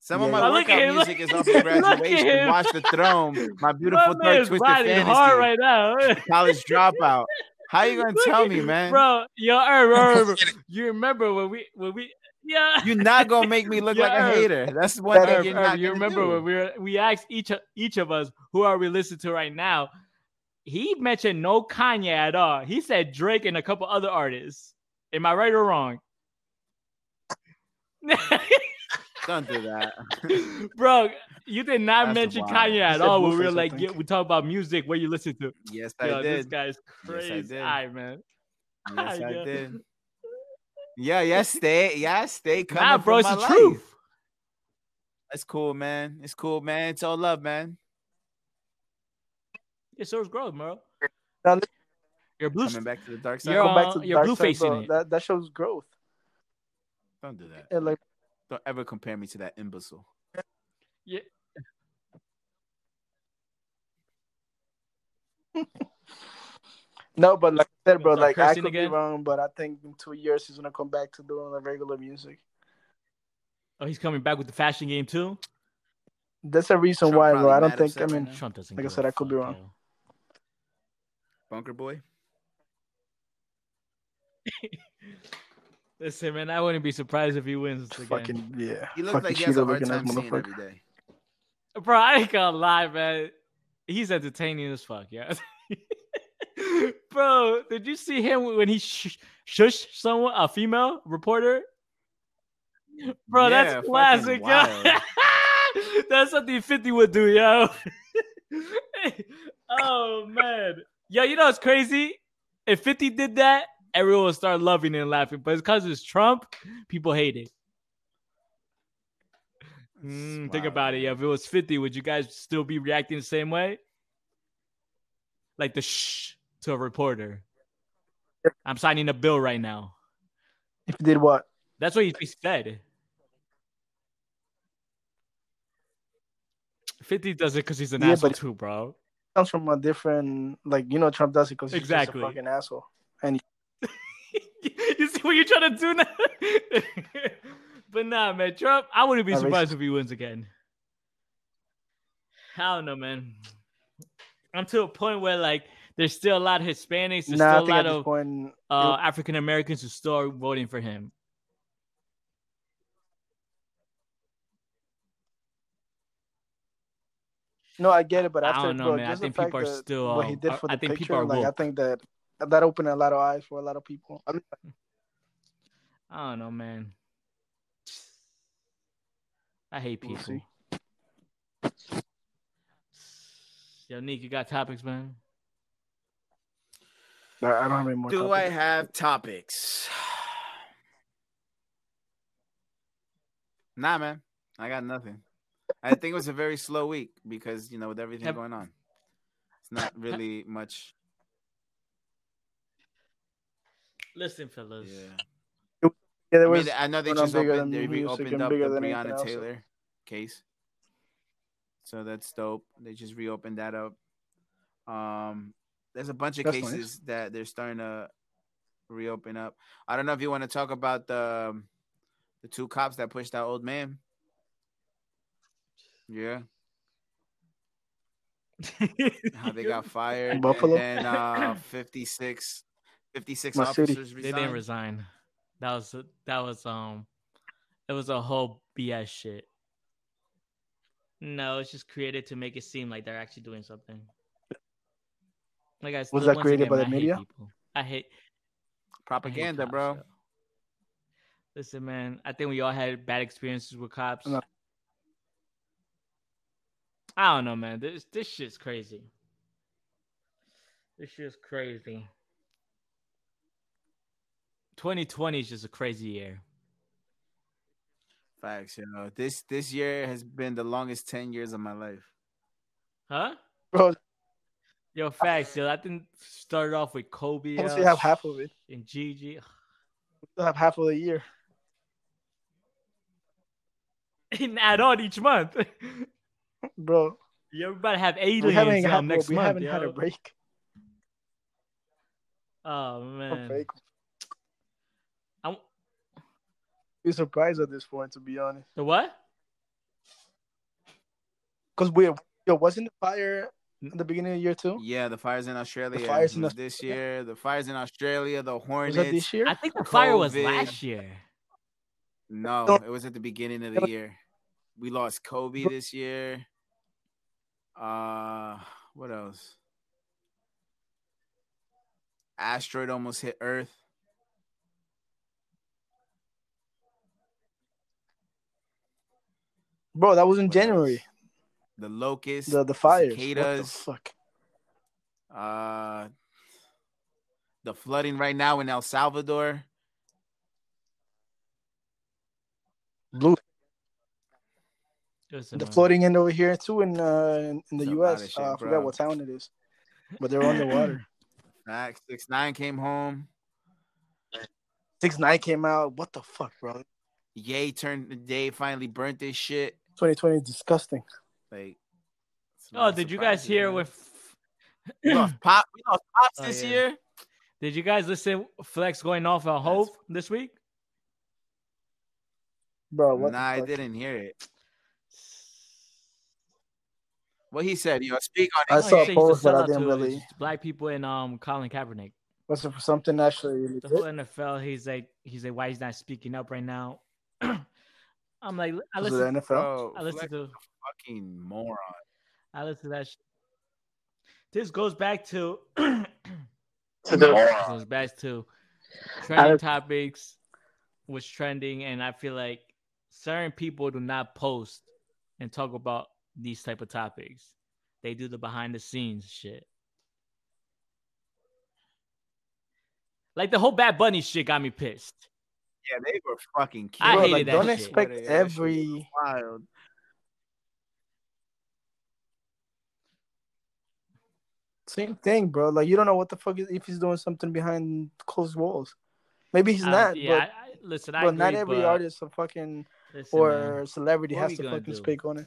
Some of my
look
workout
him,
music is off of graduation. Watch the throne. My beautiful
My man's
dark twisted
riding
fantasy.
hard right now.
College dropout. How you gonna
Look
tell me, man?
bro? Yo, Herb, Herb, you remember when we when we yeah.
You're not gonna make me look
Yeah,
like a hater. That's one thing
Herb,
you're not.
you remember
do.
when we were we asked each of- each of us who are we listening to right now? He mentioned no Kanye at all. He said Drake and a couple other artists. Am I right or wrong?
Don't do that.
Bro, you did not
That's
mention
wild.
Kanye at all when we were like, yeah, we talk about music, what you listen to.
yes, I
Yo, this
did.
guy's
Yes, I
crazy.
did.
All right, man.
Yes, I did. Yeah, yes, stay, yeah, stay coming
Nah, bro,
from
it's the
my
truth.
life. That's cool, man. It's cool, man. It's all love, man.
Yeah, so is growth, bro.
Now,
You're blue.
Coming back to the dark side.
You're
go back
uh,
to the
you're
dark side,
Blueface in it.
That that shows growth.
Don't do that.
And like
Don't ever compare me to that imbecile.
Yeah.
no, but like I said, bro,
Start
like I
cursing
could be wrong, but I think in two years he's gonna come back to doing the regular music.
Oh, he's coming back with the fashion game too.
That's a reason
Trump
why, bro. I don't think. I mean.
Trump doesn't.
Like I said, I could be wrong.
yo.
Bunker boy.
Listen, man, I wouldn't be surprised if he wins again.
fucking yeah.
He looks
fucking
like he has a
cheater
hard
ass
time seeing every
motherfucker.
Bro, I ain't gonna lie, man. He's entertaining as fuck, yeah. Bro, did you see him when he sh- shushed someone, a female reporter? Bro,
Yeah,
that's classic, that's something 50 would do, yo. oh, man. Yo, you know it's crazy? If 50 did that, everyone would start loving and laughing. But it's because it's Trump, people hate it. Mm, think about it. Yeah, if it was 50, would you guys still be reacting the same way? Like the shh to a reporter. I'm signing a bill right now.
If you did what?
That's what he said. 50 does it because he's an
Yeah,
asshole too, bro.
Comes from a different, like you know, Trump does it because he's
Exactly.
just a fucking asshole. And
you see what you're trying to do now? but nah, man, Trump, I wouldn't be surprised if he wins again. I don't know, man. I'm to a point where like there's still a lot of Hispanics, there's
nah,
still a lot of
point,
uh, African Americans who still are voting for him.
no, I get it, but
I
after
don't know,
bro,
man. I think people are still,
what he did
I-
for
I
the
think people
picture,
are
like I think that that opened a lot of eyes for a lot of people. I mean,
I don't know, man. I hate
We'll
people. Yo, Nick, you got topics, man?
I I don't have any more.
Do I have topics? Nah, man. I got nothing. I think it was a very slow week because you know with everything
Have-
going on, it's not really much.
Listen, fellas.
Yeah,
Yeah, there
I
was.
mean, I know they
going
just opened, they
music
reopened up the
than anything
Breonna
else.
Taylor case, so that's dope. They just reopened that up. Um, there's a bunch of
That's nice.
cases that they're starting to reopen up. I don't know if you want to talk about the um, the two cops that pushed that old man. Yeah, how they got fired.
Buffalo?
And then uh, 56, 56
My city.
officers
they didn't resign. That was that was um, it was a whole BS shit. No, it's just created to make it seem like they're actually doing something. Like I
Was that created
again,
by the
I
media?
people. I hate I hate
Propaganda,
cops,
bro.
yo. Listen, man. I think we all had bad experiences with cops.
No.
I don't know, man. This this shit's crazy. This shit's crazy. 2020 is just a crazy year.
Facts, you know. This this year has been the longest ten years of my life.
Huh?
bro.
Yo, facts. Yo, I think started off with Kobe
I
uh,
have half of it.
and Gigi.
We still have half of the year,
And add on each month.
bro.
You're about to have
We
aliens um, next
we
month.
haven't had a break.
Oh man. I'm-
Be surprised at this point, to be honest.
The what?
Because we, yo, wasn't the fire the beginning of the year too?
Yeah, the fires in Australia.
fires in
was this year. The fires in Australia. The
Was
Hornets.
that this year?
I think the fire was
COVID.
last year.
No, it was at the beginning of the year. We lost Kobe this year. Uh, what else? Asteroid almost hit Earth.
Bro, that was in January.
Else? The locusts.
The the fires. What the fuck?
Uh, the flooding right now in El Salvador.
Blue.
Listen,
The
man.
floating end over here too in uh in, in the
It's
U.S.
shit,
uh, I forgot what town it is, but they're underwater.
Max 6ix9ine came home.
6ix9ine came out. What the fuck, bro?
Yay turned the day finally burnt this shit.
2020 is disgusting.
Like,
Oh, did you guys hear
with
when?
we lost pop? We lost pops
Oh,
this
yeah.
year.
Did you guys listen? Flex going off on Hov this week.
Bro, what
nah, I didn't hear it. What he said, you know, speak on
I saw
he
a post, but I didn't really-
black people and um Colin Kaepernick.
Was it for something actually
The whole? NFL, he's like, he's like, why he's not speaking up right now? I'm like, I
Was it
listen,
the NFL?
Bro,
I listen
Flex
to,
fucking moron.
I listen to that. Shit. This goes back to
To the
goes back to trending topics was trending, and I feel like certain people do not post and talk about these type of topics. They do the behind the scenes shit. Like the whole Bad Bunny shit got me pissed.
Yeah, they were fucking
I
Bro,
killing
hated
like,
that
don't
shit.
expect
That shit was
every
wild.
same thing, bro. Like you don't know what the fuck is if he's doing something behind closed walls. Maybe he's
Uh,
not,
yeah,
but,
I, listen, I
but
agree,
not every
but
artist or fucking
listen,
or
man,
celebrity
what
has to
gonna
fucking
do?
speak on it.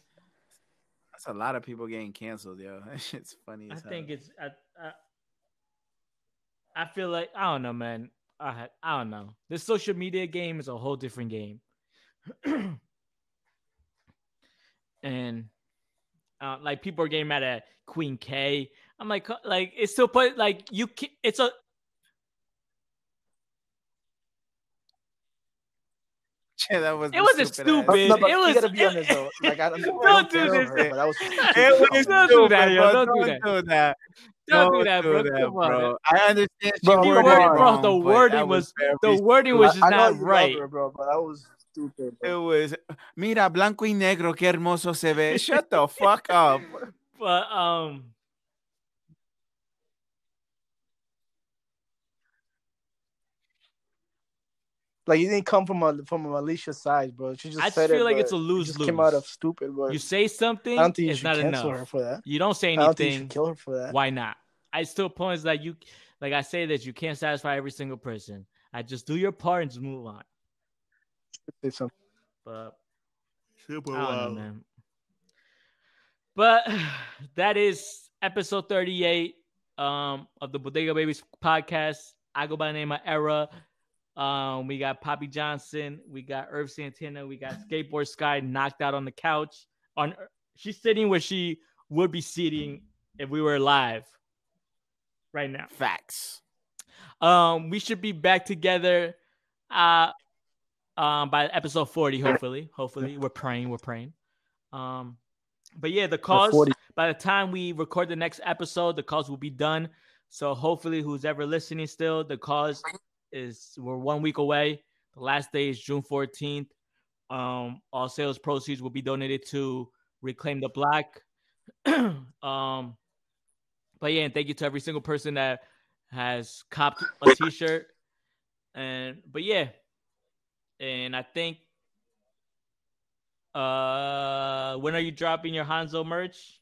That's a lot of people getting canceled, yo. That shit's funny.
I
As
think
hell.
it's I, I I feel like I don't know, man. I I don't know. This social media game is a whole different game, and uh, like people are getting mad at Queen K. I'm like, like it's still put like you. Can, it's a
Yeah, that was.
It wasn't
stupid
stupid.
No, but
it was-
gotta be honest though. Like I don't,
Don't
don't
do this.
her, that was
It was
Don't do that,
stupid,
yo.
bro.
Don't do that.
Do that.
don't do that, bro. Come on,
bro. I understand.
Bro,
You
worded
worded- bro,
wrong,
the wording
that
was- The wording was just
I
not right.
her, bro, but that was stupid.
It was. Mira, blanco y negro, qué hermoso se ve. Shut the fuck up.
But um,
Like you didn't come from a from a malicious side, bro. She just
I
said
feel
it,
like it's a lose
just
lose.
came out of stupid, but
You say something,
I don't think you
it's
should
not
cancel
enough.
her for that.
You don't say anything.
I don't think you should kill her for that.
Why not? I still points that you, like I say that you can't satisfy every single person. I just do your part and just move on.
Say something.
But
Super
I don't know, man. But that is episode 38 um, of the Bodega Babies podcast. I go by the name of Era. Um, we got Poppy Johnson, we got Irv Santana, we got Skateboard Sky knocked out on the couch. On she's sitting where she would be sitting if we were live right now.
Facts.
Um, we should be back together uh um by episode 40, hopefully. Hopefully. We're praying, we're praying. Um, but yeah, the calls by the time we record the next episode, the calls will be done. So hopefully, who's ever listening still, the cause is we're one week away. The last day is June 14th. Um, all sales proceeds will be donated to Reclaim the Block. um, but yeah, and thank you to every single person that has copped a t-shirt. And but yeah, and I think Uh, when are you dropping your Hanzo merch?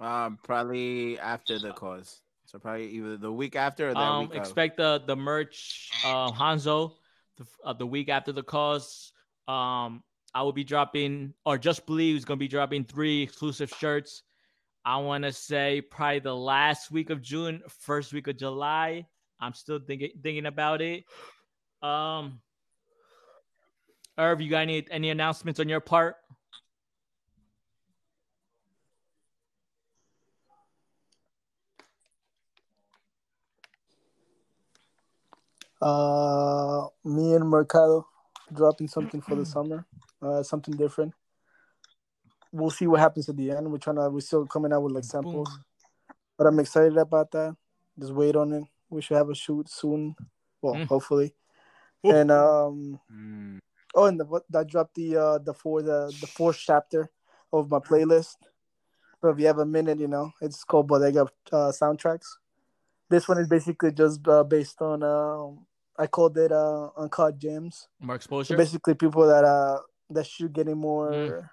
Um, probably after the cause. So probably either the week after or the
Um,
week of.
expect the the merch, uh, Hanzo, the uh, the week after the cause. Um, I will be dropping, or just believe is gonna be dropping three exclusive shirts. I want to say probably the last week of June, first week of July. I'm still thinking thinking about it. Um, Irv, you got any any announcements on your part?
Uh, me and Mercado dropping something for the summer. Uh, something different. We'll see what happens at the end. We're trying to. We're still coming out with like samples,
Boom.
but I'm excited about that. Just wait on it. We should have a shoot soon. Well,
Mm.
hopefully.
Ooh.
And um,
Mm.
oh, and the what that dropped the uh the four the the fourth chapter of my playlist. So if you have a minute, you know, it's called Bodega uh, soundtracks. This one is basically just uh, based on um, I called it uh uncut gems.
More
So
exposure.
basically, people that uh that should getting more.
Mm.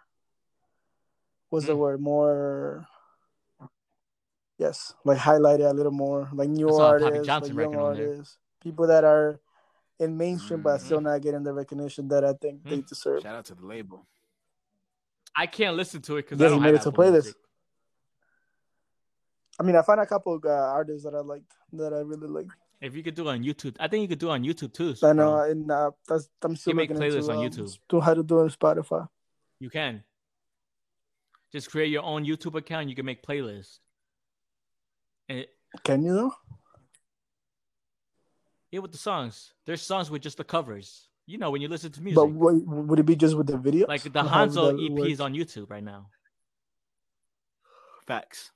What's the
Mm.
word? More. Yes, like highlighted a little more, like new
That's not a Papi
artists, like young
record on there.
artists, people that are in mainstream but
Mm.
still not getting the recognition that I think they
Mm.
deserve.
Shout out to the label.
I can't listen to it because
Yeah,
I don't
made
have
it to play
this
I mean, I found a couple of uh, artists that I liked that I really like.
If you could do it on YouTube, I think you could do it on YouTube too.
I know, and uh, that's I'm still
You make
looking
playlists
into
on
um,
YouTube.
To how to do it on Spotify.
You can. Just create your own YouTube account. You can make playlists. And it,
Can you though?
yeah, with the songs, there's songs with just the covers. You know, when you listen to music,
But wait, would it be just with the video?
like the Hanzo EP
EP
is on YouTube right now.
Facts.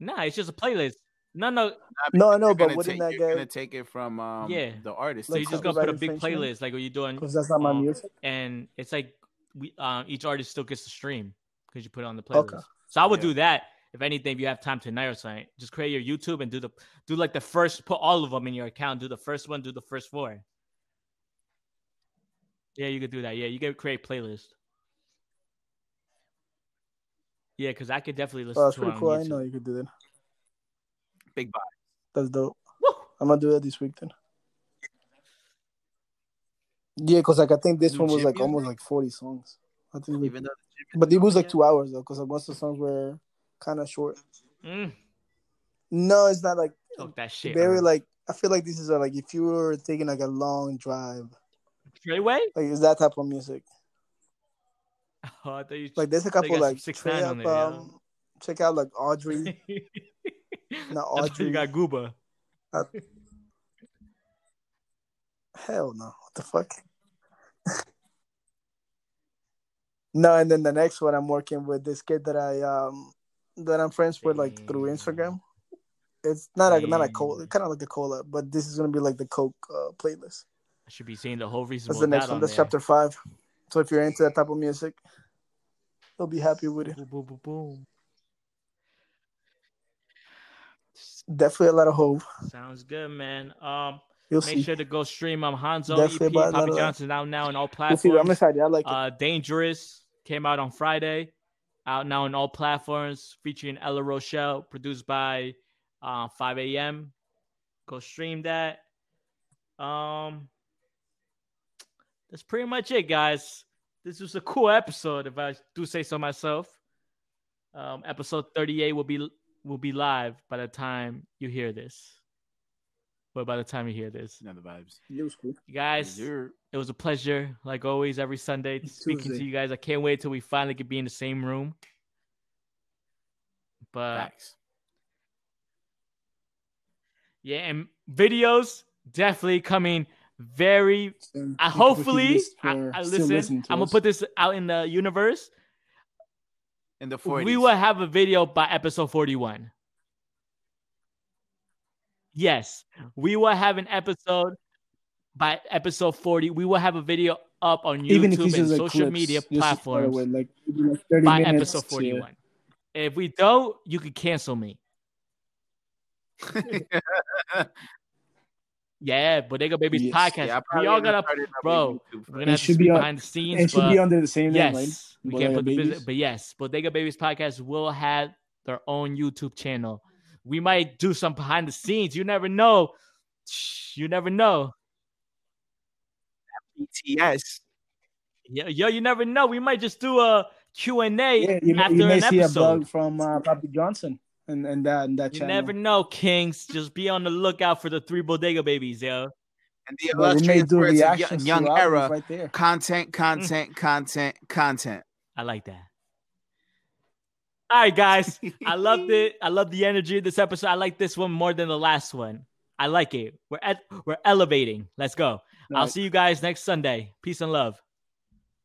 Nah, it's just a playlist. No, no.
No, I know,
You're
but wouldn't
take-
that
you're
get?
gonna take it from um
Yeah.
the artist.
So
Like
you just gonna put a big playlist like what you're doing,
Because that's not my
um,
music.
and it's like we uh, each artist still gets to stream because you put it on the playlist.
Okay.
So I would
Yeah.
do that. If anything, if you have time tonight or something, just create your YouTube and do the do like the first put all of them in your account. Do the first one, do the first four. Yeah, you could do that. Yeah, you can create playlist. Yeah, because I could definitely listen
Oh, that's
to it
pretty
on
cool. I know you could do that.
Big vibe.
That's dope.
Woo!
I'm gonna do that this week then. Yeah, because like I think this one was like almost like 40 songs. I think,
Even though
but it was like two hours though, because like most of the songs were kind of short.
Mm,
No, it's not like
talk that shit.
very
Earl.
like. I feel like this is a, like if you were taking like a long drive,
Straightway?
like it's that type of music.
Oh, I thought you
Like there's a couple like
6ix9ine on
up,
there, yeah.
um, check out like Audrey. Not Audrey.
You got Gooba.
Hell no! What the fuck? no, and then the next one I'm working with this kid that I um that I'm friends with like through Instagram. It's not a not a cola, kind of like a cola, but this is gonna be like the Coke uh, playlist.
I should be seeing the whole reason.
That's the next one. That's chapter five. So if you're into that type of music, you'll be happy with it.
Boom, boom, boom, boom.
Definitely a lot of hope.
Sounds good, man. Um,
You'll
make
see.
sure to go stream um Hanzo EP.
about
Papa
of that.
Johnson out now in all
see. I'm excited. I like it.
Uh, Dangerous came out on Friday, out now in all platforms, featuring Ella Rochelle, produced by uh, 5 a.m. Go stream that. Um, that's pretty much it, guys. This was a cool episode, if I do say so myself. Um, episode 38 will be will be live by the time you hear this. But by the time you hear this,
you know the vibes.
It was cool.
you guys,
You're
it was a pleasure, like always, every Sunday speaking to you guys. I can't wait till we finally could be in the same room. But
facts.
yeah, and videos definitely coming very.
And
I hopefully,
listen-
I,
are
I uh,
still
listen.
listening to
I'm gonna
us.
put this out in the universe.
In the 40s.
We will have a video by episode 41. Yes, we will have an episode by episode 40. We will have a video up on
Even if
YouTube and social
clips,
media
just
platforms.
with, like, like 30
by
minutes,
episode
yeah.
41. If we don't, you can cancel me. Yeah, Bodega Babies
Yes.
podcast.
Yeah,
we all gotta,
start it up
bro.
on
We're gonna
It
have to
should
speak
be on-
behind the scenes.
It should be under the same
yes,
name, right?
we
Bodega
can't put the
Babies.
business, but yes, Bodega Babies podcast will have their own YouTube channel. We might do some behind the scenes. You never know. You never know.
BTS.
Yo, yo, you never know. We might just do a Q and A
Yeah, you,
after
you may
an
see
episode.
a blog from uh, Poppy Johnson and, and that and that
You
channel.
never know, Kings. Just be on the lookout for the three bodega babies, yo.
And the
But we may
illustrious
do
words of
reactions
young, young era.
right there.
Content, content, content, content.
I like that. All right, guys. I loved it. I love the energy of this episode. I like this one more than the last one. I like it. We're at we're elevating. Let's go. I'll see you guys next Sunday. Peace and love.